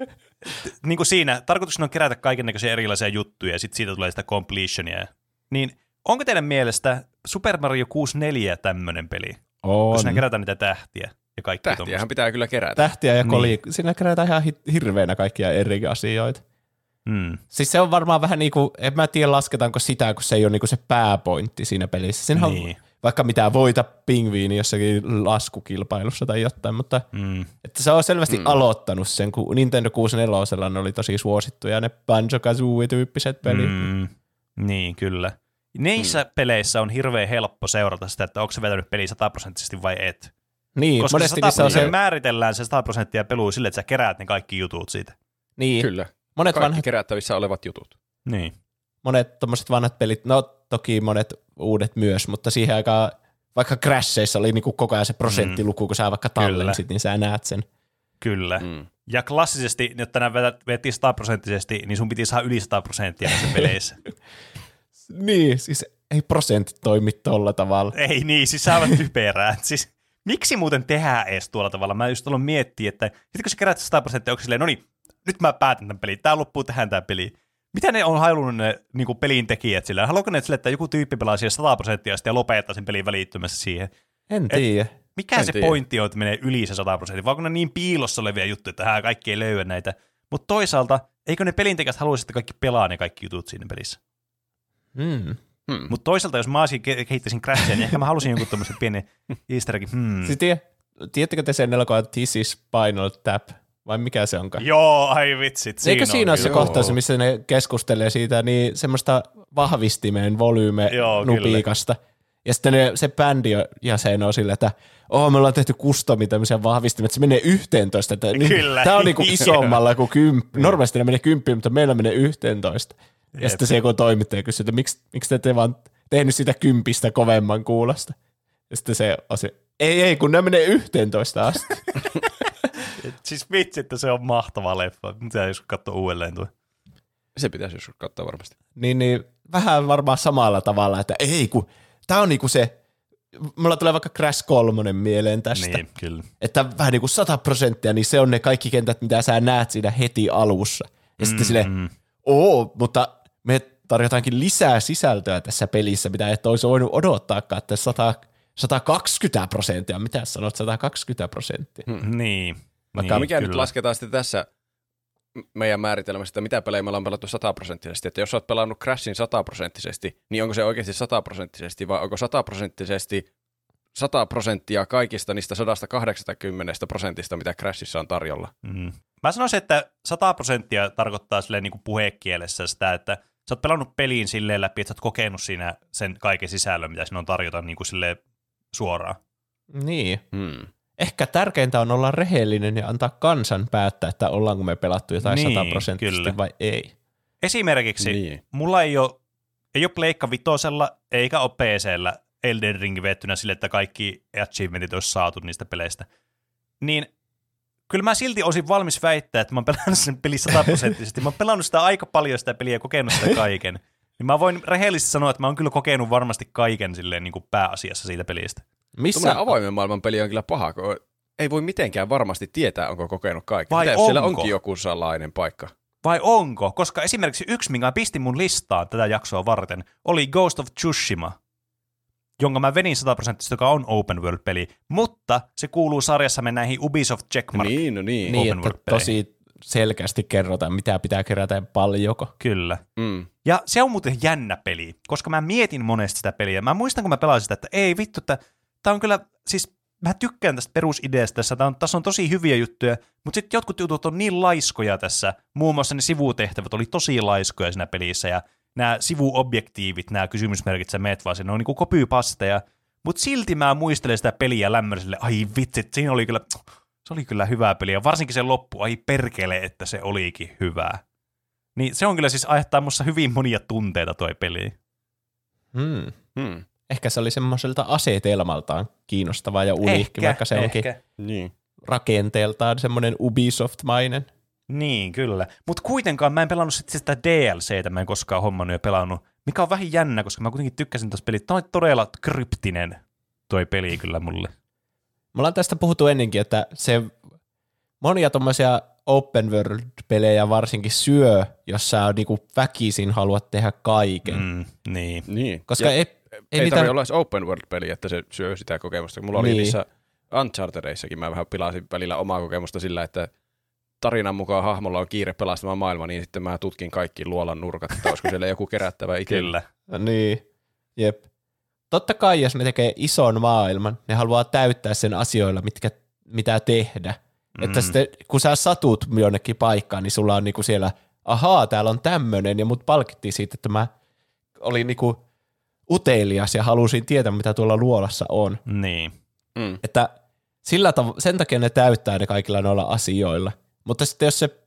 niin kuin siinä, tarkoituksena on kerätä kaiken näköisiä erilaisia juttuja ja sitten siitä tulee sitä completionia. Niin onko teidän mielestä Super Mario 64 tämmöinen peli, on. kun siinä kerätään niitä tähtiä ja kaikki Tähtiähän pitää kyllä kerätä. Tähtiä ja Niin. koli. Siinä kerätään ihan hi- hirveänä kaikkia eri asioita. Mm. Siis se on varmaan vähän niin kuin, en mä tiedä lasketaanko sitä, kun se ei ole niin kuin se pääpointti siinä pelissä. Siinä on Niin. Vaikka mitä voita pingviini jossakin laskukilpailussa tai jotain, mutta Mm. että se on selvästi mm. aloittanut sen, kun Nintendo 64 ne oli tosi suosittuja ne Banjo-Kazooie-tyyppiset pelit. Mm. Niin, kyllä. Niissä mm. peleissä on hirveän helppo seurata sitä, että onko se vetänyt peli sataprosenttisesti vai et. Niin, Koska se, monesti niissä on se, määritellään se 100 prosenttia peluu sille, että sä keräät ne kaikki jutut siitä. niin, Kyllä. monet, Kaikki vanhat, kerättävissä olevat jutut. Niin. monet tommoset vanhat pelit, no toki monet uudet myös, mutta siihen aikaan vaikka Crasheissa oli niinku koko ajan se prosenttiluku, kun sä vaikka tallensit, niin sä näet sen. Kyllä. Mm. Mm. Ja klassisesti, jotta nämä vedettiin 100 prosenttisesti, niin sun piti saada yli 100 prosenttia näissä peleissä. Niin, siis ei prosentit toimi tolla tavalla. Ei niin, siis sä olet typerää. Siis, miksi muuten tehdään edes tuolla tavalla? Mä just aloin miettiä, että sitten kun sä kerät 100 prosenttia, onko silleen, no niin, nyt mä päätän tämän pelin, tää loppuu tähän tämä peli. Mitä ne on halunnut ne niin kuin pelin tekijät sillä? Haluatko ne sille, että joku tyyppi pelaa siihen 100 prosenttia ja lopettaa sen pelin välittömästi siihen? En tiedä. Mikä En se tiedä. pointti on, että menee yli se 100 prosenttia? Vai onko ne niin piilossa olevia juttuja, että hän kaikki ei löyä näitä? Mutta toisaalta, eikö ne pelintekijät haluaisi, että kaikki pelaa ne kaikki jutut siinä pelissä? Mm. Hmm. Mutta toisaalta, jos mä olisin ke- kehittäisin Crashia, niin ehkä mä halusin jonkun tämmöisen pienen easter. Hmm. Siis tie, tiedättekö te sen elokuvan This is Spinal Tap? Vai mikä se onkaan? Joo, ai vitsit. Eikö siinä ole se kyllä. kohtaus, missä ne keskustelee siitä niin semmoista vahvistimeen volyyme Joo, nupiikasta. Ja sitten ne, se bändi jäsen on silleen, että oh, me ollaan tehty kustomi tämmöisiä vahvistimia, että se menee 11. Että, niin, Kyllä. Tämä on niinku isommalla kuin kymppi. Normaalisti ne menee kymppiin, mutta meillä menee 11. Ja Jep. sitten se joku toimittaja kysyy, että miksi, miksi te ette vaan tehnyt sitä kympistä kovemman kuulosta. Ja sitten se on se, ei, ei, kun ne menee 11 asti. Siis vitsi, että se on mahtava leffa. Mitä jos katsoa uudelleen tuo? Se pitäisi joskus katsoa varmasti. niin, niin vähän varmaan samalla tavalla, että ei kun, tää on niinku se, mulla tulee vaikka Crash 3 mieleen tästä, Niin, kyllä. että vähän niinku 100 prosenttia, niin se on ne kaikki kentät, mitä sä näet siinä heti alussa. Ja sitten sille, mm. oo, mutta me tarjotaankin lisää sisältöä tässä pelissä, mitä et olisi voinut odottaakaan, että 100, 120 prosenttia, mitä sä sanot, 120 prosenttia. Mm. Niin. Vaikka niin, mikä nyt kyllä. lasketaan sitten tässä meidän määritelmässä, että mitä pelejä me ollaan pelattu sataprosenttisesti. Että jos sä oot pelannut Crashin sataprosenttisesti, niin onko se oikeasti sataprosenttisesti vai onko sataprosenttisesti 100 prosenttia kaikista niistä 180 prosentista, mitä Crashissa on tarjolla. Mm. Mä sanoisin, että 100 prosenttia tarkoittaa silleen niin kuin puhekielessä sitä, että sä oot pelannut peliin silleen läpi, että sä oot kokenut siinä sen kaiken sisällön, mitä siinä on tarjota niin kuin silleen suoraan. Niin. Hmm. Ehkä tärkeintä on olla rehellinen ja antaa kansan päättää, että ollaanko me pelattu jotain Niin, 100 prosenttisesti kyllä. vai ei. Esimerkiksi Niin. mulla ei ole, ei ole Pleikka vitosella eikä ole PCllä Elden Ring vettynä sille, että kaikki achievementit olisi saatu niistä peleistä. Niin kyllä mä silti olisin valmis väittää, että mä oon pelannut sen pelin sataprosenttisesti. Mä oon pelannut sitä aika paljon sitä peliä ja kokenut sitä kaiken. Niin mä voin rehellisesti sanoa, että mä oon kyllä kokenut varmasti kaiken silleen niin kuin pääasiassa siitä pelistä. Missä Tuommoinen avoimen maailman peli on kyllä paha, kun ei voi mitenkään varmasti tietää, onko kokenut kaiken. Vai Mitä jos siellä onko? onkin joku salainen paikka? Vai onko? Koska esimerkiksi yksi, minkä mä pistin mun listaan tätä jaksoa varten, oli Ghost of Tsushima, jonka mä venin 100 prosenttisesti, joka on open world-peli, mutta se kuuluu sarjassamme näihin Ubisoft Checkmark. Niin, no niin. niin, open että world-peleihin. tosi selkeästi kerrotaan, mitä pitää kerätä ja paljonko. Kyllä. Mm. Ja se on muuten jännä peli, koska mä mietin monesti sitä peliä. Mä muistan, kun mä pelasin sitä, että ei vittu, että tää on kyllä, siis mä tykkään tästä perusideasta tässä, tää on, tässä on tosi hyviä juttuja, mutta sitten jotkut jutut on niin laiskoja tässä. Muun muassa ne sivutehtävät oli tosi laiskoja siinä pelissä, ja nämä sivuobjektiivit, nämä kysymysmerkit, sä meet vaan, ne on niinku kopypasteja. Mutta silti mä muistelen sitä peliä lämmöiselle, ai vitsit, siinä oli kyllä, se oli kyllä hyvä peli, ja varsinkin se loppu, ai perkele, että se olikin hyvää. Niin se on kyllä siis aiheuttaa musta hyvin monia tunteita toi peli. Hmm. Hmm. Ehkä se oli semmoiselta asetelmaltaan kiinnostava ja uniikki, vaikka se onkin Niin. rakenteeltaan semmoinen Ubisoft-mainen. Niin, kyllä. Mutta kuitenkaan mä en pelannut sit sitä DLCtä, mä en koskaan hommannut ja pelannut, mikä on vähän jännä, koska mä kuitenkin tykkäsin tuosta pelistä. Tämä on todella kryptinen toi peli kyllä mulle. Me ollaan tästä puhuttu ennenkin, että se monia tommosia open world-pelejä varsinkin syö, jos sä niinku väkisin haluat tehdä kaiken. Mm. Mm, niin. niin. Koska Ja ei, ei, ei, mitään... tarvitse olla edes open world-peli, että se syö sitä kokemusta. Mulla oli Niin. niissä Unchartedeissakin, mä vähän pilasin välillä omaa kokemusta sillä, että tarinan mukaan hahmolla on kiire pelastamaan maailma, niin sitten mä tutkin kaikki luolan nurkat, että olisiko siellä joku kerättävä ikinä. Kyllä. Niin, jep. Totta kai, jos ne tekee ison maailman, ne haluaa täyttää sen asioilla, mitkä, mitä tehdä. Mm. Että sitten, kun sä satut jonnekin paikkaan, niin sulla on niinku siellä, ahaa, täällä on tämmöinen, ja mut palkittiin siitä, että mä olin niinku utelias ja halusin tietää, mitä tuolla luolassa on. Niin. Mm. Että sillä tav- sen takia ne täyttää ne kaikilla noilla asioilla. Mutta sitten jos se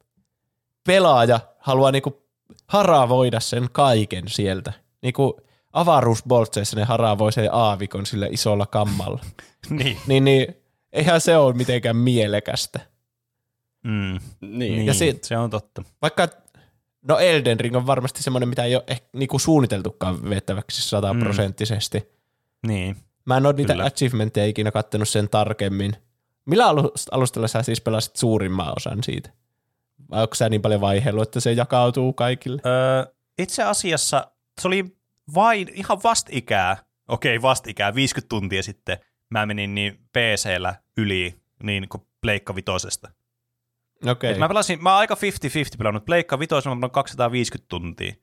pelaaja haluaa niinku haravoida sen kaiken sieltä, niinku avaruusboltseissa ne haravoi sen aavikon sille isolla kammalla, niin. niin, niin eihän se ole mitenkään mielekästä. Mm. Niin. niin. Ja Ja sit- se on totta. Vaikka, no Elden Ring on varmasti semmoinen, mitä ei ole ehkä niinku suunniteltukaan vettäväksi sataprosenttisesti. Niin. Mä en ole niitä Kyllä. achievementteja ikinä kattonut sen tarkemmin. Millä alus- alustalla sä siis pelasit suurimman osan siitä? Vai onko sä niin paljon vaihellut, että se jakautuu kaikille? Öö, itse asiassa se oli vain ihan vastikää, okei vastikää, 50 tuntia sitten mä menin niin PC-llä yli niin kuin Pleikka Vitosesta. Okei. Et mä pelasin, mä oon aika 50-50 pelannut Pleikka Vitosesta, mä oon 250 tuntia.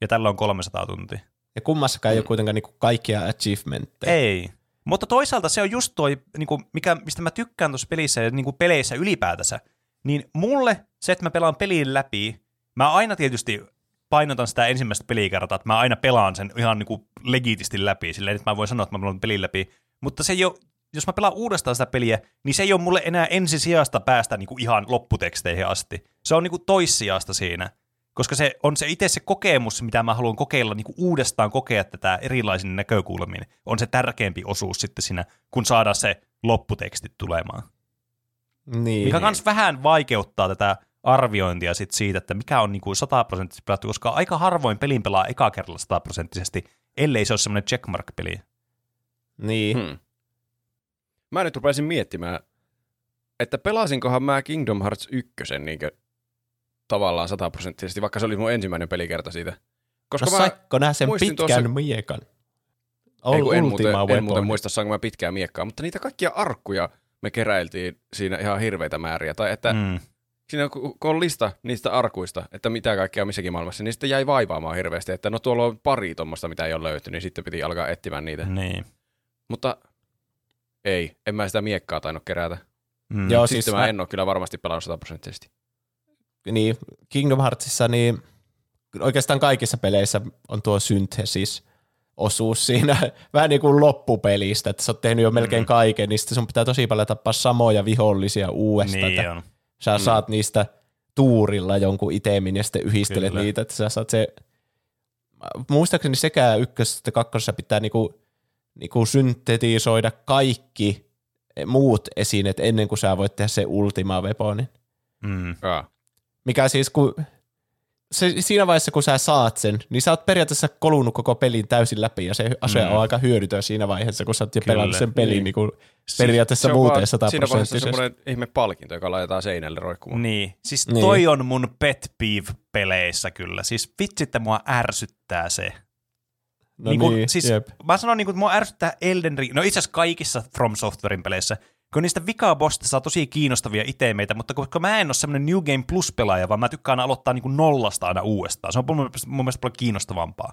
Ja tällä on 300 tuntia. Ja kummassakaan ei ole kuitenkaan niinku kaikkia achievementteja. Ei. Mutta toisaalta se on just toi, niinku, mikä, mistä mä tykkään tuossa pelissä ja niinku peleissä ylipäätänsä. Niin mulle se, että mä pelaan pelin läpi, mä aina tietysti painotan sitä ensimmäistä pelikertaa, että mä aina pelaan sen ihan niinku legitisti läpi, silleen, että mä voin sanoa, että mä pelaan pelin läpi. Mutta se ei ole, jos mä pelaan uudestaan sitä peliä, niin se ei ole mulle enää ensisijasta päästä niinku ihan lopputeksteihin asti. Se on niinku toissijasta siinä koska se on se itse se kokemus, mitä mä haluan kokeilla, niin kuin uudestaan kokea tätä erilaisin näkökulmin, on se tärkeämpi osuus sitten siinä, kun saadaan se lopputeksti tulemaan. Niin. Mikä kans vähän vaikeuttaa tätä arviointia sit siitä, että mikä on niin sataprosenttisesti pelattu, koska aika harvoin pelin pelaa eka kerralla sataprosenttisesti, ellei se ole semmoinen checkmark-peli. Niin. Hmm. Mä nyt rupesin miettimään, että pelasinkohan mä Kingdom Hearts 1 niin tavallaan sataprosenttisesti, vaikka se oli mun ensimmäinen pelikerta siitä. Koska no mä, saikko nää sen pitkän tuossa- miekan? ei, en, muuten, en muuten muista saanko mä pitkää miekkaa, mutta niitä kaikkia arkkuja me keräiltiin siinä ihan hirveitä määriä. Tai että mm. Siinä kun on lista niistä arkuista, että mitä kaikkea missäkin maailmassa, niin sitten jäi vaivaamaan hirveästi, että no tuolla on pari tuommoista, mitä ei ole löytynyt, niin sitten piti alkaa etsimään niitä. Niin. Mutta ei, en mä sitä miekkaa tainnut kerätä. Mm. Joo, Siis siis mä mä- en ole kyllä varmasti pelannut sataprosenttisesti. niin Kingdom Heartsissa niin oikeastaan kaikissa peleissä on tuo synthesis osuus siinä vähän niin kuin loppupelistä, että sä oot tehnyt jo melkein Mm. kaiken, niin sitten sun pitää tosi paljon tappaa samoja vihollisia uudestaan, Niin että on. sä saat niistä tuurilla jonkun itemin ja sitten yhdistelet Kyllä. niitä, että sä saat se, muistaakseni sekä ykkösessä että kakkosessa pitää niinku, niinku syntetisoida kaikki muut esineet ennen kuin sä voit tehdä se ultima weaponin. Mm. Aa. Mikä siis, kun se, siinä vaiheessa, kun sä saat sen, niin sä oot periaatteessa kolunut koko pelin täysin läpi, ja se ase Mm. on aika hyödytön siinä vaiheessa, kun sä oot jo Kyllä. pelannut sen pelin Niin. niin kuin periaatteessa Se on muuten vaan Siinä vaiheessa sataprosenttisesti. semmoinen ihme palkinto, joka laitetaan seinälle roikkumaan. Niin, siis Niin. toi on mun pet peeve-peleissä kyllä. Siis vitsi, että mua ärsyttää se. No niin, niin, siis, jep. mä sanon, niin kuin, että mua ärsyttää Elden Ring, no itse asiassa kaikissa From Softwarein peleissä, kun niistä vikabosta saa tosi kiinnostavia itemeitä, mutta koska mä en ole semmoinen New Game Plus-pelaaja, vaan mä tykkään aina aloittaa niin kuin nollasta aina uudestaan. Se on mun mielestä, mun mielestä paljon kiinnostavampaa.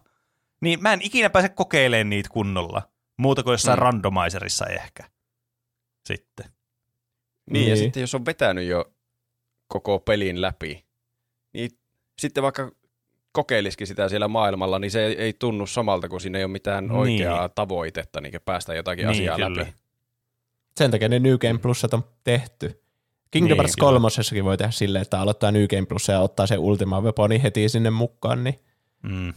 Niin mä en ikinä pääse kokeilemaan niitä kunnolla, muuta kuin jossain Mm. randomizerissa ehkä. Sitten. Niin, ja Niin. sitten jos on vetänyt jo koko pelin läpi, niin sitten vaikka kokeilisikin sitä siellä maailmalla, niin se ei, ei tunnu samalta, kun siinä ei ole mitään Niin. oikeaa tavoitetta niin päästä jotakin Niin, asiaa kyllä. läpi. Sen takia ne New Game Plusat on tehty. Kingdom Niin, Hearts kyllä. 3 voi tehdä silleen, että aloittaa New Game Plus ja ottaa se Ultima Weaponin heti sinne mukaan, niin Mm.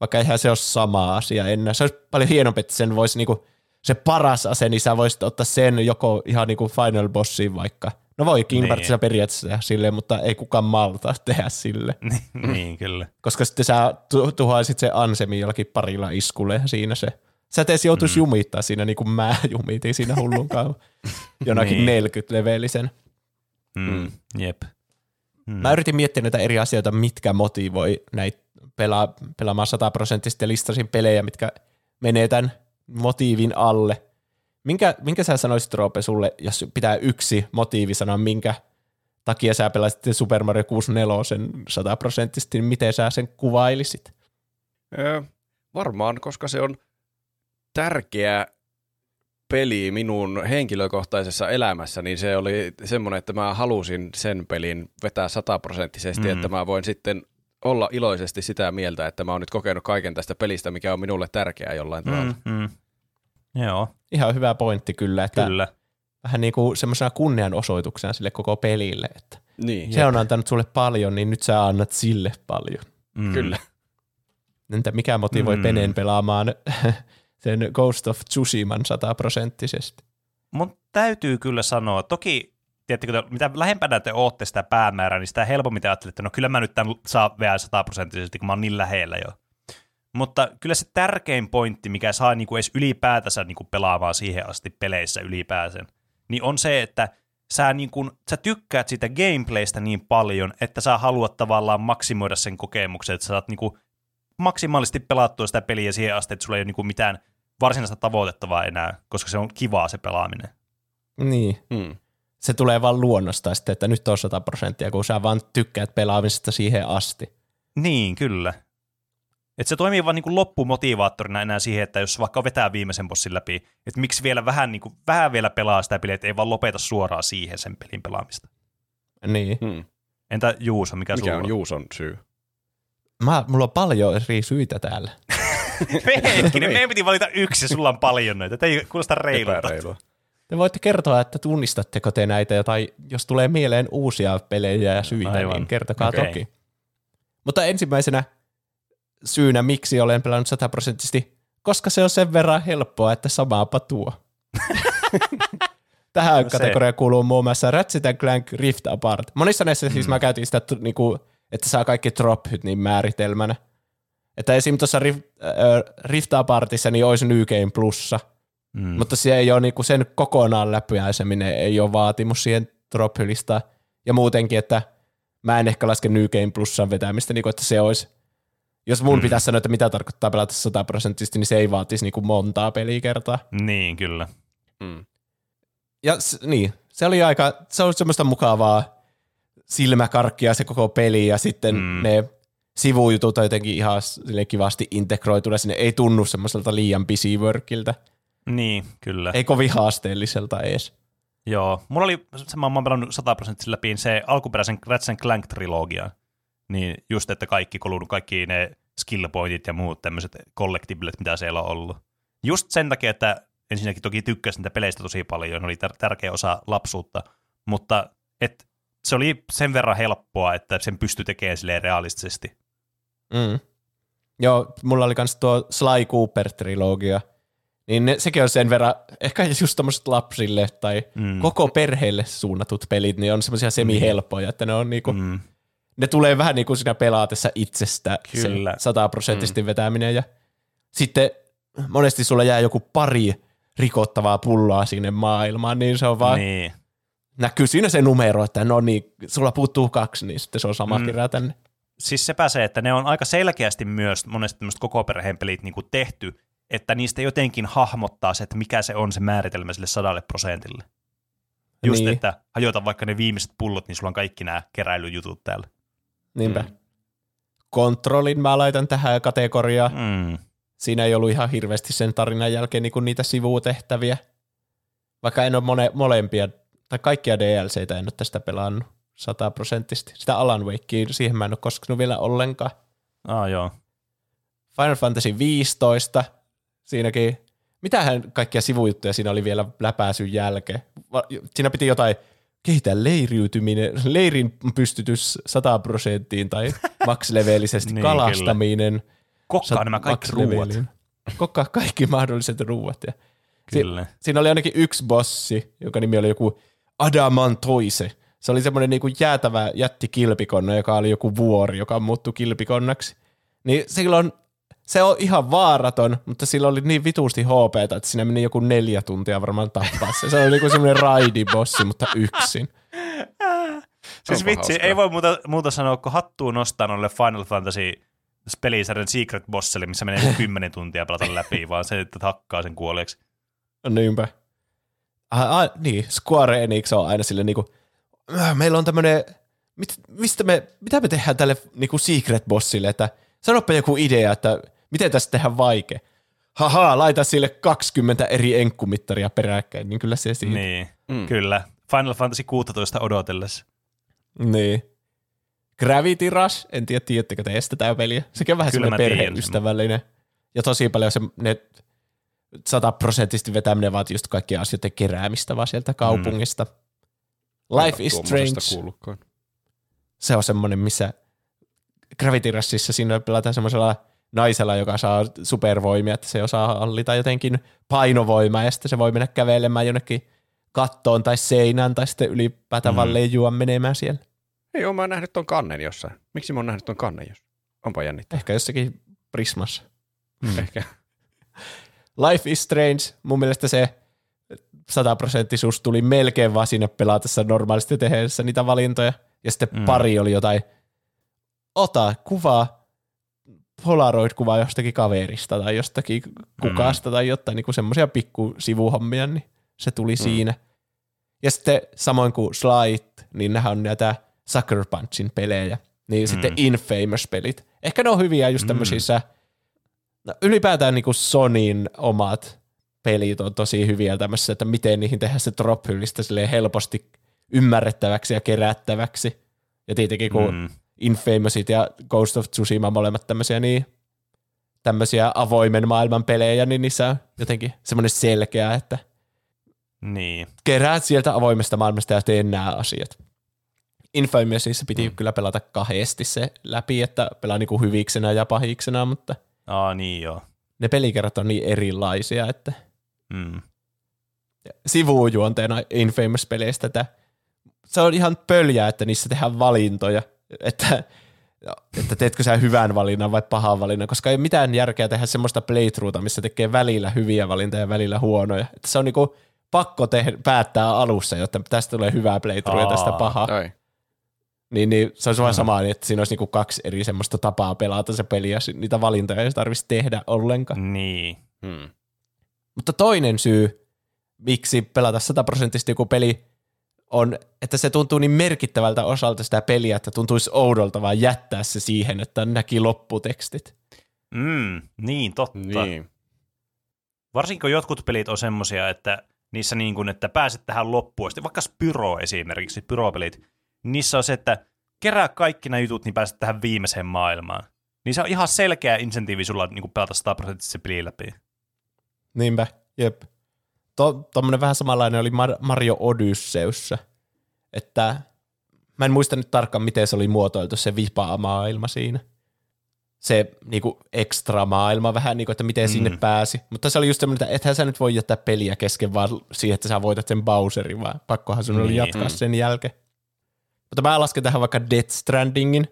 vaikka eihän se ole sama asia enää. Se olisi paljon hienompi, että sen voisi niinku, se paras ase, niin sä voisit ottaa sen joko ihan niinku Final Bossiin vaikka. No voi Kingdom Niin. Periaatteessa tehdä silleen, mutta ei kukaan malta tehdä sille. Niin, niin, kyllä. Koska sitten sä tu- tuhoaisit se Ansemi jollakin parilla iskulle ja siinä se. Sä et edes joutuisi Mm. jumittaa siinä niin kuin mä jumitin siinä hullunkaan jonakin Niin. 40-levelisen. Mm. Mm. Jep. Mm. Mä yritin miettiä näitä eri asioita, mitkä motivoi näitä pelaa, pelaamaan sataprosenttisesti ja listasin pelejä, mitkä menee tämän motiivin alle. Minkä, minkä sä sanoisit, Roope, sulle, jos pitää yksi motiivi sanoa, minkä takia sä pelasit Super Mario 64 sataprosenttisesti, niin miten sä sen kuvailisit? Öö, varmaan, koska se on tärkeä peli minun henkilökohtaisessa elämässä, niin se oli semmoinen, että mä halusin sen pelin vetää sataprosenttisesti, Mm. mm. että mä voin sitten olla iloisesti sitä mieltä, että mä oon nyt kokenut kaiken tästä pelistä, mikä on minulle tärkeää jollain tavalla. Mm, mm. Joo, Ihan hyvä pointti kyllä, että kyllä. vähän niin kuin semmoisena kunnianosoituksena sille koko pelille, että Niin, se on antanut sulle paljon, niin nyt sä annat sille paljon. Mm. kyllä. Entä mikä motivoi Mm. Penen pelaamaan sen Ghost of Tsushiman sataprosenttisesti? Mun täytyy kyllä sanoa, toki tiedättekö, te, mitä lähempänä te ootte sitä päämäärää, niin sitä helpommin te ajattelette, että no kyllä mä nyt tämän saa vielä sataprosenttisesti, kun mä oon niin lähellä jo. Mutta kyllä se tärkein pointti, mikä saa niinku edes ylipäätänsä niinku pelaamaan siihen asti peleissä ylipääsen, niin on se, että sä, niin kun, sä tykkäät siitä gameplaystä niin paljon, että sä haluat tavallaan maksimoida sen kokemuksen, että sä saat niin kun, maksimaalisesti pelattua sitä peliä siihen asti, että sulla ei ole niin kun, mitään varsinaista tavoitettavaa enää, koska se on kivaa se pelaaminen. Niin. Mm. Se tulee vaan luonnosta sitten, että nyt on 100 prosenttia, kun sä vaan tykkäät pelaamisesta siihen asti. Niin, kyllä. Et se toimii vaan niin loppumotivaattorina enää siihen, että jos vaikka vetää viimeisen bossin läpi, että miksi vielä vähän, niin kuin, vähän vielä pelaa sitä peliä, että ei vaan lopeta suoraan siihen sen pelin pelaamista. Niin. Mm. Entä Juuso, mikä, Mikä sulla on Juuson syy? Mä, mulla on paljon eri syitä täällä. Hetkinen, meidän piti valita yksi ja sulla on paljon noita. Tämä ei kuulosta reilulta. Te voitte kertoa, että tunnistatteko te näitä, tai jos tulee mieleen uusia pelejä ja syitä, Aivan. niin kertokaa Okei. toki. Mutta ensimmäisenä syynä, miksi olen pelannut sataprosenttisesti, koska se on sen verran helppoa, että samaapa tuo. Tähän No kategoriaan kuuluu muun muassa Ratchet Clank Rift Apart. Monissa näissä siis Mm. mä käytin sitä, niinku, että saa kaikki drophyt niin määritelmänä. Että esim. tuossa Rift, äh, Rift Apartissa niin olisi New Game Plussa, Mm. mutta se ei ole niinku sen kokonaan läpiäiseminen, ei ole vaatimus siihen drop Ja muutenkin, että mä en ehkä laske New Game Plussan vetämistä, niinku, että se olisi, jos mun Mm. pitäisi sanoa, että mitä tarkoittaa pelata 100 prosenttisesti, niin se ei vaatisi niinku montaa pelikertaa. Niin, kyllä. Mm. Ja niin, se oli aika, se oli semmoista mukavaa silmäkarkkia se koko peli ja sitten Mm. ne sivujutut on jotenkin ihan kivasti integroituna sinne, ei tunnu semmoiselta liian busy workiltä, Niin, kyllä. ei kovin haasteelliselta edes. Joo, mulla oli, se mä oon pelannut 100 prosenttia läpi se alkuperäisen Ratchet Clank-trilogian. Niin just, että kaikki kolunut, kaikki ne skill pointit ja muut tämmöiset collectiblet, mitä siellä on ollut. Just sen takia, että ensinnäkin toki tykkäsin niitä peleistä tosi paljon, ne oli tär- tärkeä osa lapsuutta, mutta et se oli sen verran helppoa, että sen pystyi tekemään silleen realistisesti. Mm. Joo, mulla oli kans tuo Sly Cooper-trilogia, niin ne, sekin on sen verran, ehkä just tommoset lapsille tai Mm. koko perheelle suunnatut pelit, niin on semmoisia semi-helppoja, että ne on niinku, mm. Ne tulee vähän niin kuin siinä pelaatessa itsestä Kyllä. se sataprosenttisesti mm. vetäminen ja sitten monesti sulla jää joku pari rikottavaa pulloa sinne maailmaan, niin se on vaan, niin. Näkyy siinä se numero, että no niin, sulla puuttuu kaksi, niin sitten se on sama Mm. kirja tänne. siis sepä se, että ne on aika selkeästi myös monesti tämmöiset koko perheen pelit niin kuin tehty, että niistä jotenkin hahmottaa se, että mikä se on se määritelmä sille sadalle prosentille. Just. Niin. että hajota vaikka ne viimeiset pullot, niin sulla on kaikki nämä keräilyjutut täällä. Niinpä. Mm. Kontrollin mä laitan tähän kategoriaan. Mm. Siinä ei ollut ihan hirveästi sen tarinan jälkeen niin kuin niitä sivutehtäviä. Vaikka en ole mone, molempia, tai kaikkia DLCitä en ole tästä pelannut sataprosenttisesti. Sitä Alan Wakea, siihen mä en ole koskenut vielä ollenkaan. Ah, joo. Final Fantasy 15, siinäkin, mitähän kaikkia sivujuttuja siinä oli vielä läpääsyn jälkeen. Siinä piti jotain kehittää leiriytyminen, leirin pystytys 100 prosenttiin tai max-levelisesti Niin, kalastaminen. Kokkaa nämä kaikki ruuat. Kokkaa kaikki mahdolliset ruuat. Ja Kyllä. siinä oli ainakin yksi bossi, joka nimi oli joku Adamantoise. Se oli semmoinen niinku jäätävä jättikilpikonna, joka oli joku vuori, joka muuttui kilpikonnaksi. Niin silloin se on ihan vaaraton, mutta sillä oli niin vituusti HP, että siinä meni joku neljä tuntia varmaan tappaa se. Se oli niinku semmoinen raidibossi, mutta yksin. Siis vitsi, hauskaa. ei voi muuta, muuta sanoa, kun hattuun nostaa noille Final Fantasy pelisarjan Secret Bossille, missä menee joku 10 tuntia pelata läpi, vaan se, että hakkaa sen kuolleeksi. Niinpä. Ah, ah, niin, Square Enix on aina sille niinku, "Äh, meillä on tämmönen, mit, mistä me, mitä me tehdään tälle niinku secret bossille, että sanoppa joku idea, että miten tästä tehdään vaikea. Haha, laita sille 20 eri enkkumittaria peräkkäin, niin kyllä se siinä. Niin, Mm. mm. kyllä. Final Fantasy 16 odotellessa. niin. Gravity Rush, en tiedä, tiedättekö te tätä peliä. Sekin on vähän Kyllä semmoinen tiedän perheystävällinen. Ja tosi paljon se, ne sataprosenttisesti vetäminen vaatii just kaikkien asioiden keräämistä vaan sieltä kaupungista. Life is Strange. se on semmoinen, missä Gravity Rushissa siinä pelataan semmoisella naisella, joka saa supervoimia, että se osaa hallita jotenkin painovoimaa ja sitten se voi mennä kävelemään jonnekin kattoon tai seinään tai sitten ylipäätään Mm. mm. vaan leijua menemään siellä. Ei oo mä nähnyt ton kannen jossain. Miksi mä oon nähnyt ton kannen jos? Onpa jännittävää. Ehkä jossakin Prismassa. Ehkä. Life is Strange, mun mielestä se sataprosenttisuus tuli melkein vaan sinne pelatessa normaalisti tehdessä niitä valintoja. Ja sitten mm. pari oli jotain, ota kuvaa, Polaroid-kuva jostakin kaverista tai jostakin kukasta mm. tai jotain niin semmoisia pikku sivuhommia, niin se tuli mm. siinä. Ja sitten samoin kuin Slide, niin nehän on näitä Sucker Punchin pelejä. Niin mm. sitten Infamous-pelit. Ehkä ne on hyviä just tämmöisissä, mm. no, ylipäätään niin kuin Sonyin omat pelit on tosi hyviä tämmöisessä, että miten niihin tehdään se drop helposti ymmärrettäväksi ja kerättäväksi. Ja tietenkin kun mm. Infamousit ja Ghost of Tsushima molemmat tämmöisiä niin tämmöisiä avoimen maailman pelejä, niin niissä on jotenkin semmoinen selkeä, että niin. keräät sieltä avoimesta maailmasta ja teet nämä asiat. Infamousissa piti mm. kyllä pelata kahdesti se läpi, että pelaa niinku hyviksenä ja pahiksena, mutta Aa, niin joo. ne pelikerrat on niin erilaisia, että mm. sivujuonteena Infamous-peleistä, että se on ihan pöljää, että niissä tehdään valintoja, että, että teetkö sä hyvän valinnan vai pahan valinnan, koska ei mitään järkeä tehdä semmoista playthroughta, missä tekee välillä hyviä valintoja ja välillä huonoja. Että se on niinku pakko tehdä, päättää alussa, jotta tästä tulee hyvää playthrough ja tästä paha. Ai. Niin, niin se olisi vaan sama, että siinä olisi niinku kaksi eri semmoista tapaa pelata se peli ja niitä valintoja ei tarvitsisi tehdä ollenkaan. Niin. Hmm. Mutta toinen syy, miksi pelata sataprosenttisesti joku peli, on, että se tuntuu niin merkittävältä osalta sitä peliä, että tuntuisi oudolta vaan jättää se siihen, että näki lopputekstit. Mm, niin, totta. Niin. Varsinkin jotkut pelit on semmosia, että niissä niin kuin, että pääset tähän loppuun, asti, vaikka Spyro esimerkiksi, Spyro-pelit, niissä on se, että kerää kaikki nämä jutut, niin pääset tähän viimeiseen maailmaan. Niin se on ihan selkeä insentiivi sulla niin kuin pelata 100 prosenttisesti peli läpi. Niinpä, jep. To, tommonen vähän samanlainen oli Mar- Mario Odysseussa, että mä en muista nyt tarkkaan, miten se oli muotoiltu se vipaa-maailma siinä. Se niinku ekstra maailma vähän, niinku, että miten mm. sinne pääsi. Mutta se oli just semmoinen, että ethän sä nyt voi jättää peliä kesken vaan siihen, että sä voitat sen Bowserin, vaan pakkohan sun oli Niin. jatkaa sen jälkeen. Mutta mä lasken tähän vaikka Death Strandingin.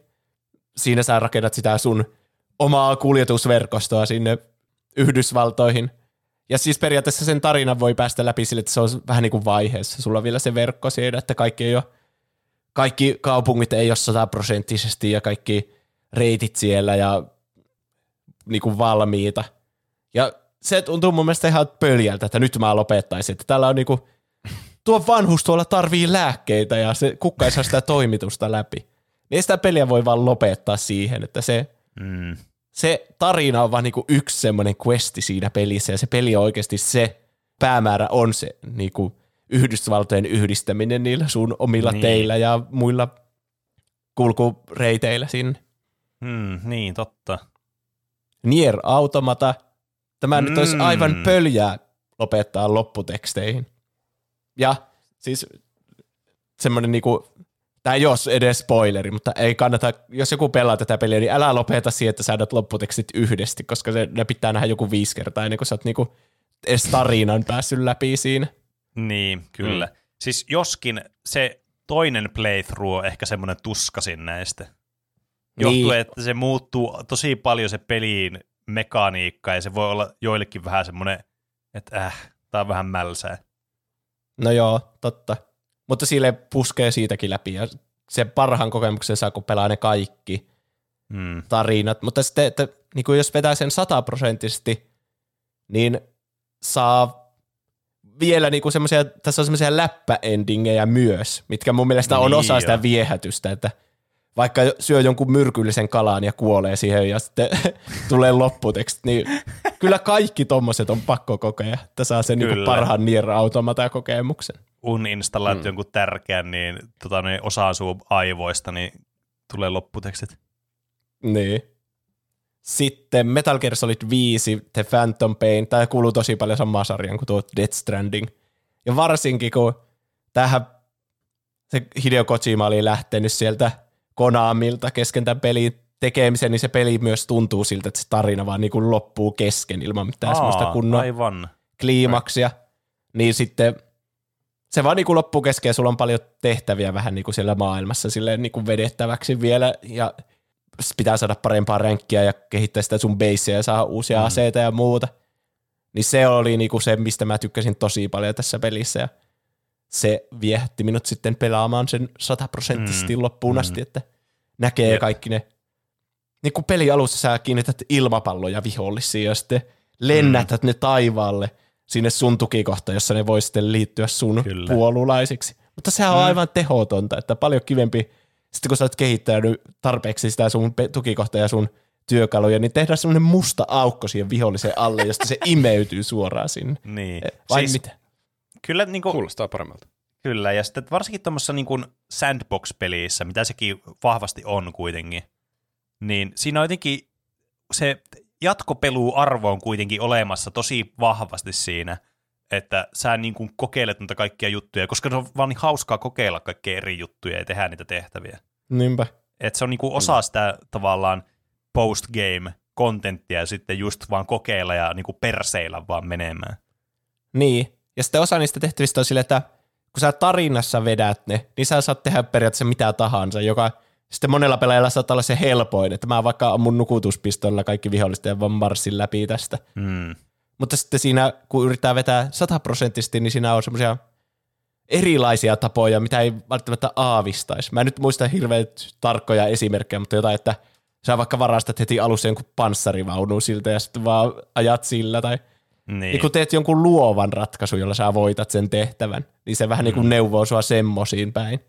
Siinä sä rakennat sitä sun omaa kuljetusverkostoa sinne Yhdysvaltoihin. Ja siis periaatteessa sen tarinan voi päästä läpi sille, että se on vähän niin kuin vaiheessa. Sulla on vielä se verkko siinä, että kaikki ei ole, kaikki kaupungit ei ole sataprosenttisesti ja kaikki reitit siellä ja niin kuin valmiita. Ja se tuntuu mun mielestä ihan pöljältä, että nyt mä lopettaisin. Että täällä on niinku, tuo vanhus tuolla tarvii lääkkeitä ja se kukka ei saa sitä toimitusta läpi. Niin sitä peliä voi vaan lopettaa siihen, että se, Mm. Se tarina on vaan niinku yksi semmoinen questi siinä pelissä ja se peli on oikeasti se päämäärä on se niinku Yhdysvaltojen yhdistäminen niillä sun omilla Niin. teillä ja muilla kulkureiteillä sinne. Mm, niin, totta. Nier Automata. Tämä mm. nyt olisi Mm. aivan pöljää lopettaa lopputeksteihin. Ja siis semmoinen niinku, tämä ei ole edes spoileri, mutta ei kannata, jos joku pelaa tätä peliä, niin älä lopeta siihen, että säädät lopputekstit yhdesti, koska se, ne pitää nähdä joku viisi kertaa ennen kuin sä oot niinku edes tarinan päässyt läpi siinä. Niin, kyllä. Mm. Siis joskin se toinen playthrough on ehkä semmoinen tuskasin näistä. Johtuu, Niin. että se muuttuu tosi paljon se peliin mekaniikka, ja se voi olla joillekin vähän semmoinen, että äh, tää on vähän mälsää. No joo, totta. Mutta sille puskee siitäkin läpi ja se parhaan kokemuksen saa, kun pelaa ne kaikki Mm. tarinat. Mutta sitten, että niin kuin jos vetää sen sataprosenttisesti, niin saa vielä niin kuin semmoisia, tässä on semmoisia läppäendingejä myös, mitkä mun mielestä on Niin osa sitä joo. viehätystä, että vaikka syö jonkun myrkyllisen kalan ja kuolee siihen ja sitten tulee lopputeksti, niin kyllä kaikki tommoset on pakko kokea, että saa sen niin parhaan Nier Automata-kokemuksen. Uninstallaat Mm. jonkun tärkeän, niin, tota, niin osa sun aivoista, niin tulee lopputekstit. Niin. Sitten Metal Gear Solid 5, The Phantom Pain, tämä kuuluu tosi paljon samaan sarjaan kuin tuo Death Stranding. Ja varsinkin kun tähän se Hideo Kojima oli lähtenyt sieltä Konamilta kesken tämän pelin tekemisen, niin se peli myös tuntuu siltä, että se tarina vaan niin kuin loppuu kesken ilman mitään semmoista kunnon Aivan. kliimaksia. Niin sitten se vaan niin kuin loppuu kesken sulla on paljon tehtäviä vähän niin kuin siellä maailmassa silleen niin kuin vedettäväksi vielä ja pitää saada parempaa ränkkiä ja kehittää sitä sun basea ja saada uusia mm. aseita ja muuta. Niin se oli niinku se, mistä mä tykkäsin tosi paljon tässä pelissä ja se viehätti minut sitten pelaamaan sen sataprosenttisesti mm. loppuun asti, että näkee Jep. kaikki ne. Niin kuin peli alussa sä kiinnität ilmapalloja vihollisiin ja sitten lennätät mm. ne taivaalle sinne sun tukikohtaan, jossa ne voi sitten liittyä sun Kyllä. puolulaisiksi. Mutta sehän on aivan tehotonta, että paljon kivempi, sitten kun sä oot kehittänyt tarpeeksi sitä sun tukikohtaa ja sun työkaluja, niin tehdään semmoinen musta aukko siihen vihollisen alle, josta se imeytyy suoraan sinne. Niin. Vai siis, mitä? Kyllä, niin kuin, Kuulostaa paremmalta. kyllä, ja sitten varsinkin tuommoissa niin sandbox-pelissä, mitä sekin vahvasti on kuitenkin, niin siinä on jotenkin se jatkopeluarvo on kuitenkin olemassa tosi vahvasti siinä, että sä niin kuin kokeilet noita kaikkia juttuja, koska se on vaan niin hauskaa kokeilla kaikkia eri juttuja ja tehdä niitä tehtäviä. Niinpä. Että se on niinku osa sitä tavallaan post-game-kontenttia ja sitten just vaan kokeilla ja niinku perseillä vaan menemään. Niin. Ja sitten osa niistä tehtävistä on silleen, että kun sä tarinassa vedät ne, niin sä saat tehdä periaatteessa mitä tahansa, joka sitten monella pelaajalla saattaa olla se helpoin, että mä vaikka mun nukutuspistolla kaikki viholliset ja vaan marssin läpi tästä. Mm. Mutta sitten siinä, kun yrittää vetää sataprosenttisesti, niin siinä on semmoisia erilaisia tapoja, mitä ei välttämättä aavistaisi. Mä en nyt muista hirveän tarkkoja esimerkkejä, mutta jotain, että sä vaikka varastat heti alussa jonkun panssarivaunun siltä ja sitten vaan ajat sillä tai Niin. niin kun teet jonkun luovan ratkaisun, jolla sä voitat sen tehtävän, niin se vähän niin kuin neuvoo sua semmosiin päin,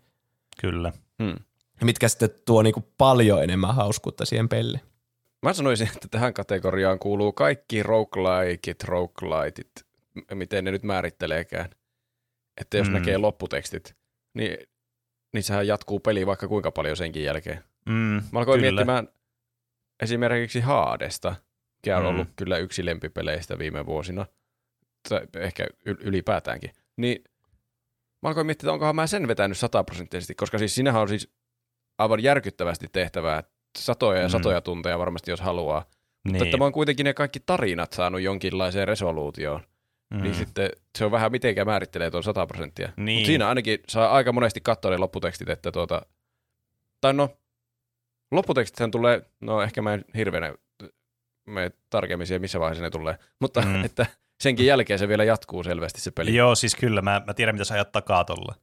Kyllä. Hmm. Mitkä sitten tuo niin kuin paljon enemmän hauskuutta siihen peliin. Mä sanoisin, että tähän kategoriaan kuuluu kaikki roguelikeit, roguelightit, m- miten ne nyt määritteleekään. Että jos Mm. näkee lopputekstit, niin, niin sehän jatkuu peli vaikka kuinka paljon senkin jälkeen. Mm, Mä alkoin kyllä. miettimään esimerkiksi Haadesta, mikä on Mm. ollut kyllä yksi lempipeleistä viime vuosina, tai ehkä ylipäätäänkin. Niin mä alkoin miettiä, että onkohan mä sen vetänyt sataprosenttisesti, koska siis sinähän on siis aivan järkyttävästi tehtävää, satoja ja Mm. satoja tunteja varmasti, jos haluaa. Mutta Niin. että mä oon kuitenkin ne kaikki tarinat saanut jonkinlaiseen resoluutioon, Mm. mm. niin sitten se on vähän mitenkä määrittelee tuon 100 prosenttia. Niin. Mutta siinä ainakin saa aika monesti katsoa ne lopputekstit, että tuota, tai no, lopputekstithän tulee, no ehkä mä en hirveänä mene tarkemmin siihen, missä vaiheessa ne tulee, mutta Mm. mm. että senkin jälkeen se vielä jatkuu selvästi se peli. Joo, siis kyllä, mä, mä tiedän mitä sä ajat takaa tolla.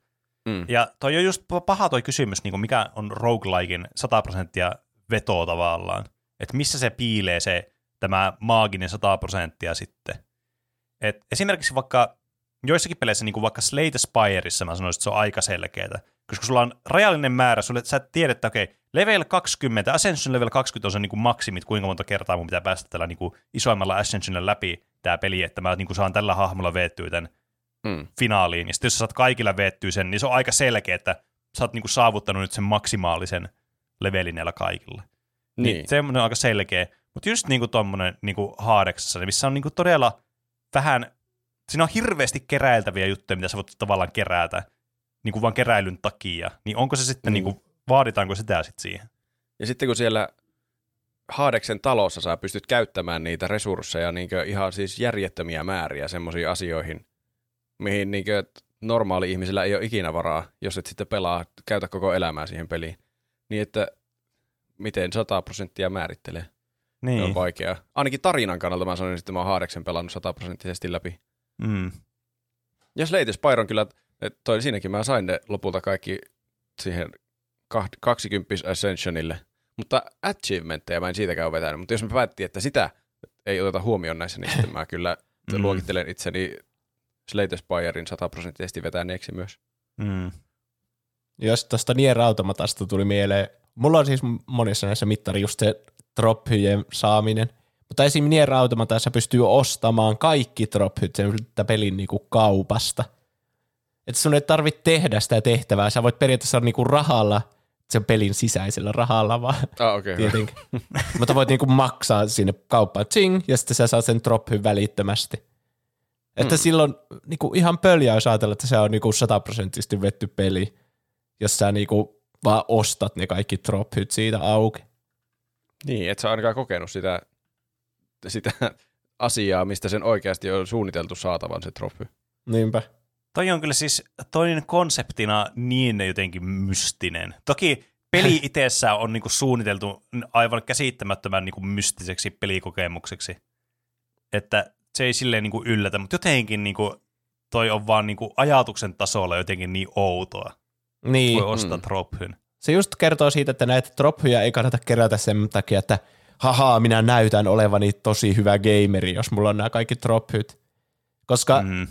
Mm. Ja toi on just paha toi kysymys, niin kuin mikä on rogueliken 100 prosenttia veto tavallaan. Että missä se piilee se tämä maaginen 100 prosenttia sitten. Et esimerkiksi vaikka joissakin peleissä, niin kuin vaikka Slate Spireissa, mä sanoisin, että se on aika selkeää. Koska sulla on rajallinen määrä, sulle, sä tiedät, että okei, level 20, Ascension level 20 on se niin kuin maksimit, kuinka monta kertaa mun pitää päästä tällä niin kuin isoimmalla Ascensionilla läpi tämä peli, että mä niin kuin saan tällä hahmolla veettyä tämän Mm. finaaliin. Ja sitten jos sä saat kaikilla veettyä sen, niin se on aika selkeä, että sä oot niinku saavuttanut nyt sen maksimaalisen levelin näillä kaikilla. Niin. Niin. Semmoinen on aika selkeä. Mutta just niinku tommonen niinku haadeksessa, missä on niinku todella vähän, siinä on hirveästi keräiltäviä juttuja, mitä sä voit tavallaan kerätä, niinku vaan keräilyn takia. Niin onko se sitten, Mm. niinku, vaaditaanko sitä sitten siihen? Ja sitten kun siellä Haadeksen talossa sä pystyt käyttämään niitä resursseja niin ihan siis järjettömiä määriä semmoisiin asioihin, mihin niin normaali ihmisellä ei ole ikinä varaa, jos et sitten pelaa, käytä koko elämää siihen peliin. Niin että miten 100 prosenttia määrittelee. Niin. Se on vaikeaa. Ainakin tarinan kannalta mä sanoin, että mä oon Haadeksen pelannut sataprosenttisesti läpi. Mm. Ja Slate Spyron kyllä, toi siinäkin mä sain ne lopulta kaikki siihen kah- 20 Ascensionille. Mutta achievementteja mä en siitäkään ole vetänyt. Mutta jos mä päättiin, että sitä ei oteta huomioon näissä, niin sitten mä kyllä Mm. luokittelen itseni Slate Spyrin sataprosenttisesti vetäneeksi myös. Mm. Jos tuosta Nier Automatasta tuli mieleen, mulla on siis monissa näissä mittari just se drophyjen saaminen, mutta esim. Nier Automatassa pystyy ostamaan kaikki drophyt sen pelin niinku kaupasta. Että sun ei tarvitse tehdä sitä tehtävää, sä voit periaatteessa niinku rahalla, sen pelin sisäisellä rahalla vaan Ah, okei. Okay, tietenkin. mutta voit niinku maksaa sinne kauppaan, tsing, ja sitten sä saat sen drophyn välittömästi. Että Mm. silloin niinku ihan pöljää jos ajatella, että se on niinku sataprosenttisesti vetty peli, jos sä niinku vaan ostat ne kaikki drophyt siitä auki. Niin, et sä ainakaan kokenut sitä, sitä asiaa, mistä sen oikeasti on suunniteltu saatavan se trophy. Niinpä. Toi on kyllä siis toinen konseptina niin jotenkin mystinen. Toki peli itsessään on niinku suunniteltu aivan käsittämättömän niinku mystiseksi pelikokemukseksi. Että se ei silleen niin kuin yllätä, mutta jotenkin niin kuin, toi on vaan niin kuin ajatuksen tasolla jotenkin niin outoa. Niin. Voi ostaa mm. trophyn. Se just kertoo siitä, että näitä trophyjä ei kannata kerätä sen takia, että haha, minä näytän olevani tosi hyvä gameri, jos mulla on nämä kaikki trophyt. Koska, mm.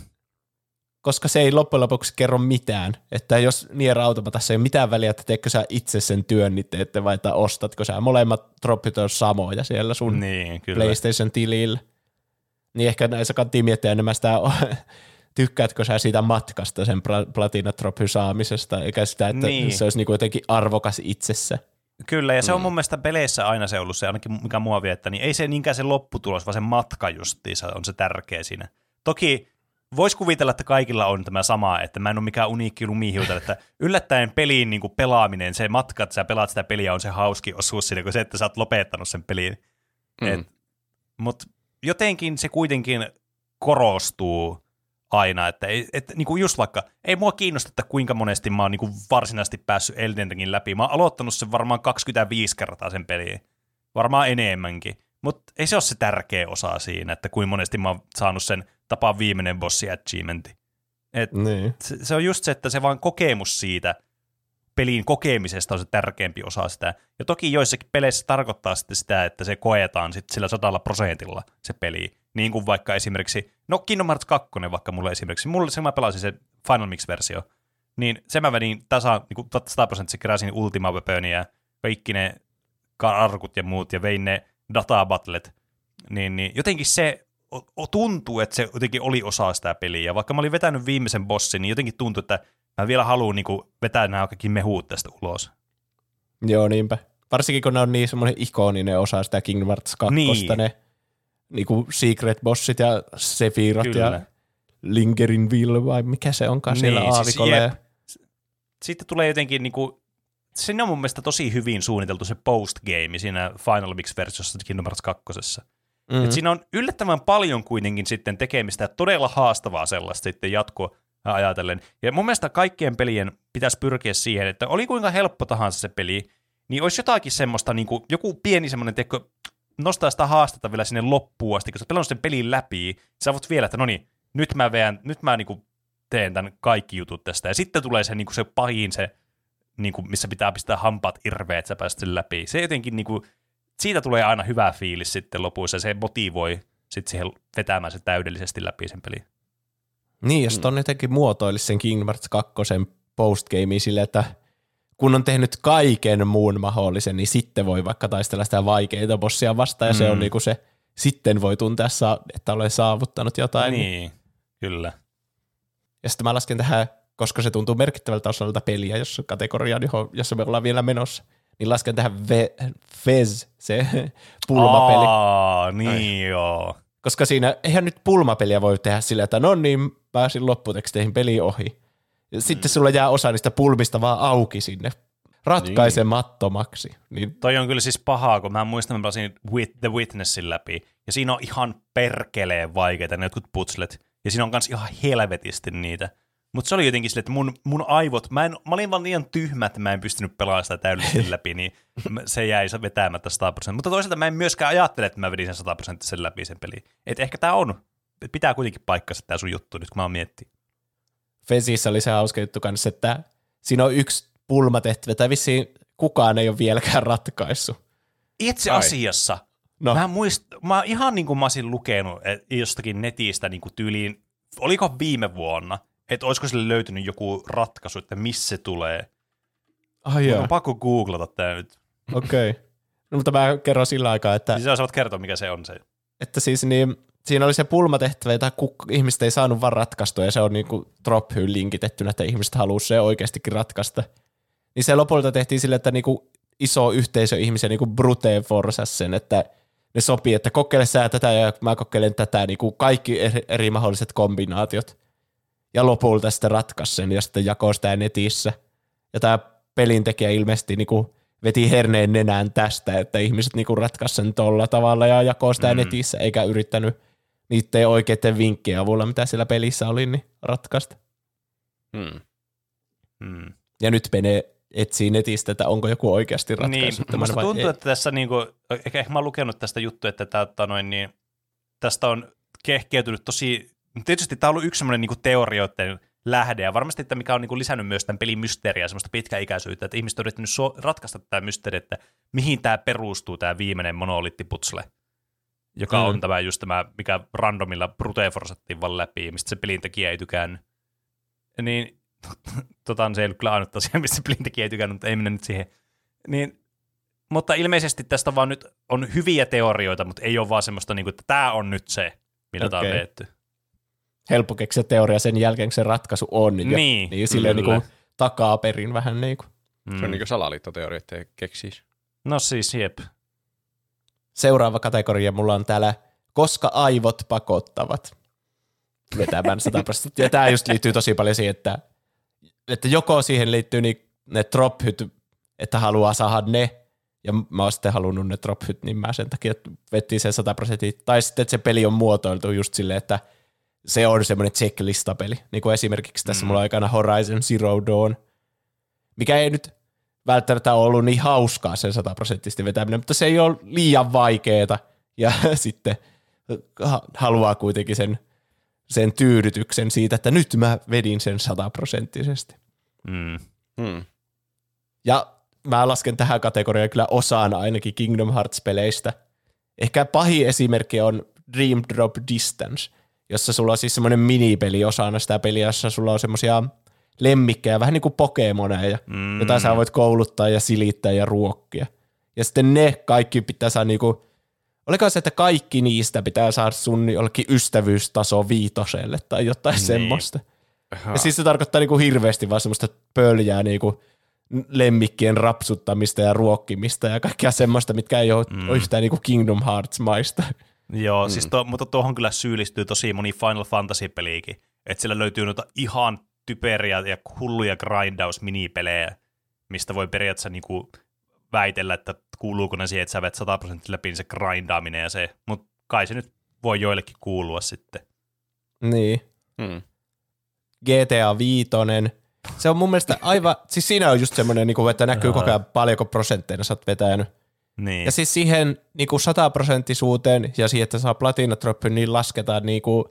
koska se ei loppujen lopuksi kerro mitään. Että jos Nier Automatassa ei ole mitään väliä, että teekö sä itse sen työn, niin teette vai että ostatko sä. Molemmat trophyt on samoja siellä sun niin, kyllä. PlayStation-tilillä. Niin ehkä näissä kannattaa miettiä enemmän sitä tykkäätkö sä siitä matkasta sen platinatropyn saamisesta, eikä sitä, että niin. se olisi niinku jotenkin arvokas itsessä. Kyllä, ja se on mm. mun mielestä peleissä aina se ollut se, ainakin mikä mua viettää, niin ei se niinkään se lopputulos, vaan se matka justiinsa on se tärkeä siinä. Toki voisi kuvitella, että kaikilla on tämä sama, että mä en ole mikään uniikki lumihiuta, että yllättäen peliin niin kuin pelaaminen, se matka, että sä pelaat sitä peliä, on se hauski osuus siinä, kuin se, että sä oot lopettanut sen pelin. Mm. Mutta jotenkin se kuitenkin korostuu aina, että, ei, että niin kuin just vaikka, ei mua kiinnosta, että kuinka monesti mä oon niin kuin varsinaisesti päässyt Elden Ringin läpi. Mä oon aloittanut sen varmaan 25 kertaa sen peliin, varmaan enemmänkin, mutta ei se ole se tärkeä osa siinä, että kuinka monesti mä oon saanut sen tapaa viimeinen bossi achievementti. Et niin. se, se on just se, että se vaan kokemus siitä pelin kokemisesta on se tärkeämpi osa sitä. Ja toki joissakin peleissä tarkoittaa sitten sitä, että se koetaan sitten sillä sadalla prosentilla se peli. Niin kuin vaikka esimerkiksi, no Kingdom Hearts 2 vaikka mulle esimerkiksi, mulle se mä pelasin se Final Mix-versio, niin se mä vedin tasa, niin kuin 100 prosenttia keräsin Ultima Weaponia kaikki ne arkut ja muut ja vein ne databattlet, niin, niin jotenkin se tuntuu, että se jotenkin oli osa sitä peliä. Vaikka mä olin vetänyt viimeisen bossin, niin jotenkin tuntui, että mä vielä haluan niin kuin, vetää nämä kaikki mehuut tästä ulos. Joo, niinpä. Varsinkin kun ne on niin semmoinen ikoninen osa sitä Kingdom Hearts 2, niin. ne niinku secret bossit ja Sephiroth Kyllä. ja Lingerinville vai mikä se onkaan niin, siellä aavikolla. Siis, Sitten tulee jotenkin niinku, sinne on mun mielestä tosi hyvin suunniteltu se postgame siinä Final Mix-versiossa Kingdom Hearts 2. Mm-hmm. Et siinä on yllättävän paljon kuitenkin sitten tekemistä ja todella haastavaa sellaista sitten jatkoa ajatellen. Ja mun mielestä kaikkien pelien pitäisi pyrkiä siihen, että oli kuinka helppo tahansa se peli, niin olisi jotakin semmoista, niin kuin, joku pieni semmoinen teko, nostaa sitä haastetta vielä sinne loppuun asti, kun sä pelannut sen pelin läpi, sä voit vielä, että no niin, nyt mä, veän, nyt mä niinku teen tämän kaikki jutut tästä. Ja sitten tulee se, niinku se pahin, se, niinku, missä pitää pistää hampaat irveet, että sä pääset sen läpi. Se jotenkin, niinku, siitä tulee aina hyvä fiilis sitten lopussa, ja se motivoi sitten siihen vetämään se täydellisesti läpi sen peli. Niin, jos ton jotenkin muotoilisi sen Kingdom Hearts 2 postgameen silleen, että kun on tehnyt kaiken muun mahdollisen, niin sitten voi vaikka taistella sitä vaikeita bossia vastaan, ja mm. se on mm. niinku se, sitten voi tuntea, että olen saavuttanut jotain. Niin, kyllä. Ja sitten mä lasken tähän, koska se tuntuu merkittävältä osalta peliä, jos kategoriaan, jossa me ollaan vielä menossa, niin lasken tähän ve, Fez, se pulmapeli. Aa, niin Ai. joo. Koska siinä, eihän nyt pulmapeliä voi tehdä sillä, että no niin, pääsin lopputeksteihin peli ohi. Sitten sulla jää osa niistä pulmista vaan auki sinne ratkaisemattomaksi. Niin. Toi on kyllä siis pahaa, kun mä muistan, että mä pelasin The Witnessin läpi, ja siinä on ihan perkeleen vaikeita ne jotkut putslet, ja siinä on myös ihan helvetisti niitä. Mutta se oli jotenkin silleen, että mun, mun aivot, mä, en, mä olin vaan liian tyhmä, että mä en pystynyt pelaamaan sitä täydellisesti läpi, niin se jäi vetämättä 100 prosenttia. Mutta toisaalta mä en myöskään ajattele, että mä vedin sen 100 prosenttisen läpi sen peli. Että ehkä tämä on, pitää kuitenkin paikkansa tämä sun juttu nyt, kun mä oon miettinyt. Fesissä oli se hauska juttu kanssa, että siinä on yksi pulmatehtävä, tai vissiin kukaan ei ole vieläkään ratkaissut. Itse asiassa, no. mä, muist, mä ihan niin kuin mä olisin lukenut jostakin netistä niin kuin tyyliin, oliko viime vuonna, että olisiko sille löytynyt joku ratkaisu, että missä se tulee. Ah, joo. On pakko googlata tämä nyt. Okei. Okay. No, mutta mä kerron sillä aikaa, että... Siis sä saat kertoa, mikä se on se. Että siis niin, siinä oli se pulmatehtävä, jota ihmiset ei saanut vaan ratkaistua, ja se on niinku Drophyyn linkitettynä, että ihmiset haluaa se oikeastikin ratkaista. Niin se lopulta tehtiin sille, että niinku iso yhteisö ihmisiä niinku brute forsas sen, että ne sopii, että kokeile sä tätä ja mä kokeilen tätä, niinku kaikki eri, eri mahdolliset kombinaatiot. Ja lopulta sitten ratkaisi sen ja sitten jakoi sitä netissä. Ja tämä pelintekijä ilmeisesti niinku veti herneen nenään tästä, että ihmiset niinku ratkaisi sen tolla tavalla ja jakoi sitä mm. netissä, eikä yrittänyt – niiden oikeiden vinkkien avulla, mitä siellä pelissä oli, niin ratkaista. Hmm. Hmm. Ja nyt Pene etsii netistä, että onko joku oikeasti ratkaissut niin, musta tuntuu, ei. että tässä, niinku, ehkä, ehkä mä oon lukenut tästä juttu, että tää, noin, niin, tästä on kehkeytynyt tosi... Tietysti tämä on ollut yksi semmoinen niin teorioiden lähde, ja varmasti että mikä on niin lisännyt myös tämän pelin mysteeriä, semmoista pitkäikäisyyttä, että ihmiset on yrittänyt so- ratkaista tätä mysteeriä, että mihin tämä perustuu, tämä viimeinen monoliittiputsle, joka mm. on tämä just tämä, mikä randomilla bruteforsattiin vaan läpi, mistä se pelin tekijä ei tykännyt. Niin, tota, se ei ollut kyllä ainut asia, mistä se pelin tekijä ei tykännyt, mutta ei mennä nyt siihen. Niin, mutta ilmeisesti tästä vaan nyt on hyviä teorioita, mutta ei ole vaan semmoista, niin kuin, että tämä on nyt se, millä okay. tämä on tehty helppo keksiä teoria sen jälkeen, kun se ratkaisu on. Ja, niin, niin silleen niin kuin takaa perin vähän niin kuin. Mm. Se on niin kuin salaliittoteoria, että keksisi. No siis, jep. Seuraava kategoria mulla on täällä, koska aivot pakottavat vetämään 100 prosenttia. Ja tämä just liittyy tosi paljon siihen, että, että joko siihen liittyy niin ne trophyt, että haluaa saada ne, ja mä oon sitten halunnut ne trophyt, niin mä sen takia vettiin sen 100 prosenttia. Tai sitten, että se peli on muotoiltu just silleen, että – se on semmoinen checklistapeli. Niin kuin esimerkiksi tässä mm. mulla aikana Horizon Zero Dawn, mikä ei nyt välttämättä ollut niin hauskaa sen sataprosenttisesti vetäminen, mutta se ei ole liian vaikeeta ja sitten haluaa kuitenkin sen, sen tyydytyksen siitä, että nyt mä vedin sen sataprosenttisesti. Mm. Mm. Ja mä lasken tähän kategoriaan kyllä osaan ainakin Kingdom Hearts-peleistä. Ehkä pahi esimerkki on Dream Drop Distance – jossa sulla on siis semmoinen minipeli osana sitä peliä, jossa sulla on semmoisia lemmikkejä, vähän niin kuin pokemoneja, mm. joita sä voit kouluttaa ja silittää ja ruokkia. Ja sitten ne kaikki pitää saada niinku, oliko se, että kaikki niistä pitää saada sun jollekin ystävyystaso viitoselle tai jotain niin. semmoista. Aha. Ja siis se tarkoittaa niinku hirveästi vaan semmoista pöljää niinku lemmikkien rapsuttamista ja ruokkimista ja kaikkea semmoista, mitkä ei ole mm. yhtään niinku Kingdom Hearts-maista. Joo, mm. siis to, mutta tuohon kyllä syyllistyy tosi moni Final Fantasy-peliikin. Että siellä löytyy noita ihan typeriä ja hulluja grindaus-minipelejä, mistä voi periaatteessa niinku väitellä, että kuuluuko ne siihen, että sä vet 100 prosenttia läpi se grindaaminen ja se, mutta kai se nyt voi joillekin kuulua sitten. Niin. Hmm. GTA 5, se on mun mielestä aivan, siis siinä on just semmoinen, niinku, että näkyy koko ajan paljonko prosentteina sä oot vetänyt niin. Ja siis siihen niin kuin sataprosenttisuuteen ja siihen, että saa platinatropin, niin lasketaan niin kuin,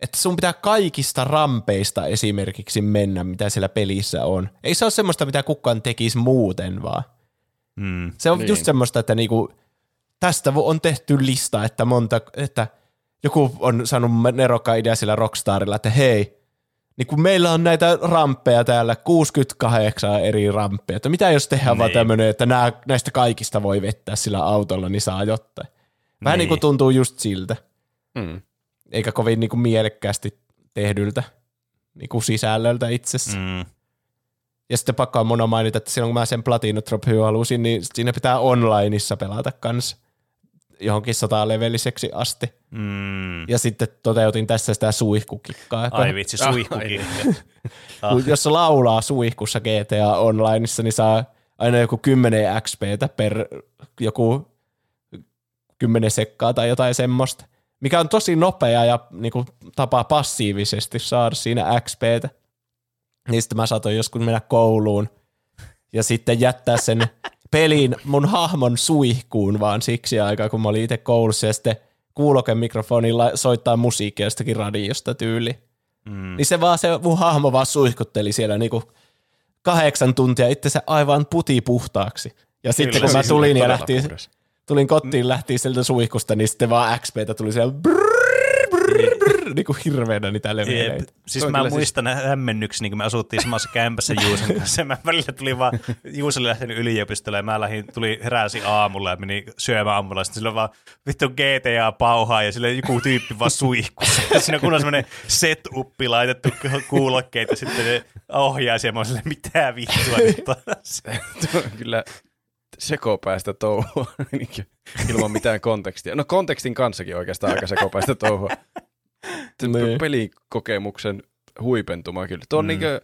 että sun pitää kaikista rampeista esimerkiksi mennä, mitä siellä pelissä on. Ei se ole semmoista, mitä kukaan tekisi muuten vaan. Mm, se on niin. just semmoista, että niinku, tästä on tehty lista, että monta, että joku on saanut nerokka idea sillä Rockstarilla, että hei, niin kun meillä on näitä ramppeja täällä, 68 eri ramppeja, että mitä jos tehdään niin. vaan tämmöinen, että nää, näistä kaikista voi vettää sillä autolla, niin saa jotain. Vähän niin. niin kuin tuntuu just siltä. Mm. Eikä kovin niin kuin mielekkäästi tehdyltä niin kuin sisällöltä itsessä. Mm. Ja sitten pakko on mainita, että silloin kun mä sen Platinum halusin, niin siinä pitää onlineissa pelata kanssa johonkin levelliseksi asti. Mm. Ja sitten toteutin tässä sitä suihkukikkaa. Ai vitsi, suihkukikka. ah. Jos laulaa suihkussa GTA Onlineissa, niin saa aina joku 10 XPtä per joku 10 sekkaa tai jotain semmoista. Mikä on tosi nopea ja niin kuin, tapa passiivisesti saada siinä XPtä. Niin sitten mä saatoin joskus mennä kouluun ja sitten jättää sen pelin mun hahmon suihkuun vaan siksi aikaa, kun mä olin itse koulussa ja sitten kuulokemikrofonilla soittaa musiikkia jostakin radiosta tyyli. Mm. Niin se vaan se mun hahmo vaan suihkutteli siellä niinku kahdeksan tuntia itse aivan puti puhtaaksi. Ja sitten Kyllä, kun mä siis tulin ja lähtiin, tulin kotiin, lähtiin sieltä suihkusta, niin sitten vaan XPtä tuli siellä brrr, niin kuin hirveänä niitä leveleitä. Siis mä muistan siis... hämmennyksi, niin kun me asuttiin samassa kämpässä Juusen kanssa. Mä välillä tuli vaan, Juusen lähtenyt yliopistolle ja mä lähdin, tuli heräsi aamulla ja meni syömään aamulla. Sitten sillä vaan vittu GTA pauhaa ja sillä joku tyyppi vaan suihkussa. Siinä kun on semmoinen set-uppi laitettu kuulokkeita ja sitten ne ohjaa siellä. Mä oon silleen, mitä vittua nyt on. kyllä sekopäistä touhua ilman mitään kontekstia. No kontekstin kanssakin oikeastaan aika sekopäistä touhua. Niin. Pelikokemuksen huipentuma kyllä. Tuo on mm. niinkö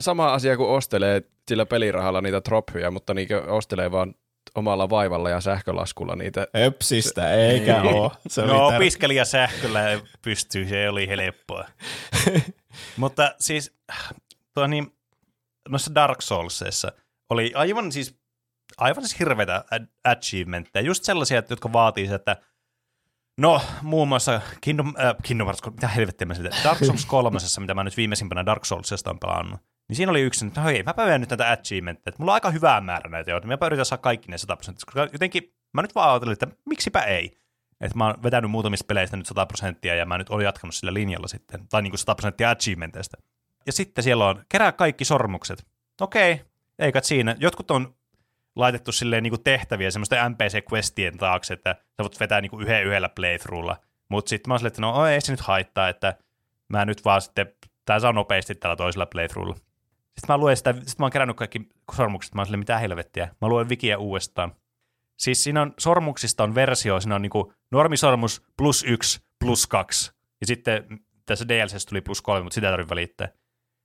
sama asia kuin ostelee sillä pelirahalla niitä trophyjä, mutta niinkö ostelee vaan omalla vaivalla ja sähkölaskulla niitä. Öpsistä, eikä niin. ole. Se no opiskelija sähköllä pystyy, se oli helppoa. mutta siis tuo niin, noissa Dark Soulsissa oli aivan siis aivan siis hirveitä achievementteja, just sellaisia, jotka vaatii että No, muun muassa Kingdom, äh, Kingdom Hearts, mitä helvettiä mä siitä, Dark Souls 3, mitä mä nyt viimeisimpänä Dark Soulsista on pelannut. Niin siinä oli yksi, että no hei, mä päivän nyt näitä achievementteja, että mulla on aika hyvää määrä näitä, joita mä yritän saada kaikki ne 100 prosenttia, koska jotenkin mä nyt vaan ajattelin, että miksipä ei. Että mä oon vetänyt muutamista peleistä nyt 100 prosenttia ja mä nyt olen jatkanut sillä linjalla sitten, tai niin kuin 100 prosenttia achievementeista. Ja sitten siellä on kerää kaikki sormukset. Okei, eikä siinä. Jotkut on laitettu silleen niin kuin tehtäviä semmoisten NPC-questien taakse, että sä voit vetää niin kuin yhden yhdellä playthroughlla. Mutta sitten mä oon silleen, että no ei se nyt haittaa, että mä nyt vaan sitten, tää saa nopeasti tällä toisella playthroughlla. Sitten mä luen sitä, sitten mä oon kerännyt kaikki sormukset, mä oon silleen, mitä helvettiä. Mä luen wikiä uudestaan. Siis siinä on, sormuksista on versio, siinä on niinku normisormus plus yksi, plus kaksi. Ja sitten tässä DLCssä tuli plus kolme, mutta sitä ei tarvitse välittää.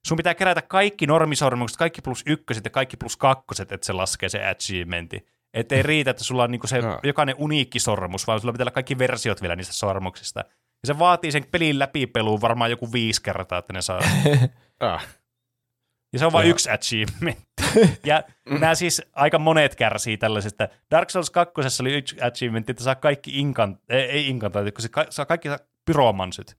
Sun pitää kerätä kaikki normisormukset, kaikki plus ykköset ja kaikki plus kakkoset, että se laskee se achievementi. Että ei riitä, että sulla on niinku se Joo. jokainen uniikki sormus, vaan sulla pitää olla kaikki versiot vielä niistä sormuksista. Ja se vaatii sen pelin läpipeluun varmaan joku viisi kertaa, että ne saa. Ah. Ja se on vain yksi achievement. ja nämä siis aika monet kärsii tällaisesta. Dark Souls 2 oli yksi achievement, että saa kaikki inkan, ei, ei inkantaat, kun se ka, saa kaikki pyromansyt.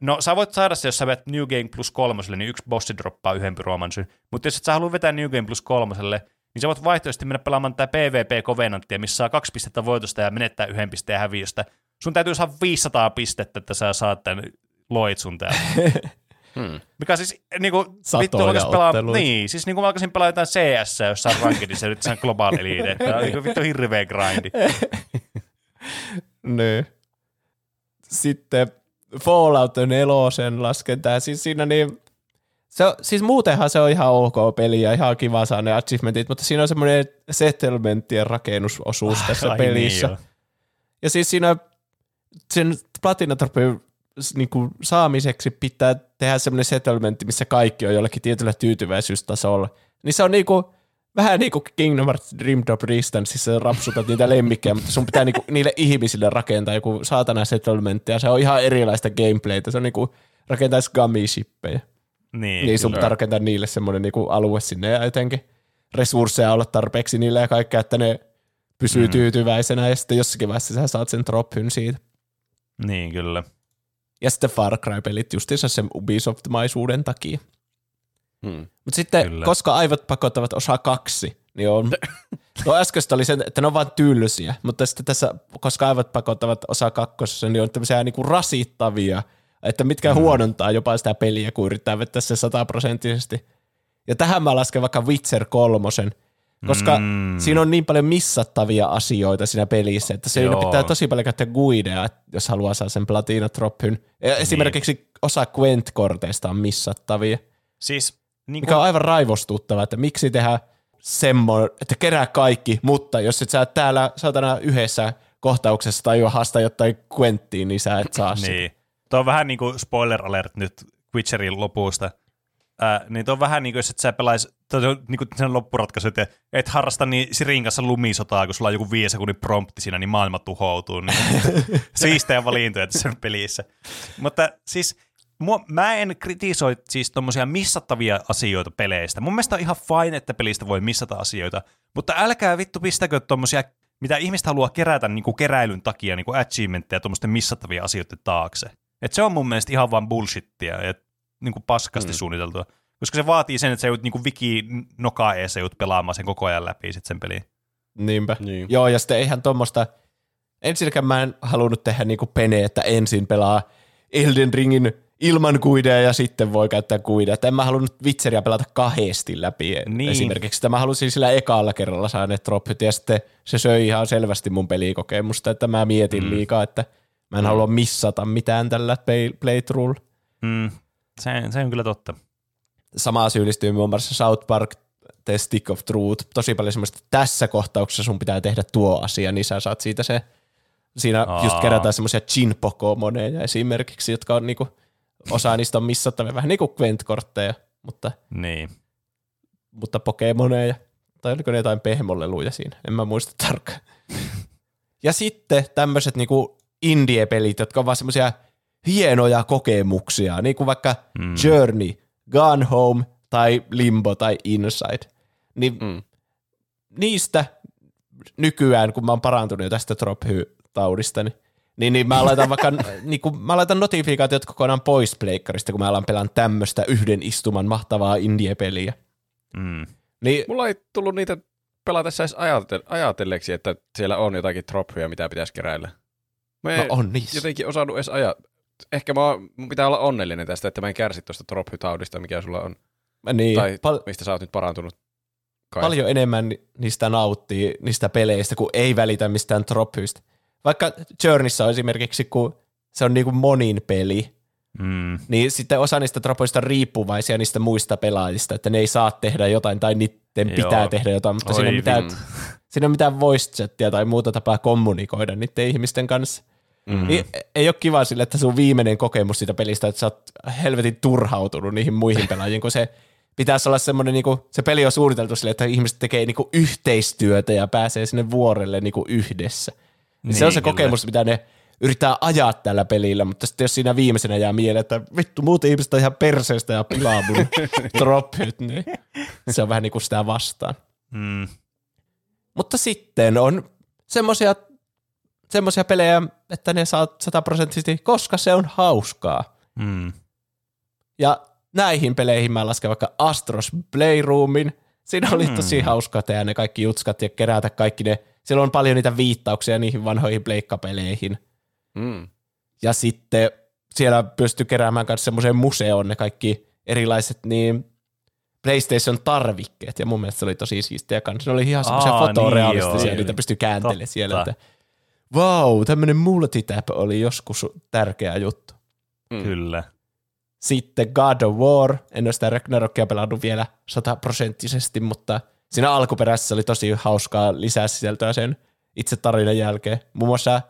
No sä voit saada se, jos sä vedät New Game plus kolmoselle, niin yksi bossi droppaa yhden pyromansyn. Mutta jos et sä halua vetää New Game plus kolmoselle, niin sä voit vaihtoehtoisesti mennä pelaamaan tätä PvP Covenantia, missä saa kaksi pistettä voitosta ja menettää yhden pisteen häviöstä. Sun täytyy saada 500 pistettä, että sä saat tämän loitsun täällä. Hmm. Mikä siis niinku, vittu alkais pelaa, niin, siis niinku mä alkaisin pelaa jotain CS, jossain rankedissa, nyt se on global elite, että on niinku vittu hirveä grindi. Niin. Sitten Fallout 4 laskentaa. Siis siinä niin, se on, siis muutenhan se on ihan ok peli ja ihan kiva saa ne achievementit, mutta siinä on semmoinen settlementtien rakennusosuus tässä Ai pelissä. Niin, ja siis siinä sen platinatrofeen niin saamiseksi pitää tehdä semmoinen settlementti, missä kaikki on jollakin tietyllä tyytyväisyystasolla. Niin se on niinku, vähän niin kuin Kingdom Hearts Dream Drop Distanceissa rapsutat niitä lemmikkejä, mutta sun pitää niinku niille ihmisille rakentaa joku saatana settlementti, ja se on ihan erilaista gameplaytä. Se on niinku rakentaisi gummy-shippejä. Niin, Niin sun pitää rakentaa niille semmoinen niinku alue sinne ja jotenkin resursseja olla tarpeeksi niille ja kaikkea, että ne pysyy Mm. tyytyväisenä ja sitten jossakin vaiheessa sä saat sen drophyn siitä. niin kyllä. Ja sitten Far Cry-pelit justiinsa sen Ubisoft-maisuuden takia. Hmm. Mutta sitten, Kyllä. Koska aivot pakottavat osa kaksi, niin on... Tuo äskeistä oli se, että ne on vaan tylsiä, mutta sitten tässä, koska aivot pakottavat osa kakkosessa, niin on tämmöisiä niinku rasittavia, että mitkä mm. huonontaa jopa sitä peliä, kun yrittää vetää se sataprosenttisesti. Ja tähän mä lasken vaikka Witcher kolmosen, koska Mm. siinä on niin paljon missattavia asioita siinä pelissä, että se pitää tosi paljon käyttää guidea, jos haluaa saada sen platina drophyn. Ja esimerkiksi osa Gwent-korteista on missattavia, Siis, niin mikä on aivan raivostuttava, että miksi tehdä semmoinen, että kerää kaikki, mutta jos et sä täällä saatana yhdessä kohtauksessa tai haasta jotain Gwenttiin, niin sä et saa sitä. Niin. Tuo on vähän niin kuin spoiler alert nyt Witcherin lopusta. Ää, niin tuo on vähän niin kuin, jos et sä pelais, on niin kuin sen loppuratkaisu, että et harrasta niin Sirin kanssa lumisotaa, kun sulla on joku viisi sekunnin prompti siinä, niin maailma tuhoutuu. Niin siistejä valintoja tässä pelissä. Mutta siis mua, mä en kritisoi siis tommosia missattavia asioita peleistä. Mun mielestä on ihan fine, että pelistä voi missata asioita, mutta älkää vittu pistäkö tommosia, mitä ihmiset haluaa kerätä niin kuin keräilyn takia niin kuin achievementteja tuommoisten missattavia asioiden taakse. Et se on mun mielestä ihan vaan bullshittia ja niin kuin paskasti mm. suunniteltua. Koska se vaatii sen, että sä joudut niin kuin wiki nokaa ees joudut pelaamaan sen koko ajan läpi sit sen peliin. Niinpä. Niin. Joo, ja sitten eihän tuommoista, ensinnäkään mä en halunnut tehdä niinku pene, että ensin pelaa Elden Ringin ilman kuideja ja sitten voi käyttää kuideja. Että en mä halunnut Witcheria pelata kahdesti läpi Niin. esimerkiksi. Että mä halusin sillä ekalla kerralla saada ne droppit ja sitten se söi ihan selvästi mun pelikokemusta, että mä mietin mm. liikaa, että mä en mm. halua missata mitään tällä play- playthroughlla. Mm. Se, se on kyllä totta. Samaa syyllistyy muun muassa South Park The Stick of Truth. Tosi paljon semmoista, että tässä kohtauksessa sun pitää tehdä tuo asia, niin sä saat siitä se, siinä Aa. Aa. just kerätään semmoisia chin pokomoneja esimerkiksi, jotka on niinku, osa niistä on missattavia, vähän niin kuin Gwent-kortteja, mutta, Niin. mutta pokemoneja. Tai oliko ne jotain pehmoleluja siinä, en mä muista tarkkaan. ja sitten tämmöiset niinku indie-pelit, jotka on vaan semmoisia hienoja kokemuksia, niin kuin vaikka Mm. Journey, Gone Home tai Limbo tai Inside. Niin Mm. mm. niistä nykyään, kun mä oon parantunut jo tästä drop taudista niin Niin, niin mä laitan vaikka, niin kun mä laitan notifikaatiot kokonaan pois pleikkarista, kun mä alan pelaan tämmöistä yhden istuman mahtavaa indie-peliä. Mm. Niin, Mulla ei tullut niitä pelatessa edes ajate- ajatelleeksi, että siellä on jotakin trophyja, mitä pitäisi keräillä. Mä no on niissä. jotenkin osannut edes ajaa. Ehkä mä, oon- mun pitää olla onnellinen tästä, että mä en kärsi tuosta trophytaudista, mikä sulla on. Niin, Tai pal- mistä sä oot nyt parantunut. Kai. paljon enemmän ni- niistä nauttii, niistä peleistä, kun ei välitä mistään trophyistä. Vaikka Journeyssä on esimerkiksi, kun se on niinku monin peli, Mm. niin sitten osa niistä tropoista on riippuvaisia niistä muista pelaajista, että ne ei saa tehdä jotain tai niiden Joo. pitää tehdä jotain, mutta siinä ei, Oi mitään, siinä ei ole mitään voice chattia tai muuta tapaa kommunikoida niiden ihmisten kanssa. Mm. Niin ei ole kiva sille, että sun viimeinen kokemus siitä pelistä, että sä oot helvetin turhautunut niihin muihin pelaajiin, kun se pitäisi olla semmoinen, niinku, se peli on suunniteltu sille, että ihmiset tekee niinku yhteistyötä ja pääsee sinne vuorelle niinku yhdessä. Niin, se on se kyllä. kokemus, mitä ne yrittää ajaa tällä pelillä, mutta sitten jos siinä viimeisenä jää mieleen, että vittu muut ihmiset on ihan perseestä ja pilaa mun drophyt, niin se on vähän niin kuin sitä vastaan. Mm. Mutta sitten on semmoisia semmosia pelejä, että ne saa sataprosenttisesti, koska se on hauskaa. Mm. Ja näihin peleihin mä lasken vaikka Astros Playroomin. Siinä oli Mm. tosi hauskaa tehdä ne kaikki jutskat ja kerätä kaikki ne. Siellä on paljon niitä viittauksia niihin vanhoihin pleikkapeleihin. Mm. Ja sitten siellä pystyy keräämään myös semmoiseen museoon ne kaikki erilaiset niin PlayStation-tarvikkeet, ja mun mielestä se oli tosi siistiä kanssa. Ne oli ihan semmoisia Aa, fotorealistisia, niin joo. niitä pystyi kääntelemään Totta. siellä, että vau, tämmöinen multitap oli joskus tärkeä juttu. Mm. Kyllä. Sitten God of War, en ole sitä Ragnarokia pelannut vielä sataprosenttisesti, mutta siinä alkuperäisessä oli tosi hauskaa lisää sisältöä sen itse tarinan jälkeen. Muun muassa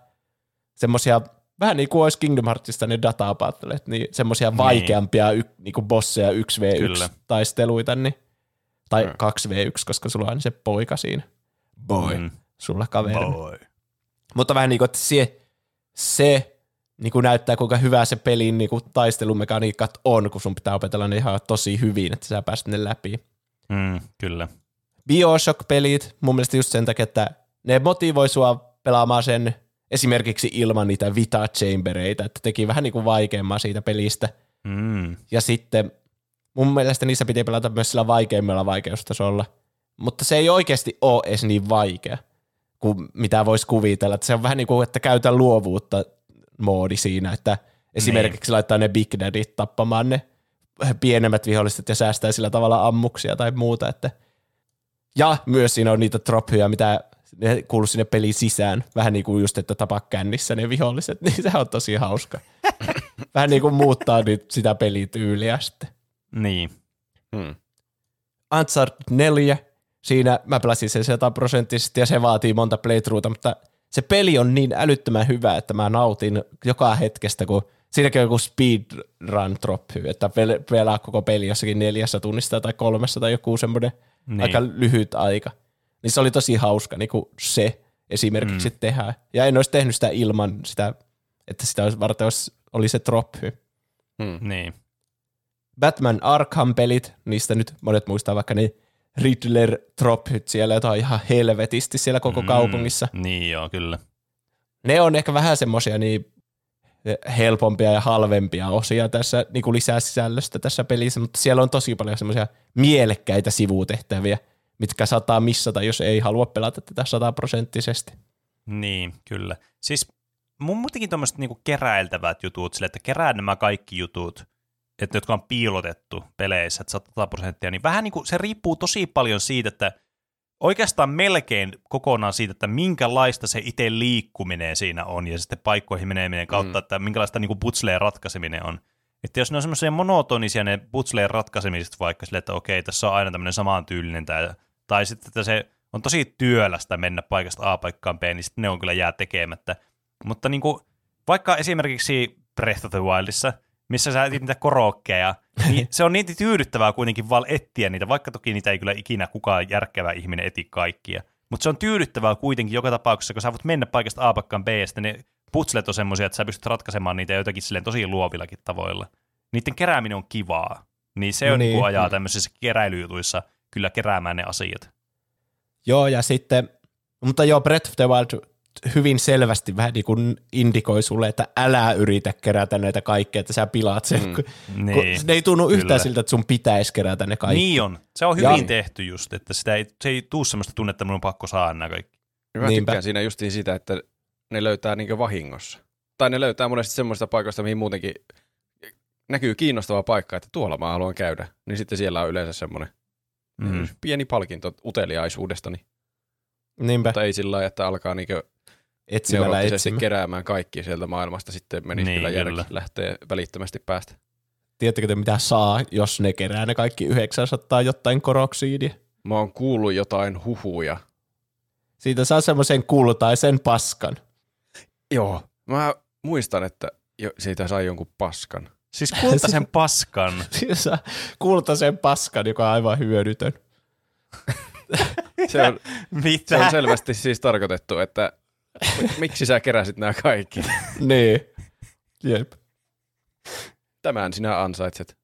semmoisia, vähän niin kuin olisi Kingdom Heartsista ne databattlet, niin semmoisia vaikeampia y, niin kuin bosseja 1v1-taisteluita, niin, tai Mm. 2v1, koska sulla on aina se poika siinä. Boy. Mm. Sulla kaveri. Boy. Mutta vähän niin kuin, että se, se niin kuin näyttää, kuinka hyvä se pelin niin kuin taistelumekaniikat on, kun sun pitää opetella ne ihan tosi hyvin, että sä pääset ne läpi. Mm. Kyllä. Bioshock-pelit, mun mielestä just sen takia, että ne motivoi sua pelaamaan sen esimerkiksi ilman niitä Vita Chambereita, että teki vähän niin kuin vaikeamman siitä pelistä. Mm. Ja sitten mun mielestä niissä piti pelata myös sillä vaikeimmalla vaikeustasolla, mutta se ei oikeasti ole edes niin vaikea kuin mitä voisi kuvitella. Että se on vähän niin kuin, että käytä luovuutta moodi siinä, että esimerkiksi laittaa ne Big Daddit tappamaan ne pienemmät viholliset ja säästää sillä tavalla ammuksia tai muuta. Että ja myös siinä on niitä trophyja, mitä ne kuuluu sinne pelin sisään. Vähän niin kuin just, että tapa kännissä ne viholliset, niin se on tosi hauska. Vähän niin kuin muuttaa nyt sitä pelityyliä sitten. Niin. Mm. Uncharted 4, siinä mä pelasin sen sataprosenttisesti ja se vaatii monta playthroughta, mutta se peli on niin älyttömän hyvä, että mä nautin joka hetkestä, kun siinäkin on joku speedrun trophy, että pel- pelaa koko peli jossakin neljässä tunnissa tai kolmessa tai joku semmoinen Niin. niin. aika lyhyt aika. Niin se oli tosi hauska niin kuin se esimerkiksi mm. tehdä. Ja en olisi tehnyt sitä ilman sitä, että sitä olisi varten olisi, oli se trophy. Mm. Niin. Batman Arkham-pelit, niistä nyt monet muistaa vaikka ne Riddler trophyt siellä, jota on ihan helvetisti siellä koko mm. kaupungissa. Niin joo, kyllä. Ne on ehkä vähän semmoisia niin helpompia ja halvempia osia tässä niin kuin lisää sisällöstä tässä pelissä, mutta siellä on tosi paljon semmoisia mielekkäitä sivutehtäviä, mitkä saattaa missata, jos ei halua pelata tätä sataprosenttisesti. Niin, kyllä. Siis mun muutenkin tuommoiset niinku keräiltävät jutut, sille, että kerää nämä kaikki jutut, että, jotka on piilotettu peleissä, että 100 prosenttia, niin vähän niin kuin se riippuu tosi paljon siitä, että oikeastaan melkein kokonaan siitä, että minkälaista se itse liikkuminen siinä on ja sitten paikkoihin meneminen kautta, mm. että minkälaista niin putsleen ratkaiseminen on. Että jos ne on semmoisia monotonisia ne putsleen ratkaisemiset vaikka sille, että okei, tässä on aina tämmöinen samantyylinen tai, tai sitten, että se on tosi työlästä mennä paikasta A paikkaan B, niin sitten ne on kyllä jää tekemättä. Mutta niin kuin, vaikka esimerkiksi Breath of the Wildissa, missä sä etit niitä korokkeja, niin se on niin tyydyttävää kuitenkin vaan etsiä niitä, vaikka toki niitä ei kyllä ikinä kukaan järkevä ihminen eti kaikkia. Mutta se on tyydyttävää kuitenkin joka tapauksessa, kun sä voit mennä paikasta A paikkaan B, ja sitten ne putslet on semmoisia, että sä pystyt ratkaisemaan niitä jotenkin silleen tosi luovillakin tavoilla. Niiden kerääminen on kivaa. Niin se on niin. niin. ajaa tämmöisissä keräilyjutuissa kyllä keräämään ne asiat. Joo, ja sitten, mutta joo, Breath of the Wild hyvin selvästi vähän niin kuin indikoi sulle, että älä yritä kerätä näitä kaikkea, että sä pilaat sen. Mm, niin, ne ei tunnu kyllä. yhtään siltä, että sun pitäisi kerätä ne kaikki. Niin on. Se on hyvin Ja- tehty just, että sitä ei, se ei tuu semmoista tunnetta, että mun on pakko saada nämä kaikki. Mä Niinpä. tykkään siinä justiin sitä, että ne löytää niinkö vahingossa. Tai ne löytää monesti semmoista paikoista, mihin muutenkin näkyy kiinnostava paikka, että tuolla mä haluan käydä. Niin sitten siellä on yleensä semmoinen Mm. pieni palkinto uteliaisuudestani. Niinpä, Mutta ei sillä lailla, että alkaa niinkö etsimällä etsimään. keräämään kaikki sieltä maailmasta. Sitten menisi Niin, kyllä järki kyllä. lähtee välittömästi päästä. Tiedättekö te mitä saa, jos ne kerää ne kaikki 900 jotain koroksiidia? Mä oon kuullut jotain huhuja. Siitä saa semmoisen kultaisen paskan. Joo. Mä muistan, että jo, siitä sai jonkun paskan. Siis kultaisen paskan. Siitä saa kultaisen paskan, joka on aivan hyödytön. Se on, Mitä? se on selvästi siis tarkoitettu, että miksi sä keräsit nämä kaikki. niin. Jep. Tämän sinä ansaitset.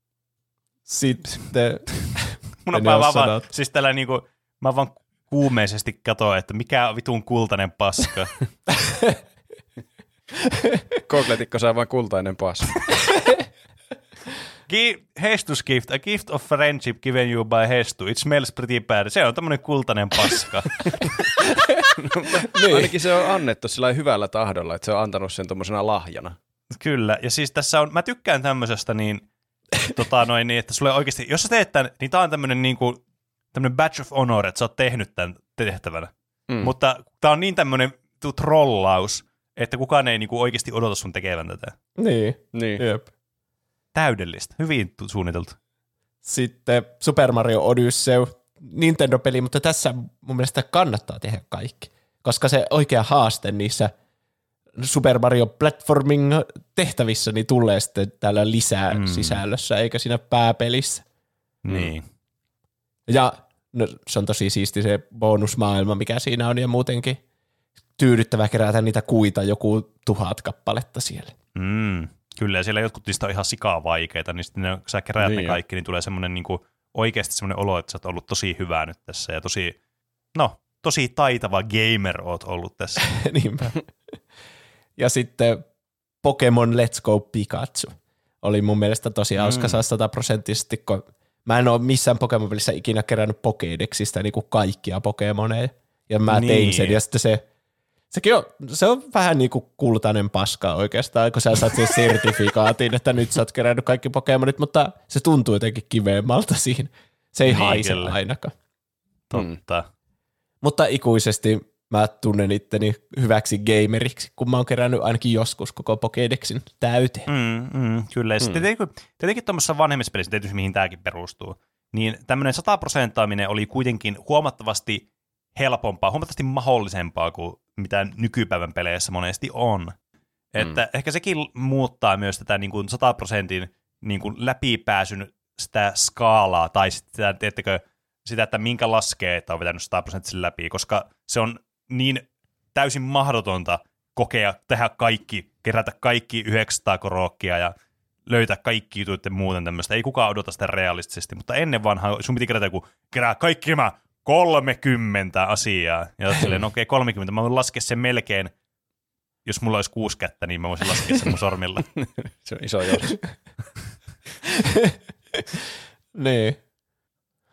Sitten, Mun on vaan, vaan, siis tällä niinku, mä vaan kuumeisesti katoin, että mikä on vitun kultainen paska. Kokletikko saa vain kultainen paska. Hestus gift, a gift of friendship given you by Hestu. It smells pretty bad. Se on tämmönen kultainen paska. niin. Ainakin se on annettu sillä hyvällä tahdolla, että se on antanut sen tuommoisena lahjana. Kyllä, ja siis tässä on, mä tykkään tämmöisestä niin, tota noin, niin, että sulle oikeasti, jos sä teet tämän, niin tää on tämmönen niinku, tämmönen badge of honor, että sä oot tehnyt tämän tehtävänä. Mm. Mutta tää on niin tämmönen tu- trollaus, että kukaan ei niinku oikeasti odota sun tekevän tätä. niin, Niin. jep. Täydellistä, hyvin tu- suunniteltu. Sitten Super Mario Odyssey, Nintendo-peli, mutta tässä mun mielestä kannattaa tehdä kaikki, koska se oikea haaste niissä Super Mario Platforming tehtävissä niin tulee sitten täällä lisää mm. Mm. sisällössä, eikä siinä pääpelissä. Mm. Niin. Ja no, se on tosi siisti se bonusmaailma, mikä siinä on, ja muutenkin tyydyttävä kerätä niitä kuita joku tuhat kappaletta siellä. Mm. Kyllä, ja siellä jotkut niistä on ihan sikaa vaikeita, niin sitten ne, kun sä keräät Niin niin ne kaikki, niin tulee semmoinen niinku, oikeasti semmoinen olo, että sä oot ollut tosi hyvä nyt tässä, ja tosi, no, tosi taitava gamer oot ollut tässä. Niinpä. ja sitten Pokemon Let's Go Pikachu oli mun mielestä tosi hauska Mm. sataprosenttisesti, kun mä en ole missään Pokemon-pelissä ikinä kerännyt Pokédexistä niin kuin kaikkia Pokemoneja. Ja mä niin. tein Niin. sen, ja sitten se, sekin on, se on vähän niin kuin kultainen paska oikeastaan, kun sä saat sen sertifikaatin, että nyt sä oot kerännyt kaikki Pokemonit, mutta se tuntuu jotenkin kivemmalta siinä. Se ei Niin, haise kyllä. ainakaan. Totta. Mutta ikuisesti mä tunnen itteni hyväksi gameriksi, kun mä oon kerännyt ainakin joskus koko Pokédexin täyteen. Mm, mm, kyllä, ja sitten tietenkin, tietenkin tuommoisessa vanhemmissa pelissä, tietysti mihin tämäkin perustuu, niin tämmöinen sataprosenttaaminen oli kuitenkin huomattavasti helpompaa, huomattavasti mahdollisempaa kuin mitä nykypäivän peleissä monesti on. Että ehkä sekin muuttaa myös tätä niin kuin 100 prosentin niin kuin läpipääsyn sitä skaalaa, tai sitä, teettekö, sitä, että minkä laskee, että on vetänyt 100 prosenttisen läpi, koska se on niin täysin mahdotonta kokea, tehdä kaikki, kerätä kaikki 900 korokkia ja löytää kaikki jutut ja muuten tämmöistä. Ei kukaan odota sitä realistisesti, mutta ennen vanhaa sun piti kerätä joku, kerää kaikki nämä 30 asiaa. Ja silleen, no okei, 30, mä voin laskea sen melkein, jos mulla olisi kuusi kättä, niin mä voisin laskea sen mun sormilla. Se on iso jos. Niin.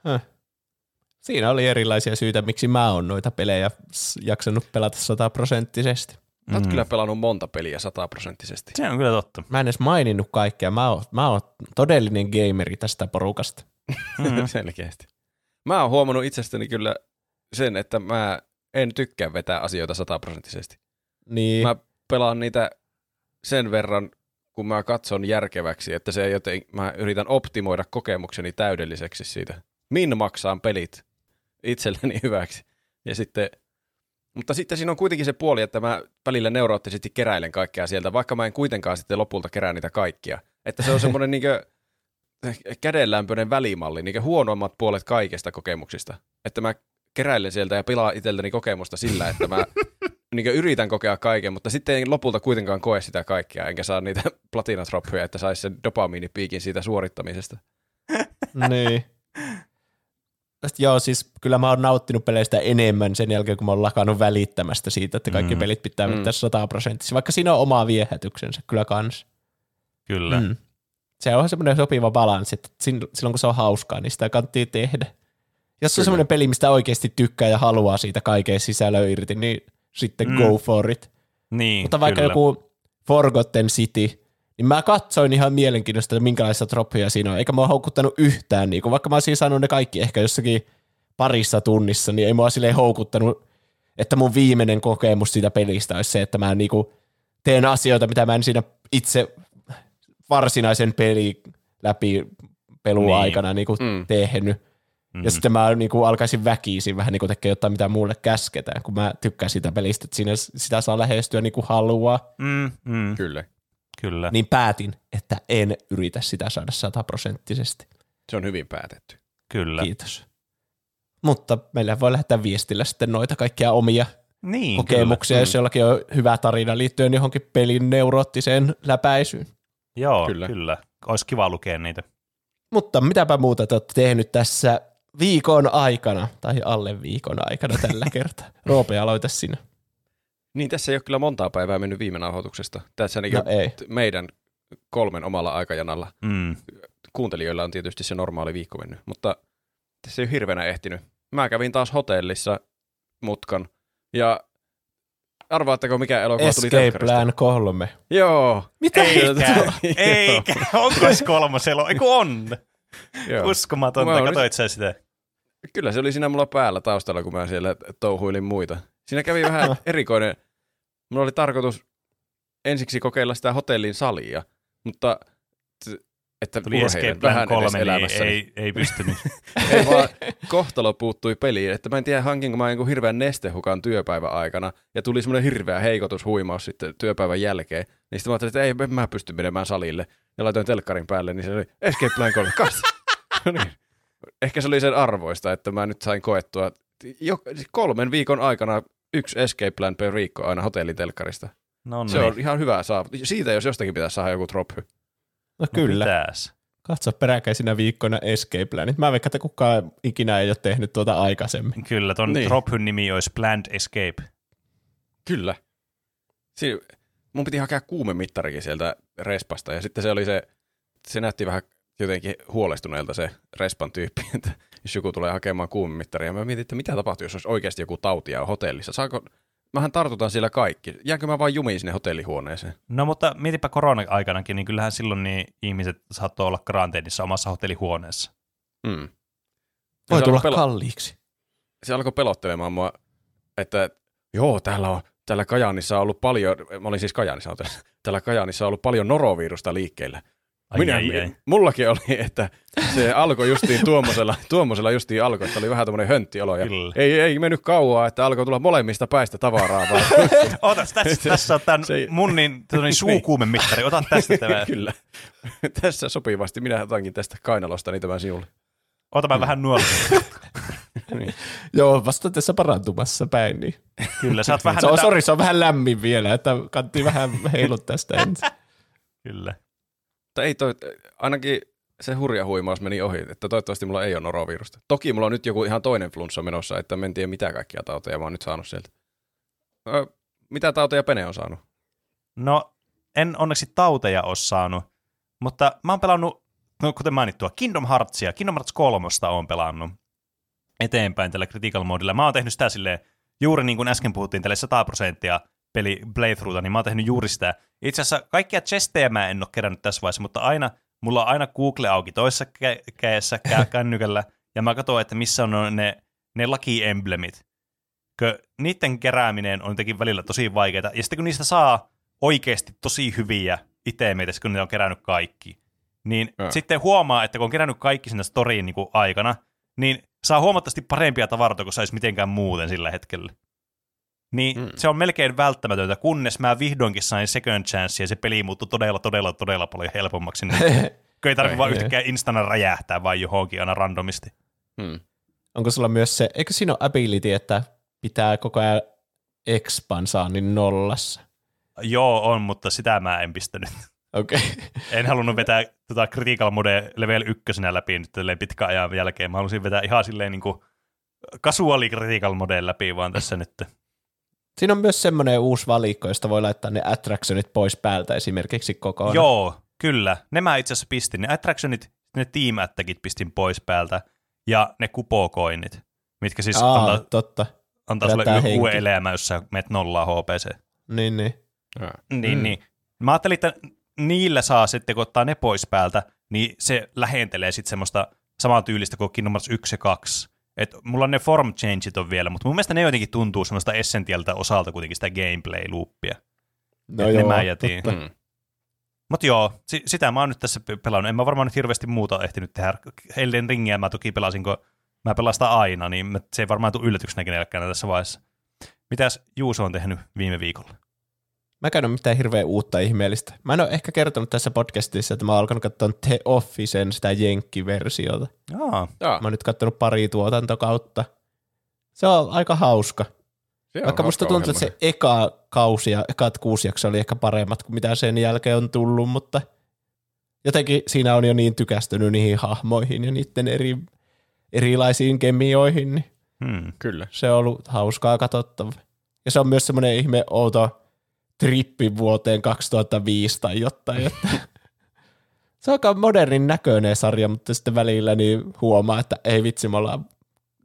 Häh. Siinä oli erilaisia syitä, miksi mä oon noita pelejä jaksanut pelata sataprosenttisesti. Sä oot kyllä pelannut monta peliä sataprosenttisesti. Se on kyllä totta. Mä en edes maininnut kaikkea. Mä oon, mä oon todellinen gameri tästä porukasta. Mm. Selkeästi. Mä oon huomannut itsestäni kyllä sen, että mä en tykkää vetää asioita sataprosenttisesti. Niin, Mä pelaan niitä sen verran, kun mä katson järkeväksi, että se joten mä yritän optimoida kokemukseni täydelliseksi siitä. Min maksaan pelit itselleni hyväksi. Ja sitten, mutta sitten siinä on kuitenkin se puoli, että mä välillä neuroottisesti keräilen kaikkea sieltä, vaikka mä en kuitenkaan sitten lopulta kerää niitä kaikkia. Että se on semmoinen niinkö kädenlämpöinen välimalli, niinkö huonoimmat puolet kaikesta kokemuksista. Että mä keräilen sieltä ja pilaan itselleni kokemusta sillä, että mä niin yritän kokea kaiken, mutta sitten en lopulta kuitenkaan koe sitä kaikkea, enkä saa niitä platinatroppuja, että saisi sen dopamiinipiikin siitä suorittamisesta. niin. Joo, siis kyllä mä oon nauttinut peleistä enemmän sen jälkeen, kun mä oon lakannut välittämästä siitä, että kaikki mm. pelit pitää Mm. vetää sataprosenttisesti, vaikka siinä on oma viehätyksensä kyllä kans. Kyllä. Mm. Se on semmoinen sopiva balanssi, että silloin kun se on hauskaa, niin sitä kannattaa tehdä. Jos se on semmoinen peli, mistä oikeasti tykkää ja haluaa siitä kaiken sisällön irti, niin sitten Mm. mm. go for it. Niin, Mutta vaikka kyllä. joku Forgotten City, niin mä katsoin ihan mielenkiinnosta, että minkälaisia troppeja siinä on, eikä mä oon houkuttanut yhtään, niin kun vaikka mä olisin saanut ne kaikki ehkä jossakin parissa tunnissa, niin ei mua silleen houkuttanut, että mun viimeinen kokemus siitä pelistä olisi se, että mä niinku teen asioita, mitä mä en siinä itse varsinaisen peli läpi pelun Niin. aikana niinku Mm. tehnyt. Mm. Ja sitten mä niinku alkaisin väkisin vähän niinku tekemään jotain, mitä mulle käsketään, kun mä tykkään sitä pelistä, että siinä sitä saa lähestyä niin kuin haluaa. Mm, mm, Kyllä. kyllä. Niin päätin, että en yritä sitä saada sataprosenttisesti. Se on hyvin päätetty. kyllä. Kiitos. Mutta meillä voi lähettää viestillä sitten noita kaikkia omia Niin, kokemuksia, Mm. jos jollakin on hyvä tarina liittyen johonkin pelin neuroottiseen läpäisyyn. Joo, Kyllä. kyllä. Olisi kiva lukea niitä. Mutta mitäpä muuta te olette tehnyt tässä viikon aikana, tai alle viikon aikana tällä kertaa. Roope, aloita sinä. Niin tässä ei ole kyllä montaa päivää mennyt viime nauhoituksesta. Tässä niin No ei. meidän kolmen omalla aikajanalla. Mm. Kuuntelijoilla on tietysti se normaali viikko mennyt, mutta tässä ei ole hirveänä ehtinyt. Mä kävin taas hotellissa mutkan ja arvaatteko mikä elokuva tuli Escape? Plan 3. Joo. Mitä? Eikä, eikä. Onko se kolmosella? Eiku on. Joo. Uskomatonta. Olin- Katoit sä sitä? Kyllä se oli siinä mulla päällä taustalla, kun mä siellä touhuilin muita. Siinä kävi vähän erikoinen. Mulla oli tarkoitus ensiksi kokeilla sitä hotellin salia, mutta että Tuli vähän edes 3, niin elämässäni. ei, ei pystynyt. Ei vaan kohtalo puuttui peliin, että mä en tiedä hankinko mä jonkun hirveän nestehukan työpäivän aikana, ja tuli semmoinen hirveä heikotushuimaus sitten työpäivän jälkeen, niin sitten mä ajattelin, että ei en mä pysty menemään salille, ja laitoin telkkarin päälle, niin se oli Escape Plan 3, kas! no niin. Ehkä se oli sen arvoista, että mä nyt sain koettua jo, siis kolmen viikon aikana yksi Escape Plan per viikko aina hotellitelkkarista. No Se on ihan hyvä saavutus. Siitä jos jostakin pitäisi saada joku trophy. No kyllä. Pitäis. Katso peräkäisinä viikkoina Escape Planit. Mä veikkaan, että kukaan ikinä ei ole tehnyt tuota aikaisemmin. Kyllä, ton Niin. Drophyn nimi olisi Planned Escape. Kyllä. Si- mun piti hakea kuumemittarikin sieltä respasta ja sitten se oli se, se näytti vähän jotenkin huolestuneelta se respan tyyppi, että jos joku tulee hakemaan kuumemittaria. Mä mietin, että mitä tapahtuu, jos olisi oikeasti joku tauti ja hotellissa. Saako, mähän tartutan siellä kaikki. Jäänkö mä vain jumiin sinne hotellihuoneeseen? No mutta mietipä korona-aikanakin, niin kyllähän silloin niin ihmiset saattoi olla karanteenissa omassa hotellihuoneessa. Mm. Voi tulla pelo- kalliiksi. se alkoi pelottelemaan mua, että joo, täällä on täällä Kajaanissa on ollut paljon, mä olin siis Kajaanissa, täällä Kajaanissa on ollut paljon norovirusta liikkeellä. Ai, Minä, ai, ai. Mullakin oli, että se alkoi justiin tuommoisella, tuommoisella justiin alkoi, että oli vähän tämmöinen hönttiolo. Ja Kyllä. ei, ei mennyt kauaa, että alkoi tulla molemmista päistä tavaraa. Vaan. Otas, tässä, tässä on tämän se mun niin, niin suukuumemittari. Ota tästä tämä. Kyllä. Tässä sopivasti. Minä otankin tästä kainalostani tämän sinulle. Ota mä vähän nuolta. Joo, vasta tässä parantumassa päin. Niin. Kyllä, sä oot vähän Se on, tätä- sori, se on vähän lämmin vielä, että kannattaa vähän heilut tästä ensin. Kyllä. Mutta ei toi, ainakin se hurja huimaus meni ohi, että toivottavasti mulla ei ole norovirusta. Toki mulla on nyt joku ihan toinen flunssa menossa, että en tiedä mitä kaikkia tauteja mä oon nyt saanut sieltä. Ö, mitä tauteja Pene on saanut? No, en onneksi tauteja ole saanut, mutta mä oon pelannut, no kuten mainittua, Kingdom Heartsia. Kingdom Hearts 3 oon pelannut eteenpäin tällä critical modilla. Mä oon tehnyt sitä silleen, juuri niin kuin äsken puhuttiin, tälle 100 prosenttia peli playthroughta, niin mä oon tehnyt juuri sitä. Itse asiassa kaikkia chestejä mä en ole kerännyt tässä vaiheessa, mutta aina, mulla on aina Google auki toisessa kä- kädessä kä- kännykällä, ja mä katson, että missä on ne, ne lucky emblemit. Kö niiden kerääminen on jotenkin välillä tosi vaikeaa, ja sitten kun niistä saa oikeasti tosi hyviä itemeitä, kun ne on kerännyt kaikki, niin Joo. sitten huomaa, että kun on kerännyt kaikki sinne storiin niin aikana, niin saa huomattavasti parempia tavaroita kuin saisi mitenkään muuten sillä hetkellä. Niin Mm. mm. se on melkein välttämätöntä, kunnes mä vihdoinkin sain second chance ja se peli muuttui todella, todella, todella paljon helpommaksi. Niin kun ei tarvitse vaan yhtäkkiä instana räjähtää vaan johonkin aina randomisti. Hmm. Onko sulla myös se, eikö siinä ole ability, että pitää koko ajan expansaanin nollassa? Joo, on, mutta sitä mä en pistänyt. Okei. Okay. En halunnut vetää tota Critical Mode level ykkösenä läpi nyt pitkän ajan jälkeen. Mä halusin vetää ihan silleen niin kuin casual Critical Mode läpi vaan tässä nyt. Siinä on myös semmoinen uusi valikko, josta voi laittaa ne attractionit pois päältä esimerkiksi kokonaan. Joo, kyllä. Ne mä itse asiassa pistin. Ne attractionit, ne team pistin pois päältä. Ja ne kupokoinnit, mitkä siis Aa, antaa, totta. antaa sulle y- henki. uuden elämä, jos sä menet nollaa HPC. Niin, niin. Niin, mm. niin. Mä ajattelin, että niillä saa sitten, kun ottaa ne pois päältä, niin se lähentelee sitten semmoista samaa tyylistä kuin Kingdom Hearts 1 ja 2. Et mulla ne form changeit on vielä, mutta mun mielestä ne jotenkin tuntuu semmoista essentialta osalta kuitenkin sitä gameplay-loopia. No Et ne joo, mä jätin. Mm. Mutta joo, si- sitä mä oon nyt tässä pe- pelannut. En mä varmaan nyt hirveästi muuta ehtinyt tehdä. Elden Ringiä mä toki pelasin, kun mä pelastan aina, niin se ei varmaan tule yllätyksenä kenellekään tässä vaiheessa. Mitäs Juuso on tehnyt viime viikolla? Mä en ole mitään hirveän uutta ihmeellistä. Mä en ole ehkä kertonut tässä podcastissa, että mä oon alkanut katsoa The Officen sitä jenkkiversiota. Aa, Jaa, Mä oon nyt kattonut pari tuotantokautta. Se on aika hauska. se on Vaikka musta tuntuu, että se eka kausi ja ekat kuusi jaksoa oli ehkä paremmat kuin mitä sen jälkeen on tullut, mutta jotenkin siinä on jo niin tykästynyt niihin hahmoihin ja niiden eri, erilaisiin kemioihin, niin hmm. Kyllä. se on ollut hauskaa katsottava. Ja se on myös semmoinen ihme outo trippi vuoteen 2005 tai jotain, että se on aika modernin näköinen sarja, mutta sitten välillä niin huomaa, että ei vitsi, me ollaan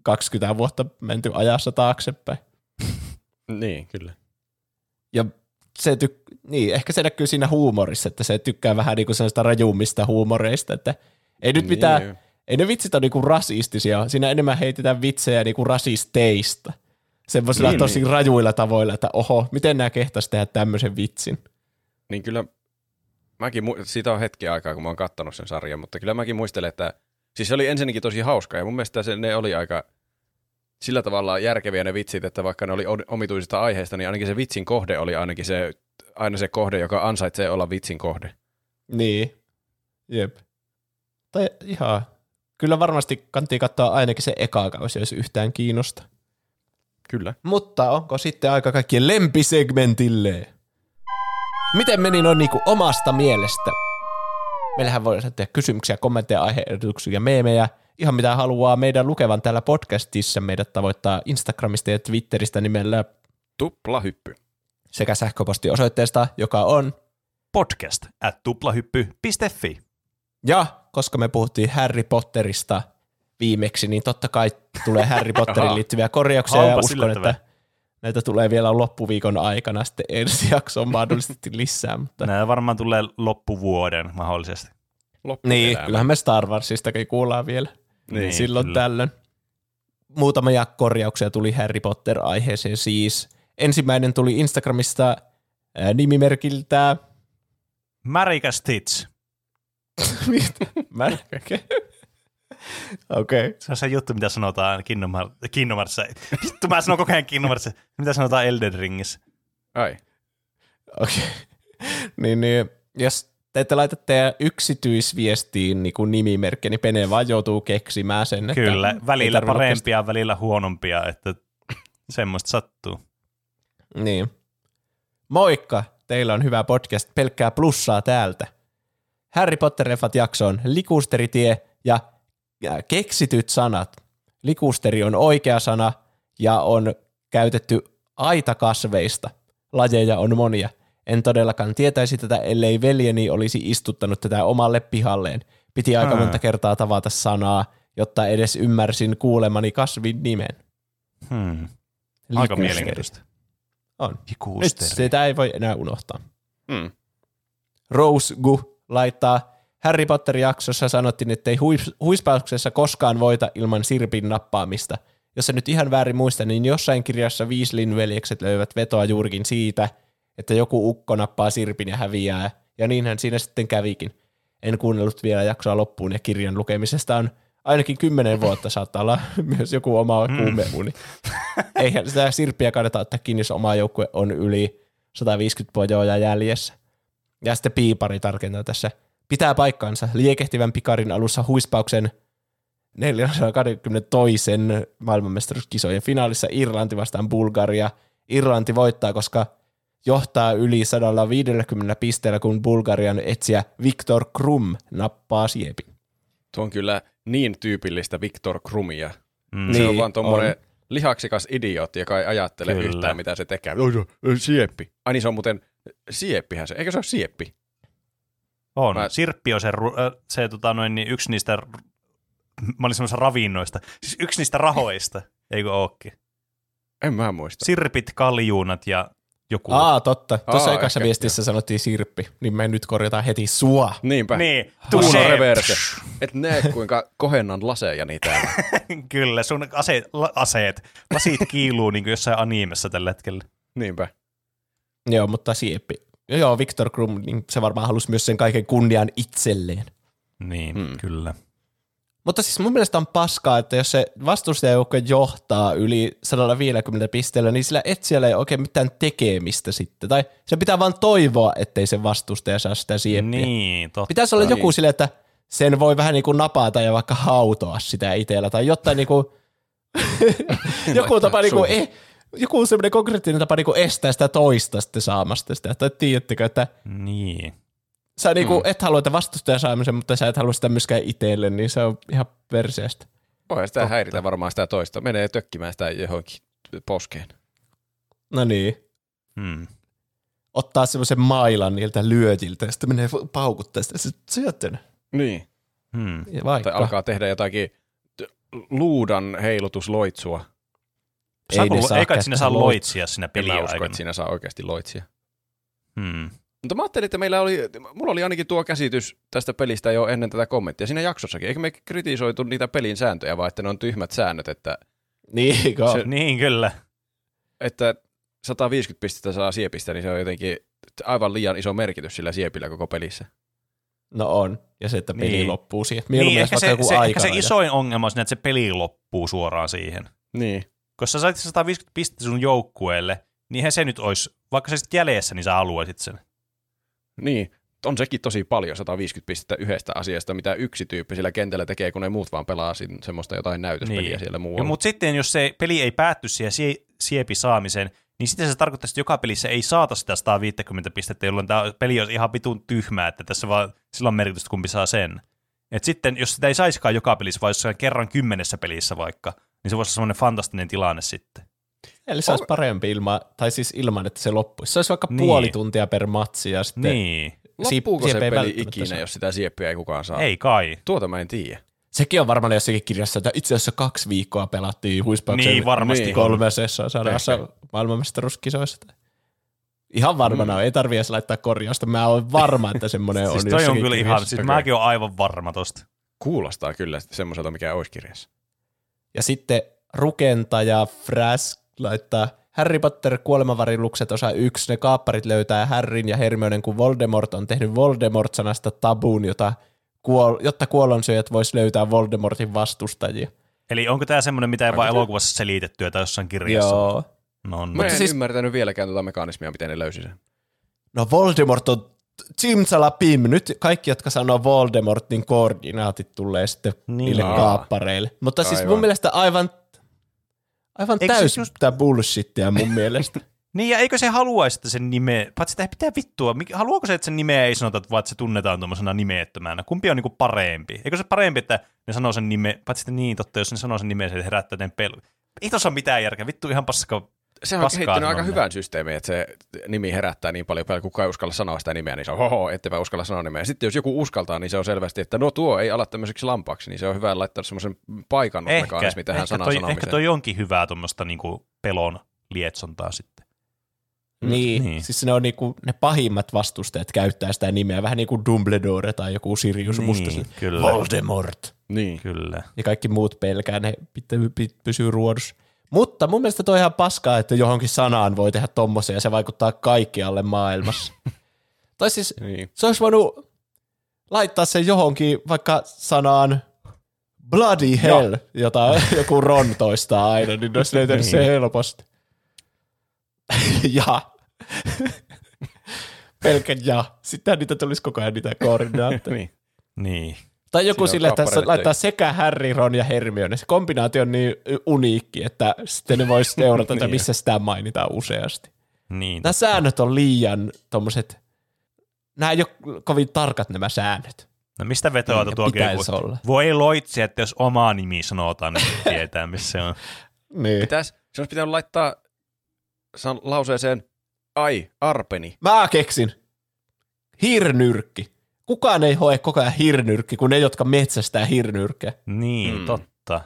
20 vuotta menty ajassa taaksepäin. Niin, kyllä. Ja se tyk- niin, ehkä se näkyy siinä huumorissa, että se tykkää vähän niin kuin sellaista rajummista huumoreista, että ei nyt mitään, Niin. ei ne vitsit ole niinku rasistisia, siinä enemmän heitetään vitsejä niinku rasisteista. Semmoisilla Niin, tosi niin. rajuilla tavoilla, että oho, miten nämä kehtas tehdä tämmöisen vitsin. Niin kyllä, mäkin, mu- siitä on hetki aikaa, kun mä oon kattonut sen sarjan, mutta kyllä mäkin muistelen, että siis se oli ensinnäkin tosi hauska, ja mun mielestä se, ne oli aika sillä tavalla järkeviä ne vitsit, että vaikka ne oli omituisista aiheista, niin ainakin se vitsin kohde oli ainakin se, aina se kohde, joka ansaitsee olla vitsin kohde. Niin, jep. Tai ihan, kyllä varmasti kantii katsoa ainakin se eka kausi, jos yhtään kiinnosta. Kyllä. Mutta onko sitten aika kaikkien lempisegmentille? Miten meni noin niinku omasta mielestä? Meillähän voi tehdä kysymyksiä, kommentteja, aiheehdotuksia ja meemejä. Ihan mitä haluaa meidän lukevan täällä podcastissa. Meidät tavoittaa Instagramista ja Twitteristä nimellä Tuplahyppy. sekä sähköpostiosoitteesta, joka on podcast at tuplahyppy.fi. Ja koska me puhuttiin Harry Potterista viimeksi, niin totta kai tulee Harry Potterin liittyviä korjauksia ja uskon, että näitä tulee vielä loppuviikon aikana sitten ensi jaksoon mahdollisesti lisää. Mutta Nämä varmaan tulee loppuvuoden mahdollisesti. niin, kyllähän me Star Warsistakin kuullaan vielä Niin, silloin kyllä. tällöin. Muutamia korjauksia tuli Harry Potter-aiheeseen siis. Ensimmäinen tuli Instagramista ää, nimimerkiltä Marika Stitch. Mä... Okei. Okay. Se on se juttu, mitä sanotaan Kingdom Heart- Kingdom Heartsissa. Vittu, mä sanon koko ajan Kingdom Heartsissa. Mitä sanotaan Elden Ringissä? Ai. Okei. niin, niin, jos te ette laita teidän yksityisviestiin niin kuin nimimerkki, niin Pene vaan joutuu keksimään sen. Että Kyllä, välillä parempia, välillä huonompia, että semmoista sattuu. Niin. Moikka, teillä on hyvä podcast, pelkkää plussaa täältä. Harry Potter-leffat jaksoon likusteritie ja keksityt sanat. Likusteri on oikea sana ja on käytetty aitakasveista. Lajeja on monia. En todellakaan tietäisi tätä, ellei veljeni olisi istuttanut tätä omalle pihalleen. Piti aika Ah. monta kertaa tavata sanaa, jotta edes ymmärsin kuulemani kasvin nimen. Hmm. Aika mielenkiintoista. On. Nyt Likusteri. sitä ei voi enää unohtaa. Mm. Rose Gu laittaa, Harry Potter-jaksossa sanottiin, että ei huis- huispauksessa koskaan voita ilman sirpin nappaamista. Jos se nyt ihan väärin muista, niin jossain kirjassa Weasleyn veljekset löivät vetoa juurikin siitä, että joku ukko nappaa sirpin ja häviää, ja niinhän siinä sitten kävikin. En kuunnellut vielä jaksoa loppuun, ja kirjan lukemisesta on ainakin kymmenen vuotta saattaa olla myös joku oma kuumeuni. Eihän sitä sirppiä kannata ottaa kiinni, jos oma joukkue on yli 150 pojoja jäljessä. Ja sitten piipari tarkentaa tässä. Pitää paikkaansa. Liekehtivän pikarin alussa huispauksen 422. maailmanmestaruuskisojen finaalissa Irlanti vastaan Bulgaria. Irlanti voittaa, koska johtaa yli 150 pisteellä, kun Bulgarian etsiä Viktor Krum nappaa siepin. Tuo on kyllä niin tyypillistä Viktor Krumia. Mm. Se on Niin, vaan tuommoinen lihaksikas idiootti, joka ei ajattele Kyllä. yhtään, mitä se tekee. Oi, se on sieppi. Ai niin, se on muuten sieppihän se. Eikö se ole sieppi? On. Mä- Sirppi on se, ru- se tota, noin, niin yksi niistä, mä olin semmoisessa ravinnoista, siis yksi niistä rahoista, eikö ookin? En mä muista. Sirpit, kaljuunat ja joku. Aa, totta. Tuossa Aa, ekassa ehkä, viestissä sanottiin sirppi, niin me nyt korjataan heti sua. Niinpä. Niin, Uno touché. reverse. Et näe, kuinka kohennan lasejani täällä. Kyllä, sun ase, la, aseet, lasit kiiluu niin kuin jossain animessa tällä hetkellä. Niinpä. Joo, mutta sieppi. Joo, Viktor Krum, niin se varmaan halusi myös sen kaiken kunnian itselleen. Niin, hmm. kyllä. Mutta siis mun mielestä on paskaa, että jos se vastustajajoukko johtaa yli 150 pisteellä, niin sillä etsijällä ei oikein mitään tekemistä sitten. Tai se pitää vaan toivoa, ettei se vastustaja saa sitä sieppiä. Niin, totta. Pitäisi olla joku sille, että sen voi vähän niin kuin napata ja vaikka hautoa sitä itsellä. Tai jotain niin kuin, joku tapa niin kuin, eh, joku semmoinen konkreettinen tapa niin kuin estää sitä toista sitten saamasta sitä. Tai tiedättekö, että Niin. sä niinku et halua, että vastustaja saamisen, mutta sä et halua sitä myöskään itselle, niin se on ihan perseestä. Voi sitä häiritä varmaan sitä toista. Menee tökkimään sitä johonkin poskeen. No niin. Hmm. Ottaa semmoisen mailan niiltä lyöjiltä ja sitten menee paukuttaa sitä. Se syötön. Niin. Hmm. Ja vaikka. Tai alkaa tehdä jotakin luudan heilutusloitsua. Saako, ne saa ei kai sinä saa loitsia siinä En peliä mä usko, aikana. että siinä saa oikeasti loitsia. Hmm. Mutta mä ajattelin, että meillä oli, mulla oli ainakin tuo käsitys tästä pelistä jo ennen tätä kommenttia siinä jaksossakin. Eikö me kritisoitu niitä pelin sääntöjä, vaan että ne on tyhmät säännöt, että, Niin, se... Niin, kyllä. että 150 pistettä saa siepistä, niin se on jotenkin aivan liian iso merkitys sillä siepillä koko pelissä. No on. Ja se, että peli Niin. loppuu siihen. Niin, ehkä se, joku se, ehkä se isoin ongelma on siinä, että se peli loppuu suoraan siihen. Niin. Koska sä sait 150 pistettä sun joukkueelle, niin eihän se nyt olisi, vaikka se sitten jäljessä, niin sä haluaisit sen. Niin, on sekin tosi paljon, 150 pistettä yhdestä asiasta, mitä yksi tyyppi sillä kentällä tekee, kun ne muut vaan pelaa semmoista jotain näytöspeliä Niin. siellä muualla. mutta sitten jos se peli ei päätty siihen sie- siepi saamiseen, niin sitten se tarkoittaa, että joka pelissä ei saata sitä 150 pistettä, jolloin tämä peli olisi ihan vitun tyhmää, että tässä vaan sillä on merkitystä, kumpi saa sen. Et sitten, jos sitä ei saisikaan joka pelissä, vai jossain kerran kymmenessä pelissä vaikka, niin se voisi olla semmoinen fantastinen tilanne sitten. Eli se olisi parempi ilman, tai siis ilman, että se loppuisi. Se olisi vaikka Niin. puoli tuntia per matsi ja sitten Niin. Loppuuko se peli ikinä, saa. jos sitä sieppiä ei kukaan saa? Ei kai. Tuota mä en tiedä. Sekin on varmaan jossakin kirjassa, että itse asiassa kaksi viikkoa pelattiin huispauksen Niin, varmasti. Niin. kolmesessa sadassa maailmanmestaruuskisoissa. Ihan varmana mm. ei tarvitse edes laittaa korjausta. Mä olen varma, että semmoinen on Siis toi on jossakin kyllä ihan, siis mäkin olen aivan varma tosta. Kuulostaa kyllä semmoiselta, mikä olisi kirjassa. Ja sitten rukentaja Frask laittaa Harry Potter kuolemavarillukset osa yksi. Ne kaapparit löytää Harryn ja Hermionen, kun Voldemort on tehnyt Voldemort-sanasta tabuun, jota kuol- jotta kuollonsyöjät vois löytää Voldemortin vastustajia. Eli onko tämä semmoinen, mitä ei vaan elokuvassa selitetty tai jossain kirjassa? Joo. No, no. Mä en siis... ymmärtänyt vieläkään tuota mekanismia, miten ne löysi sen. No Voldemort on Simsalapim. Nyt kaikki, jotka sanoo Voldemort, niin koordinaatit tulee sitten Niin. niille Aa. kaappareille. Mutta siis Aivan. mun mielestä aivan, aivan Eikö täys just- bullshittia mun mielestä. Niin, ja eikö se haluaisi, että sen nime, paitsi sitä pitää vittua, haluaako se, että sen nimeä ei sanota, vaan että se tunnetaan tuommoisena nimeettömänä? Kumpi on niinku parempi? Eikö se parempi, että ne sanoo sen nime, paitsi sitten niin totta, jos ne sanoo sen nimen, se herättää tämän pelu. Ei tuossa ole mitään järkeä, vittu ihan paska. Se on Paskaa kehittänyt aika sanominen. hyvän systeemin, että se nimi herättää niin paljon, paljon kukaan ei uskalla sanoa sitä nimeä, niin se on hoho, ettepä uskalla sanoa nimeä. Sitten jos joku uskaltaa, niin se on selvästi, että no tuo ei ala tämmöiseksi lampaaksi, niin se on hyvä laittaa semmoisen paikannusmekanismi tähän ehkä, sanan toi, sanomiseen. ehkä toi onkin hyvää tuommoista niinku pelon lietsontaa sitten. niin, Niin. niin, siis ne on niinku, ne pahimmat vastustajat käyttää sitä nimeä, vähän niin kuin Dumbledore tai joku Sirius Niin, Musta. kyllä. Voldemort. Niin. Kyllä. Ja kaikki muut pelkää, ne pitää, py- pysyy ruodussa. Mutta mun mielestä toi on ihan paskaa, että johonkin sanaan voi tehdä tommosen ja se vaikuttaa kaikkialle maailmassa. tai siis niin. se olisi voinut laittaa sen johonkin vaikka sanaan bloody hell, jota joku Ron toistaa aina, niin olisi löytänyt sen helposti. ja. Pelkä ja. Sitten niitä tulisi koko ajan niitä koordinaatteja. niin. Niin. Tai joku Siinä sille, että kappaleet laittaa sekä Harry, Ron ja Hermione. Se kombinaatio on niin uniikki, että sitten ne voisi seurata, että Niin. missä sitä mainitaan useasti. Niin. Nämä säännöt on liian tommoset, nämä ei ole kovin tarkat nämä säännöt. No mistä vetoaa Niin, tuo olla. Voi loitsi, että jos oma nimi sanotaan, niin tietää, missä se on. Niin. Pitäis, se olisi pitänyt laittaa san, lauseeseen ai, arpeni. Mä keksin. Hirnyrkki. Kukaan ei hoe koko ajan hirnyrkki, kun ne, jotka metsästää hirnyrkkejä. Niin, Mm. totta.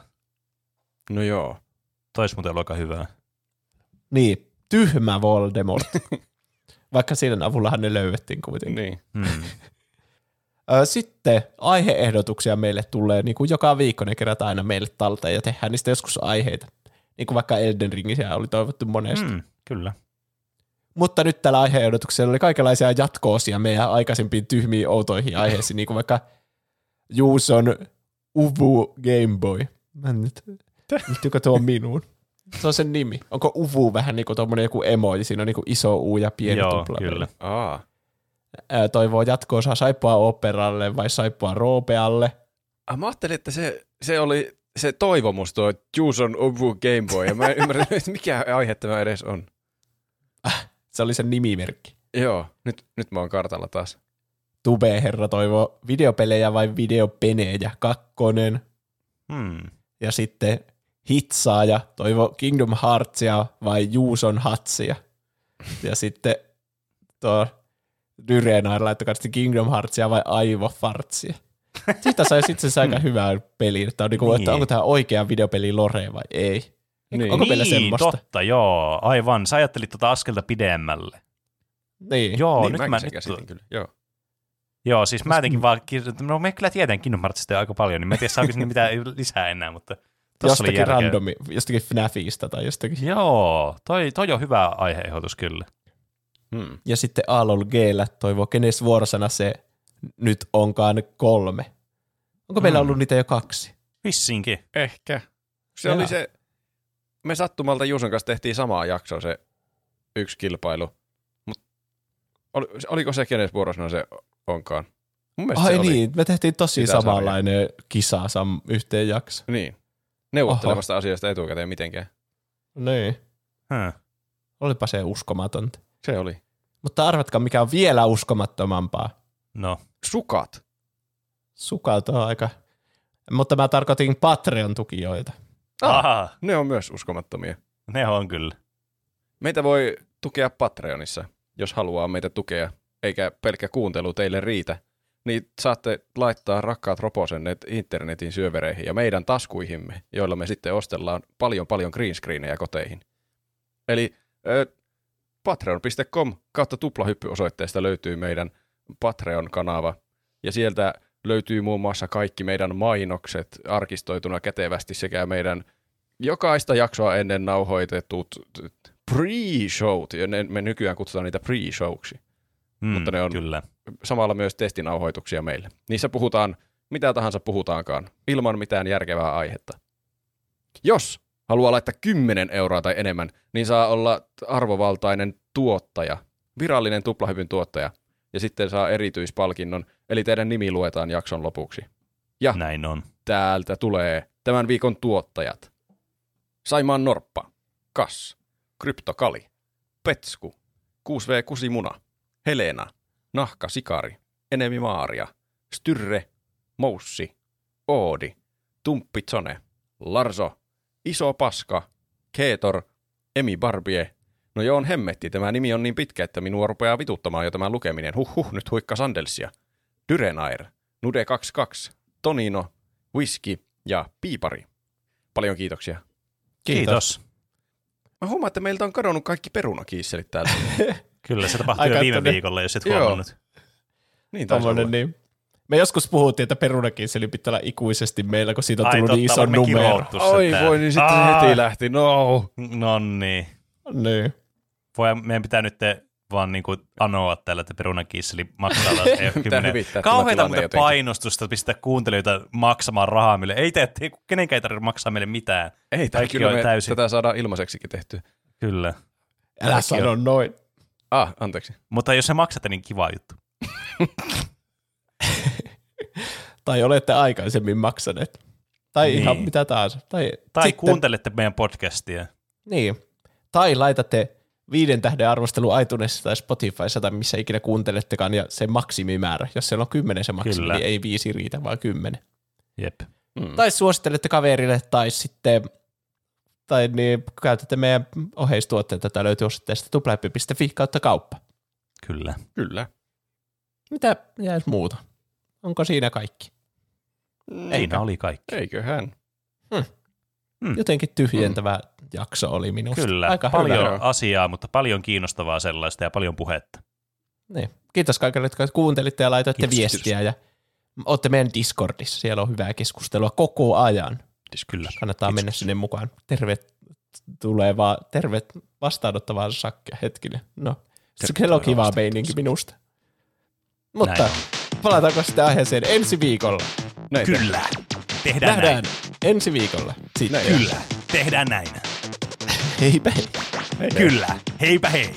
No joo. Tois muuten aika hyvää. Niin, tyhmä Voldemort. Vaikka siinä avullahan ne löydettiin kuitenkin. Niin. Hmm. Ö, Sitten aiheehdotuksia meille tulee, niin kuin joka viikko ne kerätään aina meille talteen ja tehdään niistä joskus aiheita. Niin kuin vaikka Elden Ringissä oli toivottu monesti. Mm. Kyllä. Mutta nyt tällä aiheehdotuksella oli kaikenlaisia jatko-osia meidän aikaisempiin tyhmiin outoihin aiheisiin, niin kuin vaikka Juuson Uvu Game Boy. Mä en nyt, liittyykö tuo minuun? Se on sen nimi. Onko Uvu vähän niin kuin tuommoinen joku emoji, siinä on niin kuin iso U ja pieni Joo, tupla. kyllä. Aa. Ää, Toivoo jatko-osaa Saippua Operalle vai Saippua Roopealle. Ah, mä ajattelin, että se, se oli se toivomus, tuo Juuson Ovu Game Boy, ja mä en ymmärrä, mikä aihe tämä edes on. Se oli sen nimimerkki. Joo, nyt, nyt mä oon kartalla taas. Tube-herra toivoo videopelejä vai videopenejä, kakkonen. Hmm. Ja sitten hitsaaja toivo Kingdom Heartsia vai Juuson Hatsia. Ja sitten tuo Dyrenair laittoi kanssa Kingdom Heartsia vai Aivofartsia. Siitä sai itse asiassa aika hyvää peliä, että, on niinku, Niin. että onko tämä oikea videopeli Lore vai ei. Niin. Onko meillä niin, semmoista? totta, joo. Aivan. Sä ajattelit tota askelta pidemmälle. Niin. Joo, niin, nyt mäkin mä sen nyt, käsitin kyllä. Joo. Joo, siis mä jotenkin vaan, no me kyllä Heartsista jo aika paljon, niin mä en tiedä saako sinne mitään lisää enää, mutta tossa oli Jostakin järkeä. randomi, jostakin FNAFista tai jostakin. Joo, toi, toi on hyvä aiheehdotus kyllä. Hmm. Ja sitten Aalol Gllä toivoo, kenes vuorosana se nyt onkaan kolme. Onko meillä Mm. ollut niitä jo kaksi? Vissinkin. Ehkä. Se Jaa. oli se, me sattumalta Juuson kanssa tehtiin samaa jaksoa se yksi kilpailu. Mut oli, oliko se kenes vuorosana se onkaan? Mun mielestä Ai se oli. niin, me tehtiin tosi Sitä samanlainen kisa sam yhteen jakso. Niin. Neuvottelemasta asiasta etukäteen mitenkään. Niin. Hmm. Olipa se uskomatonta. Se oli. Mutta arvatkaa, mikä on vielä uskomattomampaa. No, Sukat. Sukat on aika... Mutta mä tarkoitin Patreon-tukijoita. Aha, Ne on myös uskomattomia. ne on kyllä. Meitä voi tukea Patreonissa, jos haluaa meitä tukea, eikä pelkkä kuuntelu teille riitä. Niin saatte laittaa rakkaat roposennet internetin syövereihin ja meidän taskuihimme, joilla me sitten ostellaan paljon paljon green screenejä koteihin. Eli ö, patreon.com kautta tuplahyppy-osoitteesta löytyy meidän Patreon-kanava, ja sieltä löytyy muun muassa kaikki meidän mainokset arkistoituna kätevästi sekä meidän jokaista jaksoa ennen nauhoitetut pre-showt, me nykyään kutsutaan niitä pre-showksi. Mm, Mutta ne on- Kyllä. Samalla myös testinauhoituksia meille. Niissä puhutaan mitä tahansa puhutaankaan, ilman mitään järkevää aihetta. Jos haluaa laittaa 10 euroa tai enemmän, niin saa olla arvovaltainen tuottaja, virallinen tuplahypyn tuottaja, ja sitten saa erityispalkinnon, eli teidän nimi luetaan jakson lopuksi. Ja Näin on. täältä tulee tämän viikon tuottajat. Saimaan Norppa, Kas, Kryptokali, Petsku, 6V Kusimuna, Helena, Nahka Sikari, Enemi Maaria, Styrre, Moussi, Oodi, Tumppitsone, Larso, Iso Paska, Keetor, Emi Barbie. No joo, on hemmetti. Tämä nimi on niin pitkä, että minua rupeaa vituttamaan jo tämän lukeminen. Huh huh, nyt huikka Sandelsia. Dyrenair, Nude22, Tonino, Whisky ja Piipari. Paljon kiitoksia. Kiitos. Mä huomaan, että meiltä on kadonnut kaikki perunakiisselit täältä. Kyllä, se tapahtui Aika jo viime tonne- viikolla, jos et Joo. huomannut. niin. Tommonen, niin. Me joskus puhuttiin, että perunakinseli pitää olla ikuisesti meillä, kun siitä on Ai tullut niin totta, iso me numero. Oi voi, niin sitten Aa, heti lähti. No. No niin. Niin. Voi, meidän pitää nyt vaan niinku anoa täällä, että perunakiisseli maksaa taas tämä Kauheita muuten jotenkin. painostusta pistää kuuntelijoita maksamaan rahaa meille. Ei tee, ei, kenenkään ei tarvitse maksaa meille mitään. Ei, Kaikki kyllä on me täysin. tätä saadaan ilmaiseksikin tehty. Kyllä. Älä Kaikki sano noin. Ah, anteeksi. Mutta jos se maksatte, niin kiva juttu. Tai olette aikaisemmin maksaneet. Tai Niin. ihan mitä tahansa. Tai, Tai sitten, kuuntelette meidän podcastia. Niin. Tai laitatte viiden tähden arvostelu iTunesissa tai Spotifyssa tai missä ikinä kuuntelettekaan ja se maksimimäärä. Jos siellä on kymmenen se maksimi, Kyllä. niin ei viisi riitä, vaan kymmenen. Jep. Mm. Tai suosittelette kaverille tai sitten tai niin käytätte meidän oheistuotteita, tätä löytyy osoitteesta tuplahyppi.fi kautta kauppa. Kyllä. Kyllä. Mitä jäisi muuta? Onko siinä kaikki? Siinä oli kaikki. Eiköhän. Mm. Jotenkin tyhjentävä jakso oli minusta. Kyllä. Aika paljon hyvä. Asiaa, mutta paljon kiinnostavaa sellaista ja paljon puhetta. Niin. Kiitos kaikille, jotka kuuntelitte ja laitoitte Kiitos, viestiä. Ja olette meidän Discordissa. Siellä on hyvää keskustelua koko ajan. Kyllä. Kannattaa mennä sinne mukaan. Tervetuloa vaan, tervet vastaanottavaan sakkia hetkinen. No, se on kiva meininki minusta. Mutta Näin. palataanko sitten aiheeseen ensi viikolla? Näin Kyllä. Tehdään Nähdään näin. ensi viikolla. Sitten. Näin. Kyllä. Tehdään näin. Heipä hei. Kyllä. Heipä hei.